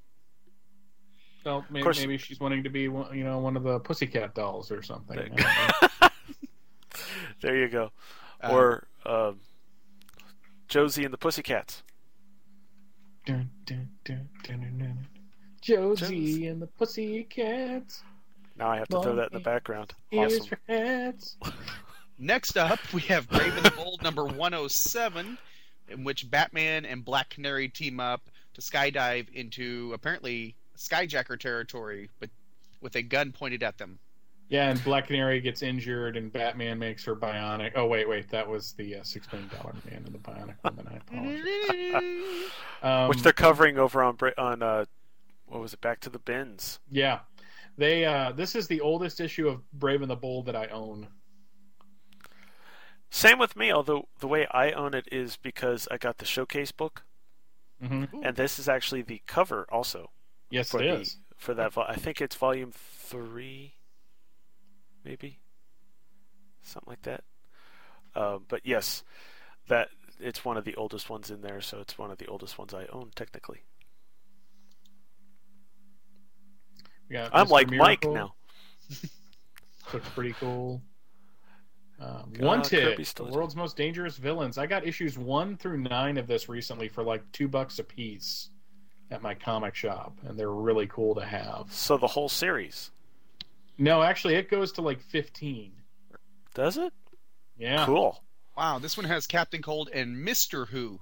Well, maybe, course- maybe she's wanting to be one, you know one of the Pussycat dolls or something. There you go. Um, or um, Josie and the Pussycats. Dun, dun, dun, dun, dun, dun. Josie and the Pussycats. Now I have to throw that in the background. Here's Awesome. Next up, we have Brave and the Bold number 107, in which Batman and Black Canary team up to skydive into apparently skyjacker territory, but with a gun pointed at them. Yeah, and Black Canary gets injured, and Batman makes her bionic. Oh wait, wait, that was the uh, Six Million Dollar Man and the Bionic Woman. I apologize. Um, Which they're covering over on on uh, what was it? Back to the Bins. Yeah, they. Uh, this is the oldest issue of Brave and the Bold that I own. Same with me, although the way I own it is because I got the showcase book, Mhm. and this is actually the cover also. Yes, for it the, is. for that. I think it's volume three, maybe something like that. Uh, but yes, that it's one of the oldest ones in there, so it's one of the oldest ones I own technically. I'm Mr. like Mike Miracle. now. Looks pretty cool. Um, Uh, Wanted, the world's most dangerous villains. I got issues one through nine of this recently for like two bucks a piece at my comic shop, and they're really cool to have. So the whole series No, actually, it goes to like fifteen. does it? Yeah, Cool. Wow, this one has Captain Cold and Mister Who,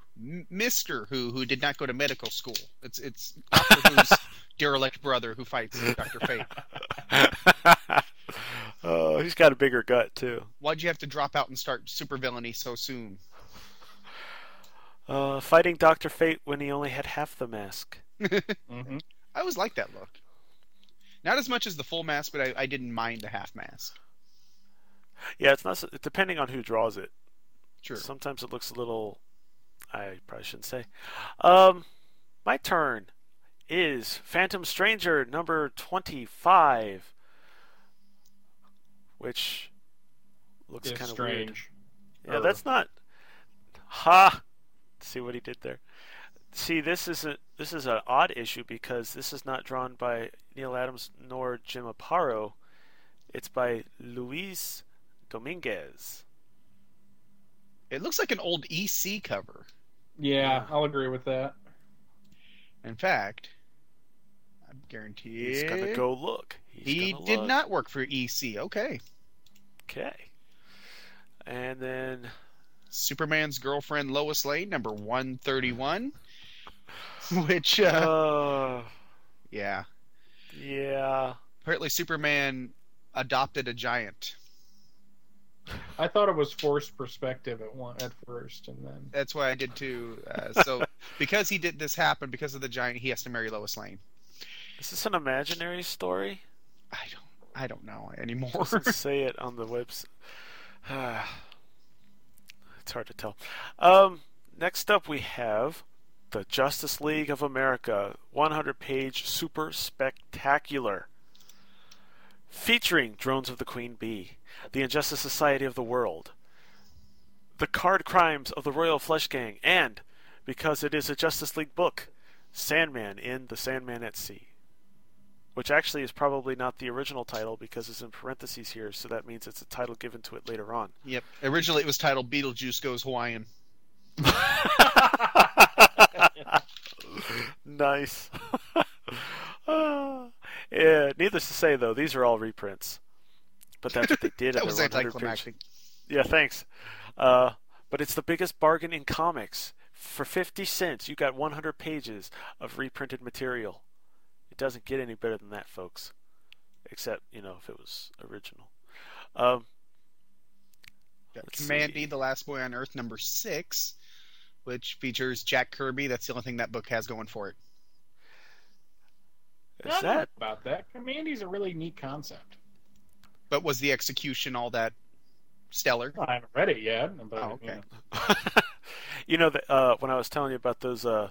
Mister Who, who did not go to medical school. It's it's Doctor Who's derelict brother who fights Doctor Fate. Oh, he's got a bigger gut too. Why'd you have to drop out and start supervillainy so soon? Uh, fighting Doctor Fate when he only had half the mask. Mm-hmm. I always liked that look. Not as much as the full mask, but I, I didn't mind the half mask. Yeah, it's not so- depending on who draws it. Sure. Sometimes it looks a little. I probably shouldn't say. Um, my turn is Phantom Stranger number twenty-five, which looks It's kind of weird. strange. Yeah, Or- that's not. Ha! See what he did there. See, this is a this is an odd issue because this is not drawn by Neal Adams nor Jim Aparo. It's by Luis Dominguez. It looks like an old EC cover. Yeah, I'll agree with that. In fact, I'm guaranteed He's gonna go look. He's he did look. not work for EC. Okay. Okay. And then Superman's girlfriend Lois Lane, number 131. which uh, Uh, yeah, yeah. apparently Superman adopted a giant. I thought it was forced perspective at one at first, and then That's why I did too. Uh, so because he did this happen because of the giant, he has to marry Lois Lane. Is this an imaginary story? I don't I don't know anymore. Say it on the website. it's hard to tell. Um, next up, we have the Justice League of America 100 page super spectacular. Featuring Drones of the Queen Bee, the Injustice Society of the World, the card crimes of the Royal Flush Gang, and, because it is a Justice League book, Sandman in The Sandman at Sea. Which actually is probably not the original title because it's in parentheses here, so that means it's a title given to it later on. Yep. Originally, it was titled Beetlejuice Goes Hawaiian. nice. Ah. yeah, needless to say, though, these are all reprints. But that's what they did. That was their 100 anticlimactic. Yeah, thanks. Uh, but it's the biggest bargain in comics. For 50 cents, you got 100 pages of reprinted material. It doesn't get any better than that, folks. Except, you know, if it was original. Um, let's Kamandi, the Last Boy on Earth, number six, which features Jack Kirby. That's the only thing that book has going for it. I don't know about that. Kamandi's a really neat concept. But was the execution all that stellar? I haven't read it yet. But, Oh, okay. you know, the, uh, when I was telling you about those uh,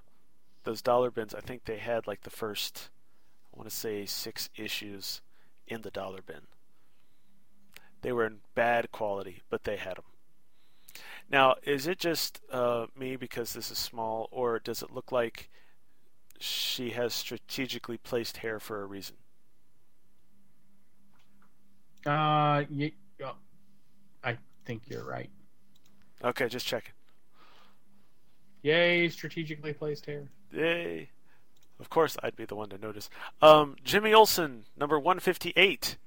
those dollar bins, I think they had like the first, I want to say six issues in the dollar bin. They were in bad quality, but they had them. Now, is it just uh, me because this is small, or does it look like she has strategically placed hair for a reason? Uh, y oh, I think you're right. Okay, just checking. Yay, strategically placed hair. Yay. Of course, I'd be the one to notice. Um, Jimmy Olsen, number 158.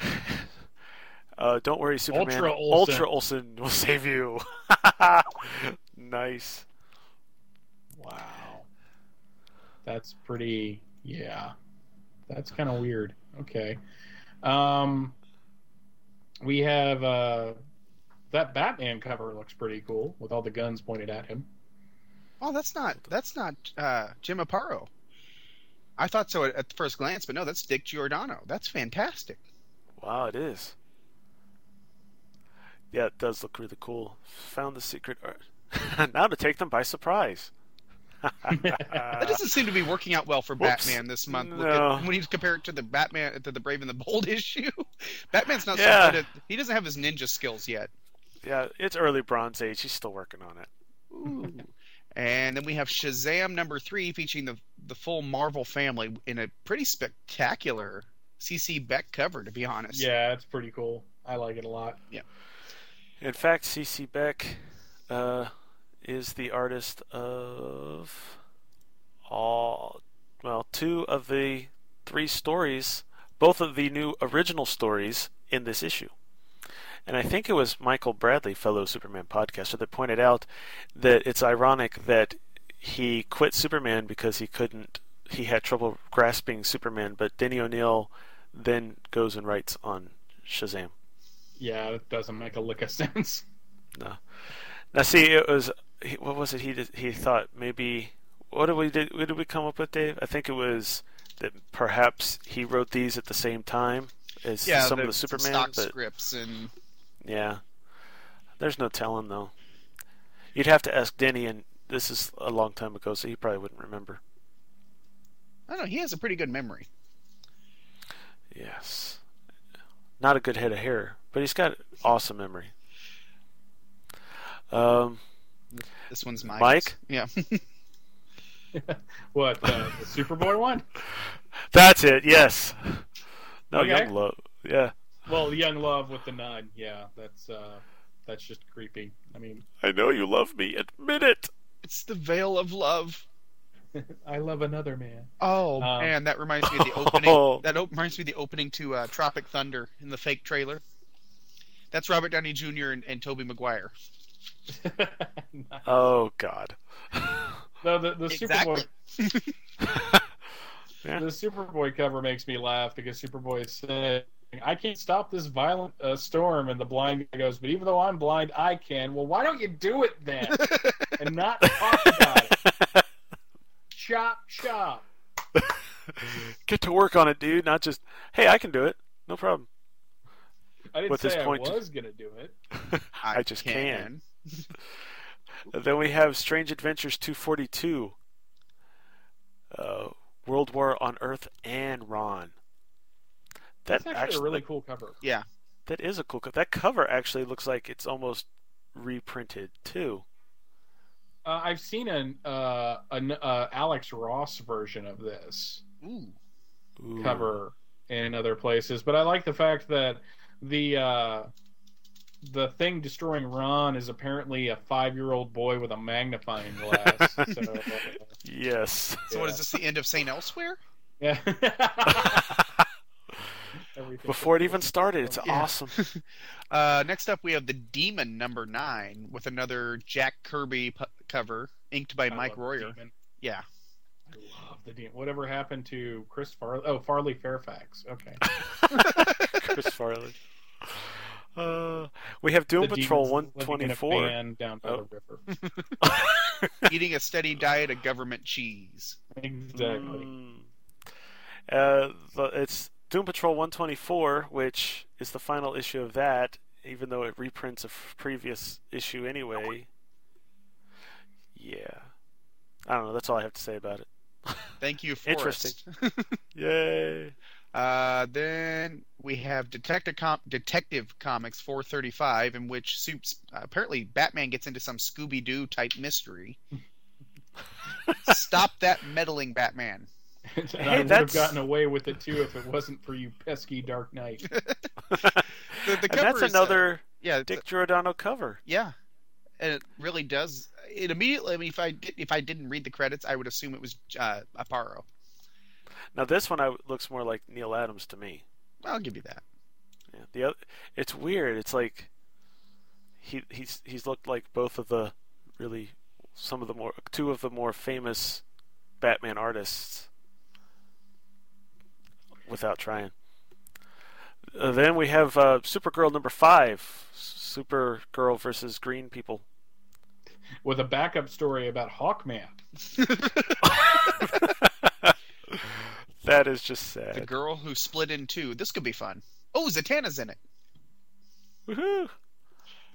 uh, don't worry, Superman. Ultra Olsen. Ultra Olsen will save you. nice. Wow. That's pretty. Yeah. That's kind of weird. Okay. Um, we have uh, that Batman cover looks pretty cool with all the guns pointed at him. Oh, that's not that's not uh, Jim Aparo. I thought so at, at first glance, but no, that's Dick Giordano. That's fantastic. Wow, it is. Yeah, it does look really cool. Found the secret art. now to take them by surprise. that doesn't seem to be working out well for Whoops. Batman this month. No. at, when you compare it to the Batman to the Brave and the Bold issue, Batman's not Yeah. so good at. He doesn't have his ninja skills yet. Yeah, it's early Bronze Age. He's still working on it. And then we have Shazam number three, featuring the the full Marvel family in a pretty spectacular CC Beck cover. To be honest, Yeah, it's pretty cool. I like it a lot. Yeah. In fact, C.C. Beck uh, is the artist of all, well, two of the three stories, both of the new original stories in this issue. And I think it was Michael Bradley, fellow Superman podcaster, that pointed out that it's ironic that he quit Superman because he couldn't, he had trouble grasping Superman, but Denny O'Neil then goes and writes on Shazam. Yeah, it doesn't make a lick of sense. No. Now, see, it was what was it? He did, he thought maybe what did we did? What did we come up with, Dave? I think it was that perhaps he wrote these at the same time as yeah, some the, of the Superman. stock but scripts and yeah, there's no telling though. You'd have to ask Denny, and this is a long time ago, so he probably wouldn't remember. I don't know. He has a pretty good memory. Yes, not a good head of hair, but he's got awesome memory. Um, This one's mine. Mike? Yeah. What uh, the Superboy one? That's it. Yes. No, Okay. young love. Yeah. Well, Young Love with the nod. Yeah, that's uh, that's just creepy. I mean, I know you love me. Admit it. It's the veil of love. I love another man. Oh Um, man, that reminds me of the opening. that op- reminds me of the opening to uh, Tropic Thunder in the fake trailer. That's Robert Downey Jr. and, and Tobey Maguire. Oh God. No, the the Exactly. Superboy. The Superboy cover makes me laugh because Superboy is saying, "I can't stop this violent uh, storm," and the blind guy goes, "But even though I'm blind, I can." Well, why don't you do it then, and not talk about it? Chop, chop. Get to work on it, dude. Not just, hey, I can do it. No problem. I didn't With say his I point- was gonna do it. I, just can. then we have Strange Adventures 242. Uh, World War on Earth and Rann. That That's actually, a really cool cover. Yeah. That is a cool cover. That cover actually looks like it's almost reprinted too. Uh, I've seen an uh, an uh, Alex Ross version of this Ooh. cover in other places, but I like the fact that the uh, the thing destroying Rann is apparently a five year old boy with a magnifying glass. so, uh, Yes. So what is this? The end of Saint Elsewhere? yeah. Before it even started, it's Yeah. awesome. Uh, next up, we have the Demon number nine with another Jack Kirby pu- cover, inked by I Mike Royer. Demon. Yeah. I love the demon. Whatever happened to Chris Farley? Oh, Farley Fairfax. Okay. Chris Farley. Uh, we have Doom The Patrol demons living in a 124. van down by Oh. the river. Eating a steady diet of government cheese. Exactly. Mm. Uh, it's Doom Patrol 124, which is the final issue of that, even though it reprints a f- previous issue anyway. Yeah. I don't know. That's all I have to say about it. Thank you, Interesting. Forrest. Yay. Uh, then we have Detective Com- Detective Comics 435, in which Supes, apparently Batman gets into some Scooby Doo type mystery. Stop that meddling, Batman. and Hey, I would have gotten away with it too if it wasn't for you pesky Dark Knight. The, the And that's is, uh, another yeah, Dick Giordano cover. Yeah, and it really does. It immediately. I mean, if I did, if I didn't read the credits, I would assume it was uh, Aparo. Now this one I, looks more like Neal Adams to me. I'll give you that. Yeah, the other, it's weird. It's like he he's he's looked like both of the really some of the more two of the more famous Batman artists without trying. Uh, then we have uh, Supergirl number five, Supergirl versus Green People. With a backup story about Hawkman. That is just sad. The girl who split in two. This could be fun. Oh, Zatanna's in it. Woohoo!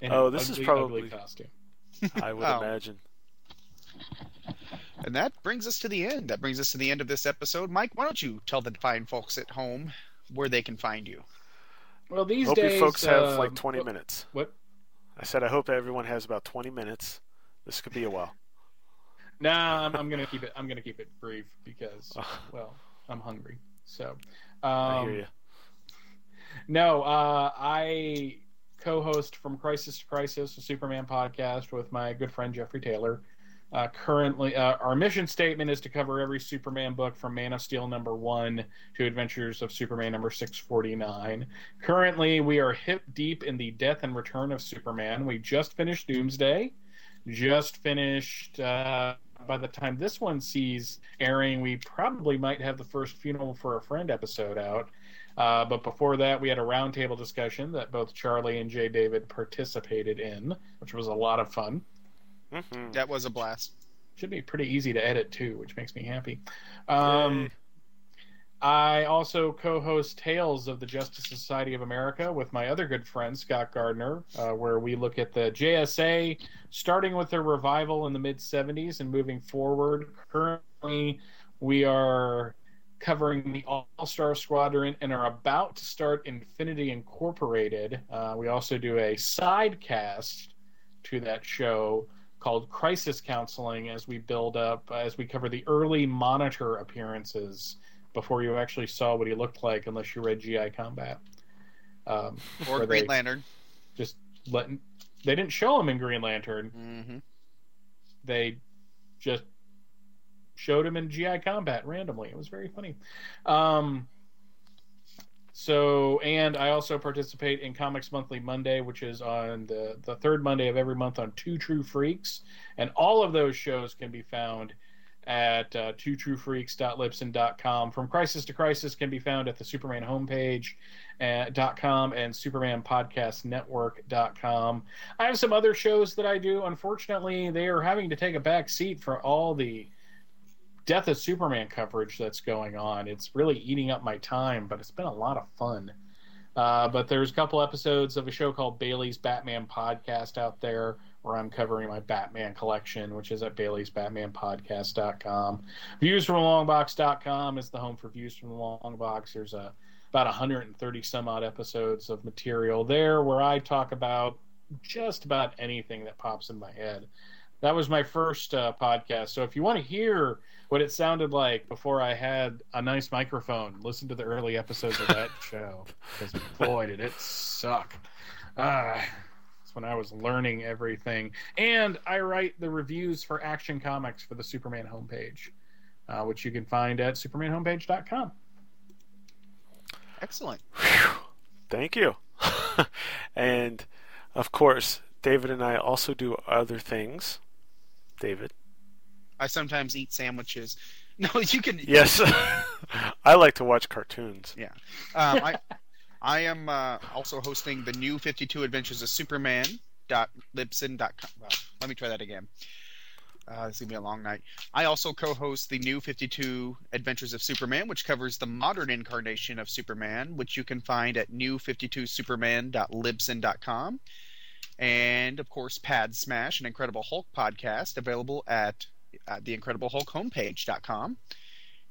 in Oh, an this is probably- costume. I would Oh. imagine. And that brings us to the end. That brings us to the end of this episode. Mike, why don't you tell the fine folks at home where they can find you? Well, these hope days, you folks have like 20 what- minutes. What? I said I hope everyone has about 20 minutes. This could be a while. Nah, I'm, I'm gonna keep it. I'm gonna keep it brief because, well, I'm hungry. So, um, I hear you. No, uh, I co-host from Crisis to Crisis, a Superman podcast with my good friend Jeffrey Taylor. Uh, currently, uh, our mission statement is to cover every Superman book from Man of Steel number one to Adventures of Superman number six forty nine. Currently, we are hip deep in the death and return of Superman. We just finished Doomsday. Just finished. Uh, by the time this one sees airing, we probably might have the first Funeral for a Friend episode out. Uh, but before that, we had a roundtable discussion that both Charlie and Jay David participated in, which was a lot of fun. Mm-hmm. That was a blast. Should be pretty easy to edit too, which makes me happy. Um, I also co-host Tales of the Justice Society of America with my other good friend Scott Gardner, uh, where we look at the JSA, starting with their revival in the mid '70s and moving forward. Currently, we are covering the All Star Squadron and are about to start Infinity Incorporated. Uh, we also do a side cast to that show called Crisis Counseling as we build up, as we cover the early Monitor appearances before you actually saw what he looked like, unless you read GI Combat. Um, Or Green Lantern. Just letting. They didn't show him in Green Lantern. Mm-hmm. They just showed him in GI Combat randomly. It was very funny. Um, so, and I also participate in Comics Monthly Monday, which is on the, the third Monday of every month on Two True Freaks. And all of those shows can be found at uh. From Crisis to Crisis can be found at the Superman homepage at .com and SupermanPodcastNetwork.com. I have some other shows that I do. Unfortunately, they are having to take a back seat for all the Death of Superman coverage that's going on. It's really eating up my time, but it's been a lot of fun. Uh, but there's a couple episodes of a show called Bailey's Batman Podcast out there where I'm covering my Batman collection, which is at Bailey'sBatmanPodcast.com. ViewsFromTheLongBox.com is the home for Views from the Long Box. There's a about 130 some odd episodes of material there where I talk about just about anything that pops in my head. That was my first uh, podcast. So if you want to hear what it sounded like before I had a nice microphone, listen to the early episodes of that show. Because boy, did it suck. Uh, it's when I was learning everything. And I write the reviews for Action Comics for the Superman homepage, uh, which you can find at supermanhomepage.com. Excellent. Thank you. and of course, David and I also do other things. David. I sometimes eat sandwiches. No, you can. Yes, I like to watch cartoons. Yeah, um, I I am uh, also hosting the new Fifty Two Adventures of Superman. Dot Libsyn.com. Well, let me try that again. Uh, it's gonna be a long night. I also co-host the new 52 Adventures of Superman, which covers the modern incarnation of Superman, which you can find at new52superman.libsyn.com. And of course, Pad Smash, an Incredible Hulk podcast, available at, at the Incredible Hulk homepage.com.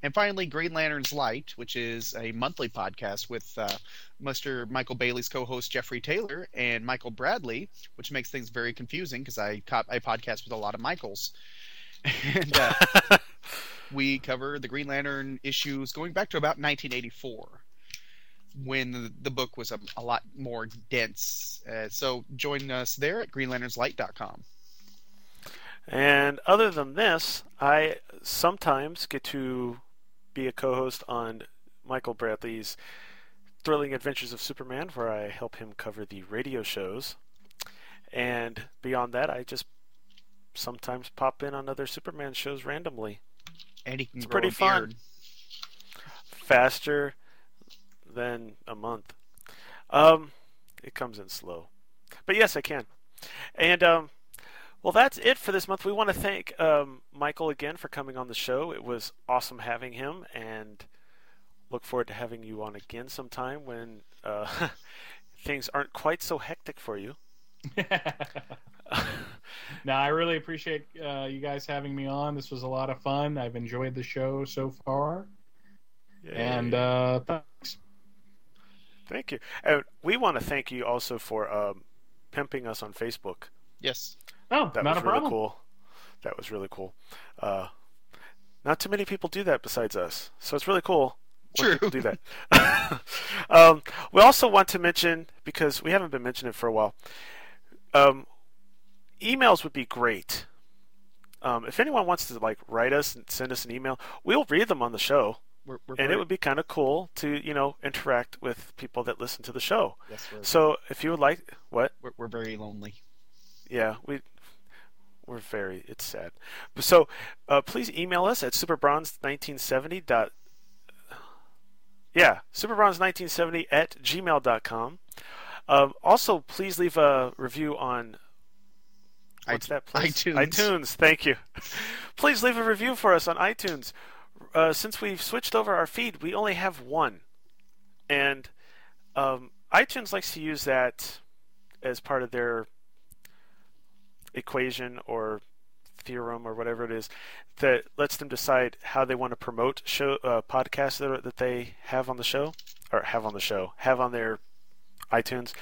And finally, Green Lantern's Light, which is a monthly podcast with uh, Mr. Michael Bailey's co-host Jeffrey Taylor and Michael Bradley, which makes things very confusing because I co- I podcast with a lot of Michaels, and uh, we cover the Green Lantern issues going back to about 1984, when the, the book was a, a lot more dense. Uh, so join us there at GreenLanternsLight.com. And other than this, I sometimes get to be a co-host on Michael Bradley's Thrilling Adventures of Superman, where I help him cover the radio shows. And beyond that, I just sometimes pop in on other Superman shows randomly. And he can it's grow pretty fun. beard. Faster than a month. Um, it comes in slow, but yes, I can. And um, well, that's it for this month. We want to thank um, Michael again for coming on the show. It was awesome having him, and look forward to having you on again sometime when uh, things aren't quite so hectic for you. no, I really appreciate uh, you guys having me on. This was a lot of fun. I've enjoyed the show so far. And uh, thanks. Thank you. And we want to thank you also for um, pimping us on Facebook. Yes. Oh, that not was a really problem. cool. That was really cool. Uh, not too many people do that besides us, so it's really cool. True. people do that. um, we also want to mention because we haven't been mentioning it for a while. Um, emails would be great. Um, if anyone wants to like write us and send us an email, we'll read them on the show. We're, we're and very- it would be kind of cool to you know interact with people that listen to the show. Yes, we're- so if you would like, what? We're, we're very lonely. Yeah, we we're very. It's sad. So uh, please email us at superbronze1970. Dot, yeah, superbronze1970 at gmail.com. Um, also, please leave a review on. What's that place? iTunes. iTunes. Thank you. please leave a review for us on iTunes. Uh, since we've switched over our feed, we only have one, and um, iTunes likes to use that as part of their equation or theorem or whatever it is that lets them decide how they want to promote show uh, podcasts that, that they have on the show or have on the show have on their iTunes.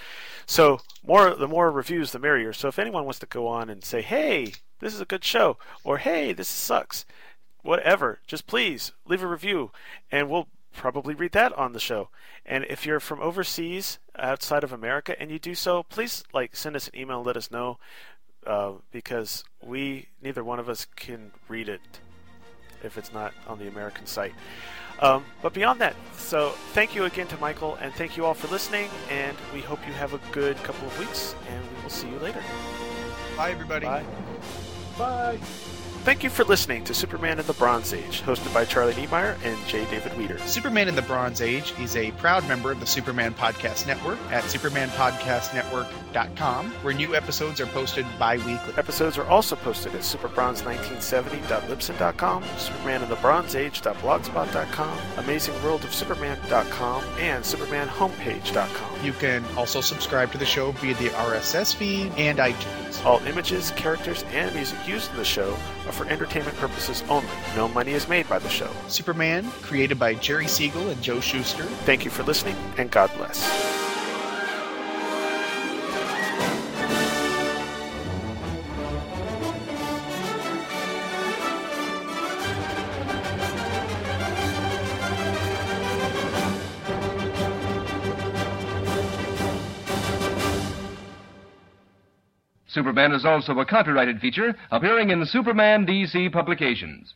So more the more reviews the merrier. So if anyone wants to go on and say, "Hey, this is a good show," or "Hey, this sucks," whatever, just please leave a review, and we'll probably read that on the show. And if you're from overseas, outside of America, and you do so, please like send us an email and let us know, uh, because we neither one of us can read it if it's not on the American site. Um, but beyond that, so thank you again to Michael, and thank you all for listening. And we hope you have a good couple of weeks, and we will see you later. Bye, everybody. Bye. Bye. Thank you for listening to Superman in the Bronze Age, hosted by Charlie Niemeyer and J. David Weeder. Superman in the Bronze Age is a proud member of the Superman Podcast Network at supermanpodcastnetwork.com, where new episodes are posted bi-weekly. Episodes are also posted at superbronze1970.libsyn.com, supermaninthebronzeage.blogspot.com, amazingworldofsuperman.com, and supermanhomepage.com. You can also subscribe to the show via the RSS feed and iTunes. All images, characters, and music used in the show are for entertainment purposes only. No money is made by the show. Superman, created by Jerry Siegel and Joe Shuster. Thank you for listening, and God bless. Superman is also a copyrighted feature appearing in Superman DC publications.